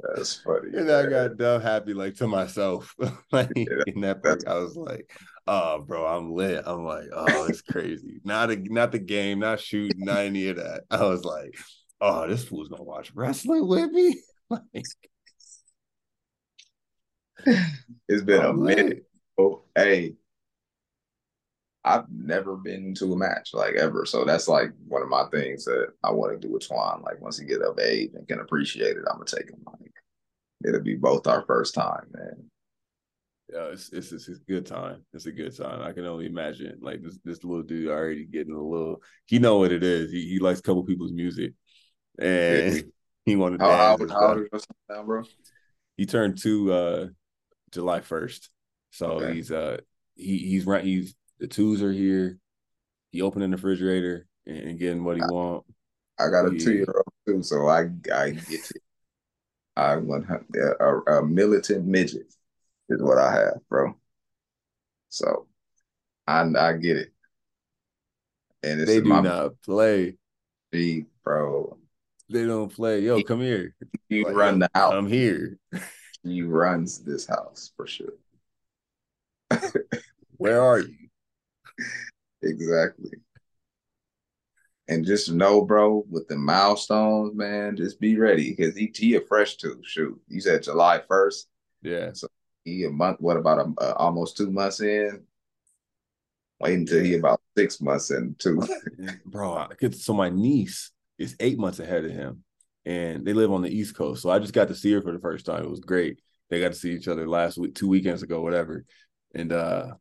That's funny. And I got dumb happy, like to myself. like in that part, I was like, "Oh, bro, I'm lit." I'm like, "Oh, it's crazy." not a, not the game, not shooting, not any of that. I was like, "Oh, this fool's gonna watch wrestling with me." like, It's been a I'm minute. lit. Oh, hey, I've never been to a match like ever, so that's like one of my things that I want to do with Twan. Like once he get of age and can appreciate it, I'm gonna take him. Like it'll be both our first time, man. Yeah, it's, it's it's a good time. It's a good time. I can only imagine. Like this this little dude already getting a little. He know what it is. He he likes a couple people's music, and he wanted to How, how, how old is now, bro? He turned two uh July first. So Okay. he's uh he he's right he's the twos are here. He opening the refrigerator and, and getting what he want. I got a two year old too, so I I get it. I want a, a militant midget is what I have, bro. So I I get it, and it's They do my not play. feet, bro. They don't play. Yo, come here. You Like, run the house. I'm here. He runs this house for sure. Where are you? Exactly. And just know, bro, with the milestones, man, just be ready because he he a fresh too. Shoot, you said July first. Yeah. He a month. What about a, uh, almost two months in? Wait until he about six months in too. Bro, so my niece is eight months ahead of him. And they live on the East Coast. So I just got to see her for the first time. It was great. They got to see each other last week, two weekends ago, whatever. And uh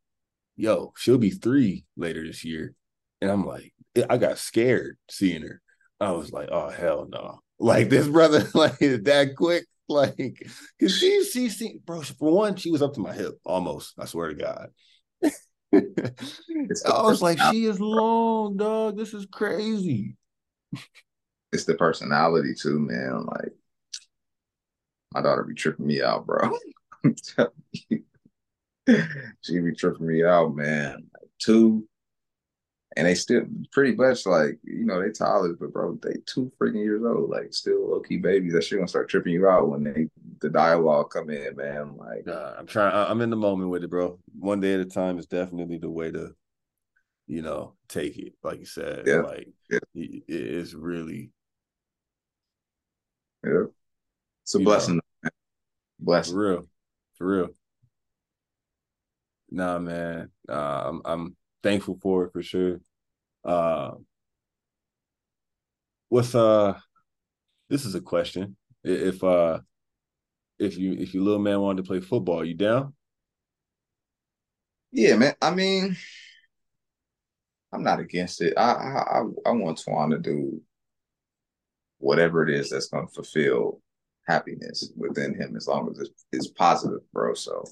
yo, she'll be three later this year. And I'm like, I got scared seeing her. I was like, oh hell no. Like this brother, like that quick. Like, cause she she see, bro, for one, she was up to my hip almost. I swear to God. I was like, she is long, dog. This is crazy. it's the personality too, man. Like my daughter be tripping me out, bro. I'm telling you. she be tripping me out, man. Like, two, and they still pretty much like you know they toddlers, but bro, they two freaking years old, like still low key babies. That shit gonna start tripping you out when they the dialogue come in, man. Like uh, I'm trying, I'm in the moment with it, bro. One day at a time is definitely the way to, you know, take it. Like you said, yeah. like yeah. it is really, yeah, it's a blessing. Know, blessing, for real, for real. Nah, man, uh, I'm I'm thankful for it for sure. Uh, what's uh, this is a question. If uh, if you if your little man wanted to play football, you down? Yeah, man. I mean, I'm not against it. I I I want Twan to do whatever it is that's going to fulfill happiness within him, as long as it's, it's positive, bro. So,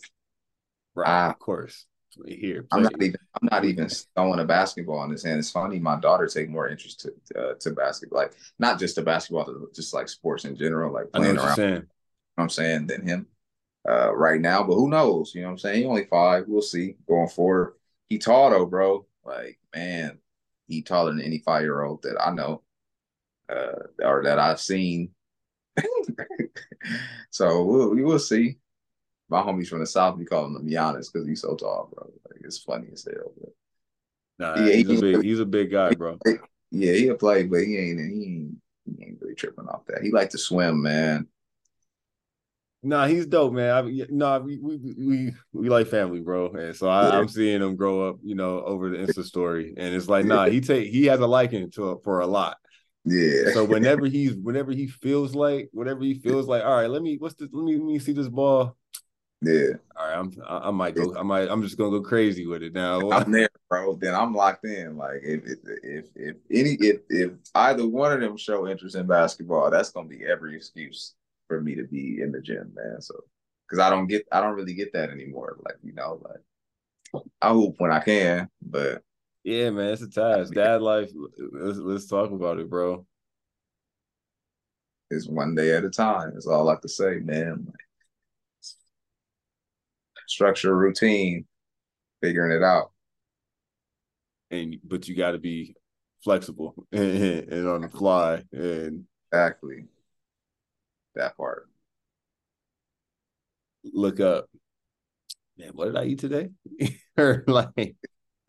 right, I, of course here. I'm not even I'm not even throwing a basketball in his hand. It's funny, my daughter take more interest to uh, to basketball, like not just to basketball, just like sports in general, like playing around. You know I'm saying than him uh, right now, but who knows? You know what I'm saying? He only five. We'll see going forward. He tall though, bro. Like man, he taller than any five year old that I know uh, or that I've seen. so we'll we will see my homies from the south be calling him Giannis because he's so tall, bro. Like it's funny as hell. But nah, yeah, he's, he, a big, he's a big guy, bro. Yeah, he'll play, but he ain't he ain't he ain't really tripping off that. He like to swim, man. Nah, he's dope, man. I, nah, we, we we we like family, bro. And so I, am seeing him grow up, you know, over the Insta story, and it's like, nah, he take he has a liking to for a lot. Yeah. So whenever he's whenever he feels like whatever he feels like, all right, let me what's this? Let me let me see this ball. Yeah. All right, I'm I, I might go. I might. I'm just gonna go crazy with it now. I'm there, bro. Then I'm locked in. Like if if if, any if if either one of them show interest in basketball, that's gonna be every excuse for me to be in the gym, man. So because I don't get I don't really get that anymore. Like you know, like I hoop when I can, but yeah, man, it's a task. Dad life. Let's let's talk about it, bro. It's one day at a time. That's all I have to say, man. Like, structure, routine, figuring it out. And but you got to be flexible and, and on the fly and exactly that part. Look up, man. What did I eat today? or like,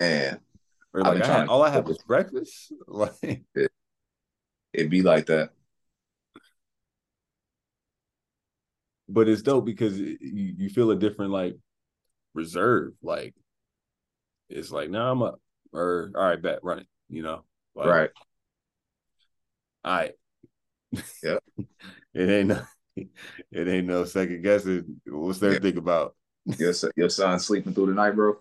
and or like I had, all I had was breakfast. Like it, it'd be like that. But it's dope because you, you feel a different like reserve. Like it's like, now nah, I'm up. Or all right, bet, run it. You know? Like, right. All right. Yep. it ain't no it ain't no second guessing. What's there yep. think about? Your your son sleeping through the night, bro?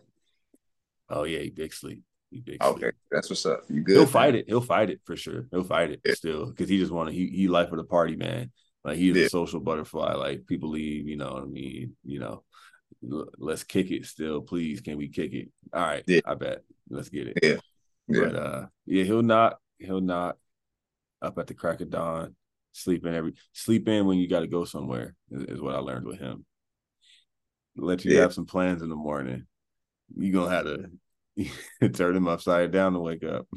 Oh yeah, he big sleep. He big okay, sleep. that's what's up. You good? He'll man? fight it. He'll fight it for sure. He'll fight it yeah. still because he just want to. He he life of the party, man. Like he's yeah. a social butterfly. Like people leave, you know what I mean. You know, let's kick it still, please. Can we kick it? All right, yeah. I bet. Let's get it. Yeah. yeah. But uh yeah, he'll not he'll not up at the crack of dawn, sleep in every sleep in when you gotta go somewhere is, is what I learned with him. Let you yeah. have some plans in the morning. You gonna have to turn him upside down to wake up.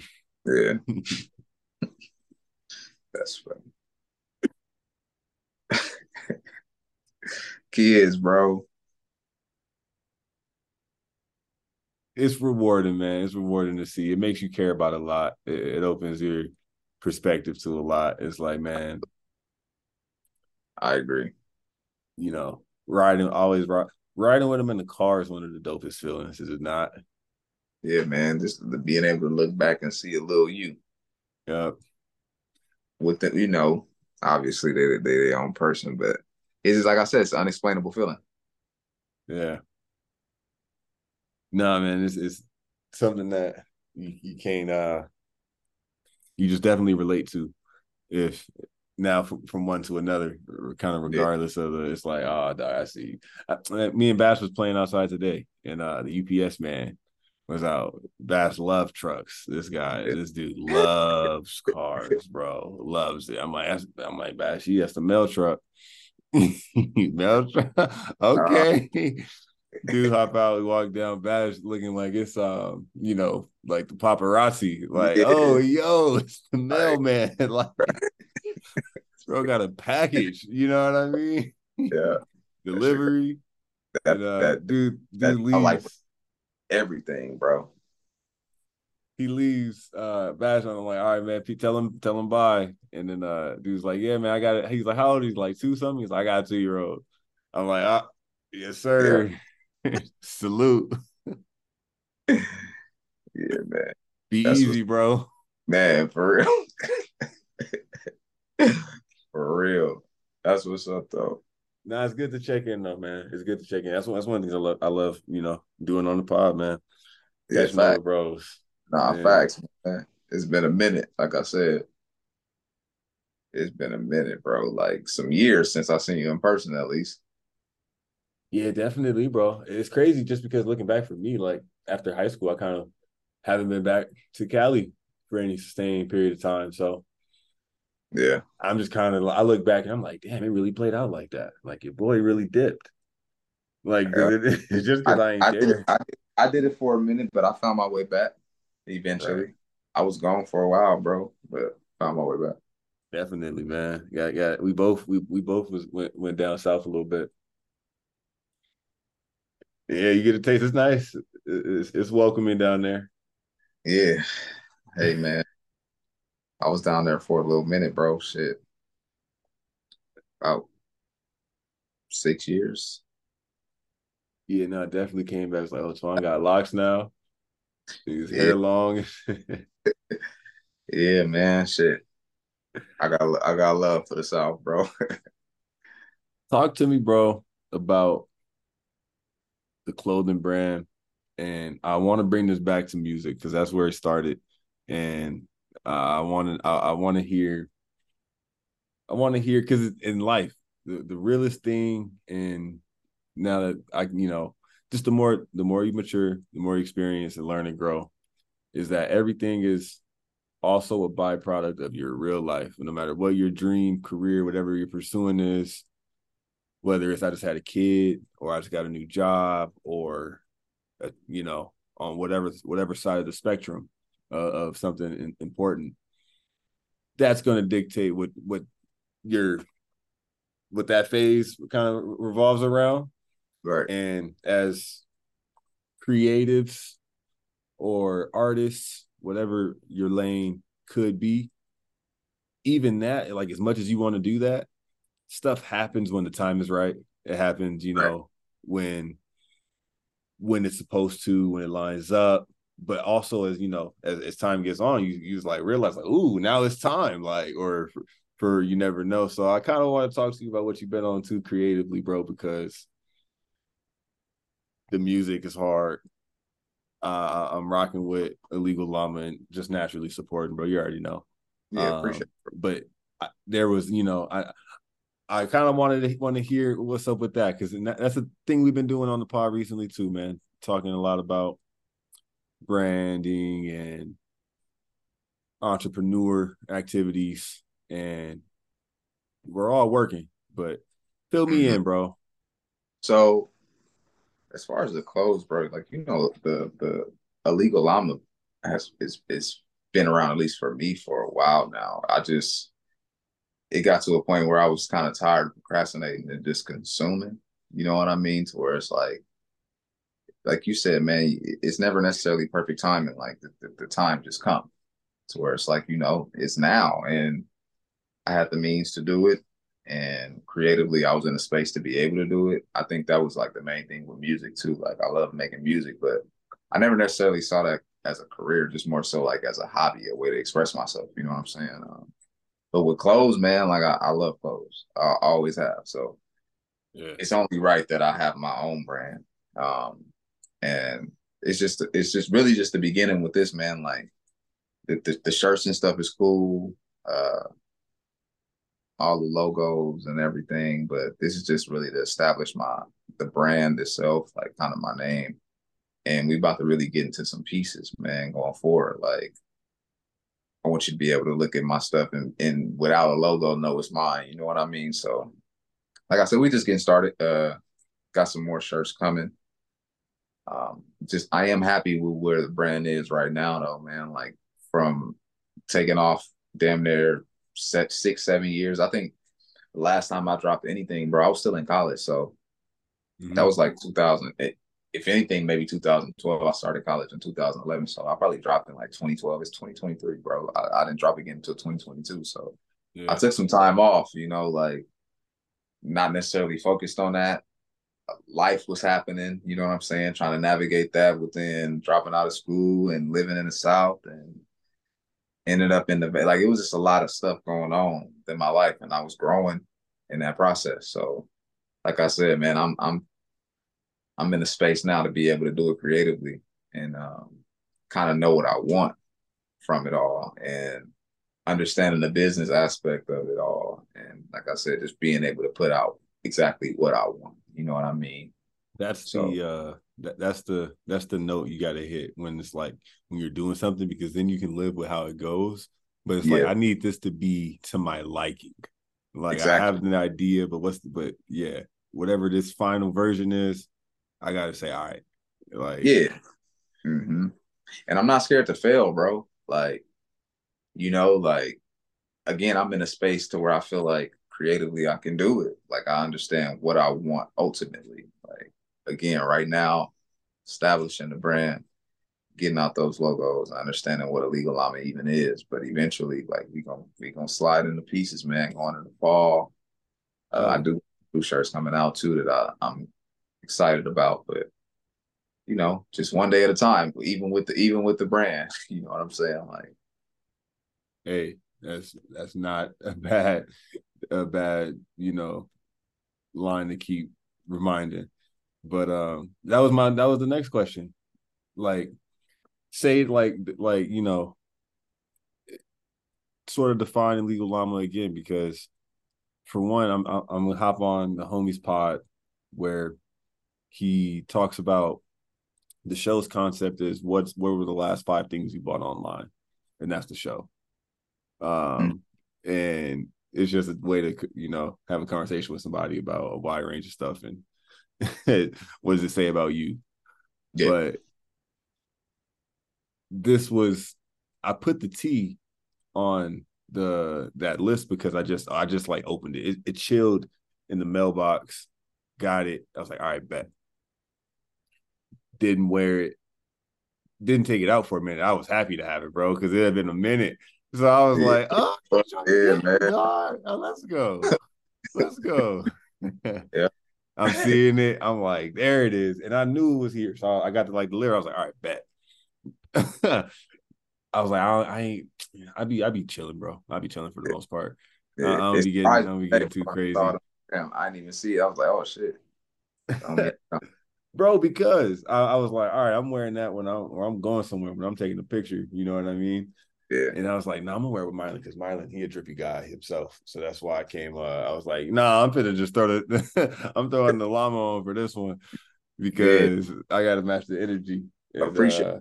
Yeah. That's funny. Kids, bro. It's rewarding, man. It's rewarding to see. It makes you care about a lot. It, it opens your perspective to a lot. It's like, man, I agree. You know, riding always ride, riding with them in the car is one of the dopest feelings, is it not? Yeah, man. Just the, being able to look back and see a little you. Yep. With the, you know, obviously they they their own person, but it's just like I said, it's an unexplainable feeling. Yeah. No, man, it's it's something that you, you can't uh you just definitely relate to if now from, from one to another, kind of regardless yeah. of the, it's like, oh, I see. I, me and Bass was playing outside today, and uh the UPS man was out. Bass love trucks. This guy, this dude loves cars, bro. Loves it. I'm like, I'm like, Bass, he has the mail truck. mail truck. okay. Dude hop out, we walk down Bash looking like it's um, you know, like the paparazzi. Like, yeah. oh yo, it's the mailman. like bro got a package, you know what I mean? Yeah. Delivery. That, and, uh, that, dude, dude that, leaves. I like everything, bro. He leaves uh Bash I'm like, all right, man, Pete, tell him, tell him bye. And then uh dude's like, Yeah, man, I got it. He's like, How old? He's like two something. He's like, I got a two year old. I'm like, ah, yes, sir. Yeah. Salute. yeah, man. Be That's easy, what, bro. Man, for real. for real. That's what's up, though. Nah, it's good to check in, though, man. It's good to check in. That's one. That's one of the things I love. I love, you know, doing on the pod, man. Yeah, facts, bros. Nah, man. facts, man. It's been a minute, like I said. It's been a minute, bro. Like some years since I seen you in person, at least. Yeah, definitely, bro. It's crazy just because looking back for me, like after high school, I kind of haven't been back to Cali for any sustained period of time. So yeah, I'm just kind of I look back and I'm like, damn, it really played out like that. Like your boy really dipped. Like yeah. it's just because I, I, ain't I there. Did, I, I, did it for a minute, but I found my way back eventually. Right. I was gone for a while, bro, but found my way back. Definitely, man. Yeah, yeah. We both we we both was went, went down south a little bit. Yeah, you get a taste. It's nice. It's, it's welcoming down there. Yeah. Hey, man. I was down there for a little minute, bro. Shit. About six years. Yeah, no, I definitely came back. It's like, oh, Twan got locks now. His yeah. hair long. yeah, man. Shit. I got I got love for the South, bro. Talk to me, bro, about the clothing brand, and I want to bring this back to music because that's where it started, and uh, I want to I, I want to hear. I want to hear because in life, the the realest thing, and now that I you know just the more the more you mature, the more you experience and learn and grow, is that everything is also a byproduct of your real life. No matter what your dream, career, whatever you're pursuing is, whether it's I just had a kid or I just got a new job or uh, you know on whatever whatever side of the spectrum uh, of something important that's going to dictate what what your what that phase kind of revolves around. Right. And as creatives or artists whatever your lane could be even that like as much as you want to do that stuff happens when the time is right. It happens, you know, right. when when it's supposed to, when it lines up. But also, as you know, as, as time gets on, you you just like realize like, ooh, now it's time, like, or for, for you never know. So I kind of want to talk to you about what you've been on too creatively, bro, because the music is hard. Uh, I'm rocking with Illegal Llama and just naturally supporting, bro. You already know. Yeah, um, appreciate it. But I, there was, you know, I I kind of wanted to want to hear what's up with that because that's a thing we've been doing on the pod recently too, man. Talking a lot about branding and entrepreneur activities, and we're all working. But fill me in, mm-hmm. bro. So, as far as the clothes, bro, like you know, the the illegal llama has is is been around at least for me for a while now. I just it got to a point where I was kind of tired of procrastinating and just consuming. You know what I mean? To where it's like, like you said, man, it's never necessarily perfect timing. Like the, the, the time just come to where it's like, you know, it's now, and I had the means to do it, and creatively, I was in a space to be able to do it. I think that was like the main thing with music too. Like I love making music, but I never necessarily saw that as a career, just more so like as a hobby, a way to express myself. You know what I'm saying? Um, but with clothes, man, like I, I love clothes. I always have. So yeah. it's only right that I have my own brand. Um, and it's just it's just really just the beginning with this man. Like the, the, the shirts and stuff is cool. Uh, all the logos and everything, but this is just really to establish my the brand itself, like kind of my name. And we about to really get into some pieces, man, going forward. Like I want you to be able to look at my stuff and, and without a logo know it's mine. You know what I mean? So like I said, we just getting started. Uh got some more shirts coming. um, just I am happy with where the brand is right now, though, man. Like from taking off damn near set six, seven years. I think last time I dropped anything, bro, I was still in college, so mm-hmm. that was like 2000. If anything, maybe 2012. I started college in 2011, so I probably dropped in like 2012. It's 2023, bro. I, I didn't drop again until 2022, so yeah. I took some time off. You know, like not necessarily focused on that life was happening, you know what I'm saying? Trying to navigate that within dropping out of school and living in the South and ended up in the like it was just a lot of stuff going on in my life and I was growing in that process. So like I said, man, I'm I'm I'm in a space now to be able to do it creatively and um, kind of know what I want from it all and understanding the business aspect of it all. And like I said, just being able to put out exactly what I want. You know what I mean? That's so, the uh that, that's the that's the note you gotta hit when it's like when you're doing something because then you can live with how it goes. But it's yeah. like I need this to be to my liking. Like exactly. I have an idea, but what's the, but yeah, whatever this final version is, I gotta say, all right. Like yeah. Mm-hmm. And I'm not scared to fail, bro. Like, you know, like again, I'm in a space to where I feel like creatively I can do it. Like I understand what I want ultimately. Like again, right now, establishing the brand, getting out those logos, understanding what illegal llama even is. But eventually, like we gonna we gonna slide into pieces, man. Going in the fall, uh, I do blue shirts coming out too that I, I'm excited about. But you know, just one day at a time. Even with the even with the brand, you know what I'm saying? Like, hey, that's that's not a bad a bad, you know, line to keep reminding. But um that was my that was the next question. Like say like like, you know, sort of define illegal llama again because for one, I'm I'm gonna hop on the homies pod where he talks about the show's concept is what's what were the last five things you bought online, and that's the show. Um, mm. and it's just a way to you know have a conversation with somebody about a wide range of stuff and what does it say about you yeah. but this was i put the t on the that list because i just i just like opened it. it it chilled in the mailbox got it i was like all right bet didn't wear it didn't take it out for a minute i was happy to have it bro because it had been a minute so I was yeah. like, oh, yeah, man. God. Oh, let's go. Let's go. yeah. I'm seeing it. I'm like, there it is. And I knew it was here. So I got to like deliver. I was like, all right, bet. I was like, I, I ain't I be I be chilling, bro. I be chilling for the most part. Yeah, I, I don't be getting I don't be getting too crazy. Damn, I didn't even see it. I was like, oh shit. Bro, because I, I, was like, all right, I'm wearing that when I'm I'm going somewhere, when I'm taking a picture. You know what I mean? Yeah. And I was like, no, nah, I'm gonna wear it with Mylan because Mylan, he a drippy guy himself. So that's why I came. Uh, I was like, no, nah, I'm gonna just throw the I'm throwing the llama on for this one because yeah. I gotta match the energy. And, appreciate uh,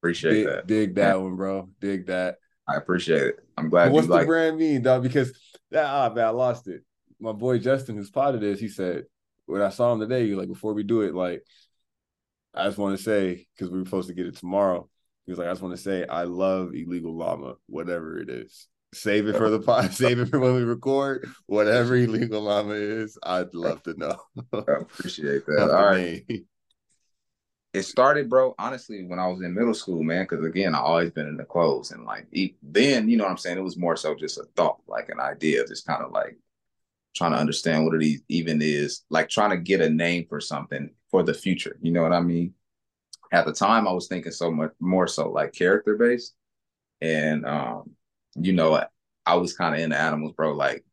appreciate dig, that. Dig that yeah. one, bro. Dig that. I appreciate it. I'm glad. What's the like- brand mean, dog? Because that ah, man, I lost it. My boy Justin, who's part of this, he said when I saw him today, like before we do it, like I just want to say because we were supposed to get it tomorrow he was like, I just want to say I love illegal llama, whatever it is. Save it for the pod, save it for when we record. Whatever illegal llama is, I'd love to know. I appreciate that. All right. Name. It started, bro, honestly, when I was in middle school, man. Because again, I always been in the clothes, and like then, you know what I'm saying. It was more so just a thought, like an idea, just kind of like trying to understand what it even is, like trying to get a name for something for the future. You know what I mean? at the time I was thinking so much more so like character based. And um, you know, I was kind of into animals, bro. Like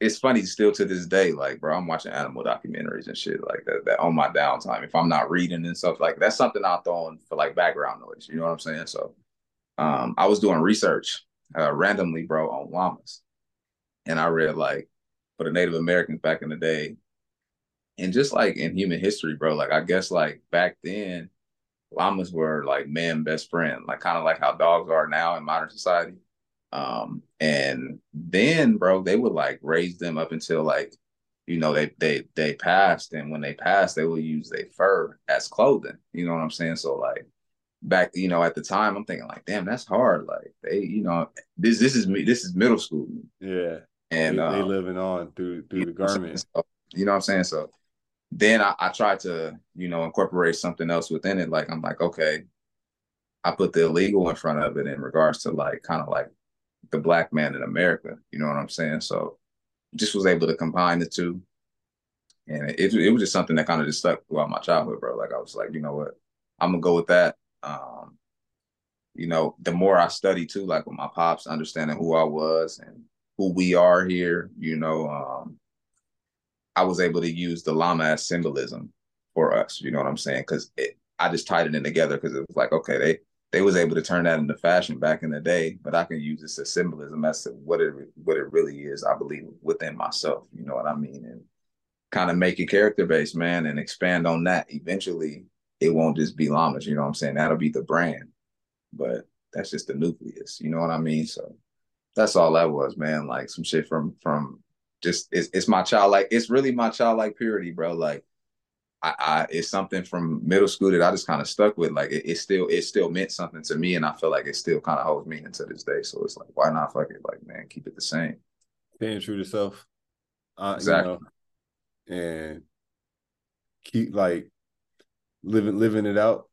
it's funny still to this day, like, bro, I'm watching animal documentaries and shit like that, that on my downtime. If I'm not reading and stuff like that's something I'll throw on for like background noise. You know what I'm saying? So um, I was doing research uh, randomly, bro, on llamas. And I read like for the Native Americans back in the day, and just like in human history, bro, like I guess like back then, llamas were like man best friend, like kind of like how dogs are now in modern society. Um, and then, bro, they would like raise them up until like you know, they they they passed, and when they passed, they will use their fur as clothing. You know what I'm saying? So like back, you know, at the time, I'm thinking like, damn, that's hard. Like they, you know, this this is me. This is middle school. Yeah, and they, um, they living on through through the garment. So, you know what I'm saying? So then I, I tried to, you know, incorporate something else within it. Like I'm like, okay, I put the illegal in front of it in regards to like kind of like the black man in America. You know what I'm saying? So just was able to combine the two. And it, it was just something that kind of just stuck throughout my childhood, bro. Like I was like, you know what, I'm gonna go with that. Um, you know, the more I study too, like with my pops, understanding who I was and who we are here, you know, um, I was able to use the llama as symbolism for us. You know what I'm saying? Because I just tied it in together because it was like, okay, they they was able to turn that into fashion back in the day, but I can use this as symbolism as to what it what it really is. I believe within myself. You know what I mean? And kind of make it character based, man, and expand on that. Eventually, it won't just be llamas. You know what I'm saying? That'll be the brand, but that's just the nucleus. You know what I mean? So that's all that was, man. Like some shit from from just it's, it's my childlike. It's really my childlike purity, bro. Like I, I it's something from middle school that I just kind of stuck with. Like it, it still it still meant something to me, and I feel like it still kind of holds meaning to this day. So it's like, why not fuck it? Like, man, keep it the same. Staying true to self. Uh, exactly. You know, and keep like living living it out.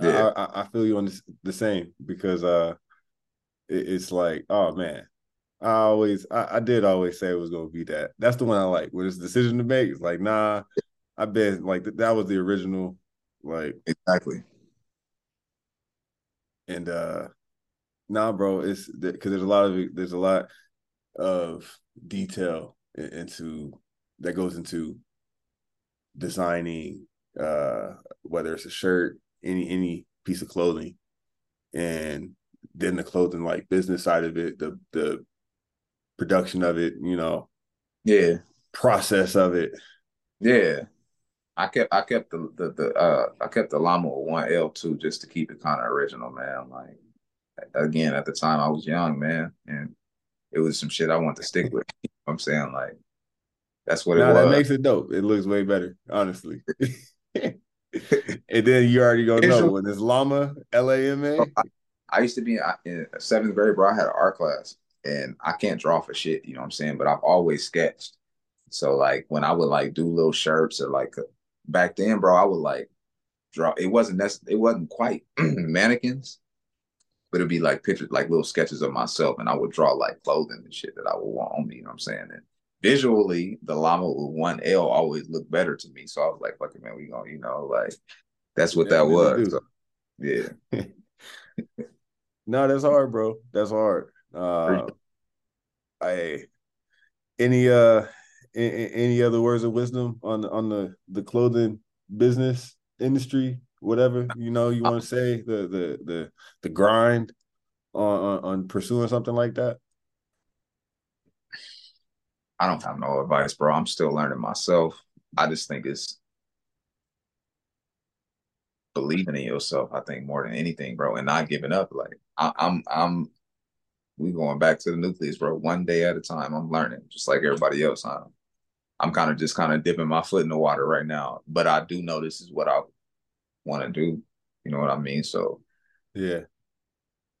Yeah. I, I, feel you on this, the same because uh it's like, oh man, I always I, I, did always say it was gonna be that. That's the one I like. When it's a decision to make, it's like, nah, I bet like that was the original, like exactly. And uh nah, bro, it's because there's a lot of there's a lot of detail into that goes into designing uh whether it's a shirt, any any piece of clothing, and then the clothing like business side of it, the the production of it, you know, yeah, process of it, yeah. I kept I kept the the, the uh I kept the llama one L two just to keep it kind of original, man. Like again, at the time I was young, man, and it was some shit I want to stick with. You know I'm saying like that's what now, it was. That makes it dope. It looks way better, honestly. and then you already gonna know when it's llama L A M A. I used to be in seventh grade, bro. I had an art class, and I can't draw for shit. You know what I'm saying? But I've always sketched. So like when I would like do little shirts or like uh, back then, bro, I would like draw. It wasn't necessarily, it wasn't quite mannequins, but it'd be like pictures, like little sketches of myself, and I would draw like clothing and shit that I would want on me. You know what I'm saying? And visually, the llama with one L always looked better to me. So I was like, "Fuck it, man, we gonna, you know, like that's what yeah, that was." So, yeah. no, that's hard, bro. That's hard. Uh, I any uh any other words of wisdom on on the the clothing business industry whatever you know you want to say the the the the grind on, on, on pursuing something like that i don't have no advice bro i'm still learning myself i just think it's believing in yourself i think more than anything bro and not giving up like I, i'm i'm we going back to the nucleus, bro. One day at a time. I'm learning, just like everybody else. Huh? I'm kind of just kind of dipping my foot in the water right now. But I do know this is what I want to do. You know what I mean? So yeah.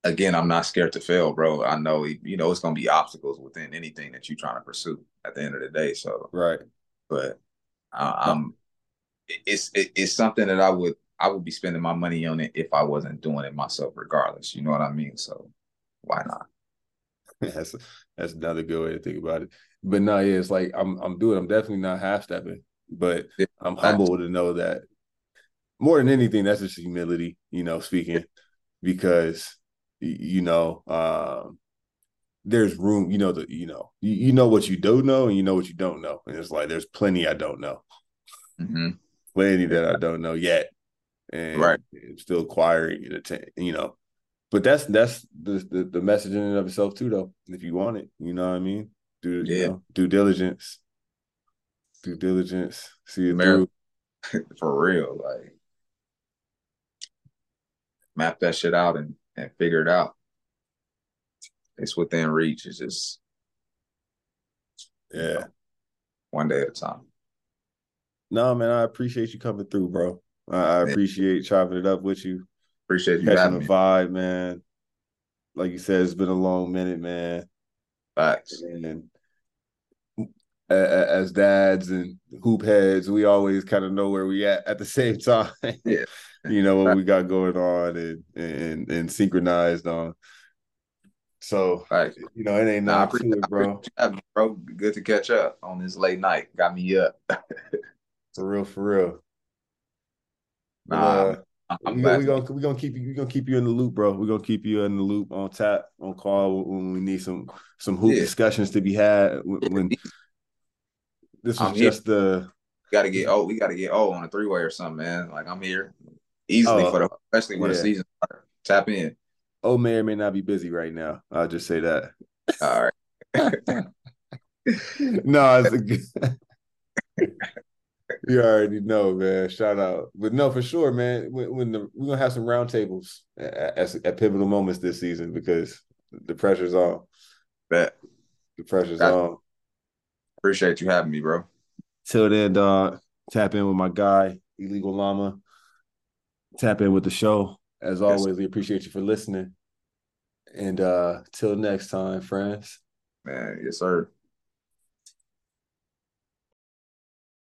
Again, I'm not scared to fail, bro. I know you know it's gonna be obstacles within anything that you're trying to pursue at the end of the day. So right. But I, I'm it's it, it's something that I would I would be spending my money on it if I wasn't doing it myself, regardless. You know what I mean? So why not? that's that's another good way to think about it. But no, yeah, it's like I'm I'm doing. I'm definitely not half stepping, but I'm humble to know that more than anything, that's just humility, you know, speaking, because you know, um, there's room, you know, the you know, you, you know what you do know and you know what you don't know. And it's like there's plenty I don't know. Mm-hmm. Plenty that I don't know yet. And right. Still acquiring it, you know, but that's that's the, the, the message in and of itself too, though. If you want it, you know what I mean. Do yeah. You know, due diligence, due diligence. See it Mar- through. For real, like map that shit out and and figure it out. It's within reach. It's just yeah. one day at a time. No, man, I appreciate you coming through, bro. I, I appreciate chopping it up with you. Appreciate you Catching having the vibe, man. Like you said, it's been a long minute, man. Facts. And as dads and hoop heads, we always kind of know where we at at the same time. Yeah. you know what we got going on and and and synchronized on. So Facts. you know, it ain't Nah, nothing it, bro. you having me, bro. Good to catch up on this late night. Got me up. For real, for real. Nah, uh, I'm we, glad. we gonna we gonna keep you we gonna keep you in the loop, bro. We're gonna keep you in the loop on tap on call when we need some some hoop Yeah. discussions to be had. When, when this was I'm here. just the got to get oh, we got to get oh on a three way or something, man. Like I'm here easily Oh, for the especially when the yeah. season starts. Tap in. oh may or may not be busy right now. I'll just say that. All right. no, it's a good. You already know, man. Shout out, but no, for sure, man. When, when the we're gonna have some roundtables at, at, at pivotal moments this season because the pressure's on. Bet. The pressure's Got- on. Appreciate you having me, bro. Till then, dog, tap in with my guy, Illegal Llama. Tap in with the show. As always, we appreciate you for listening. And uh till next time, friends. Man, yes, sir.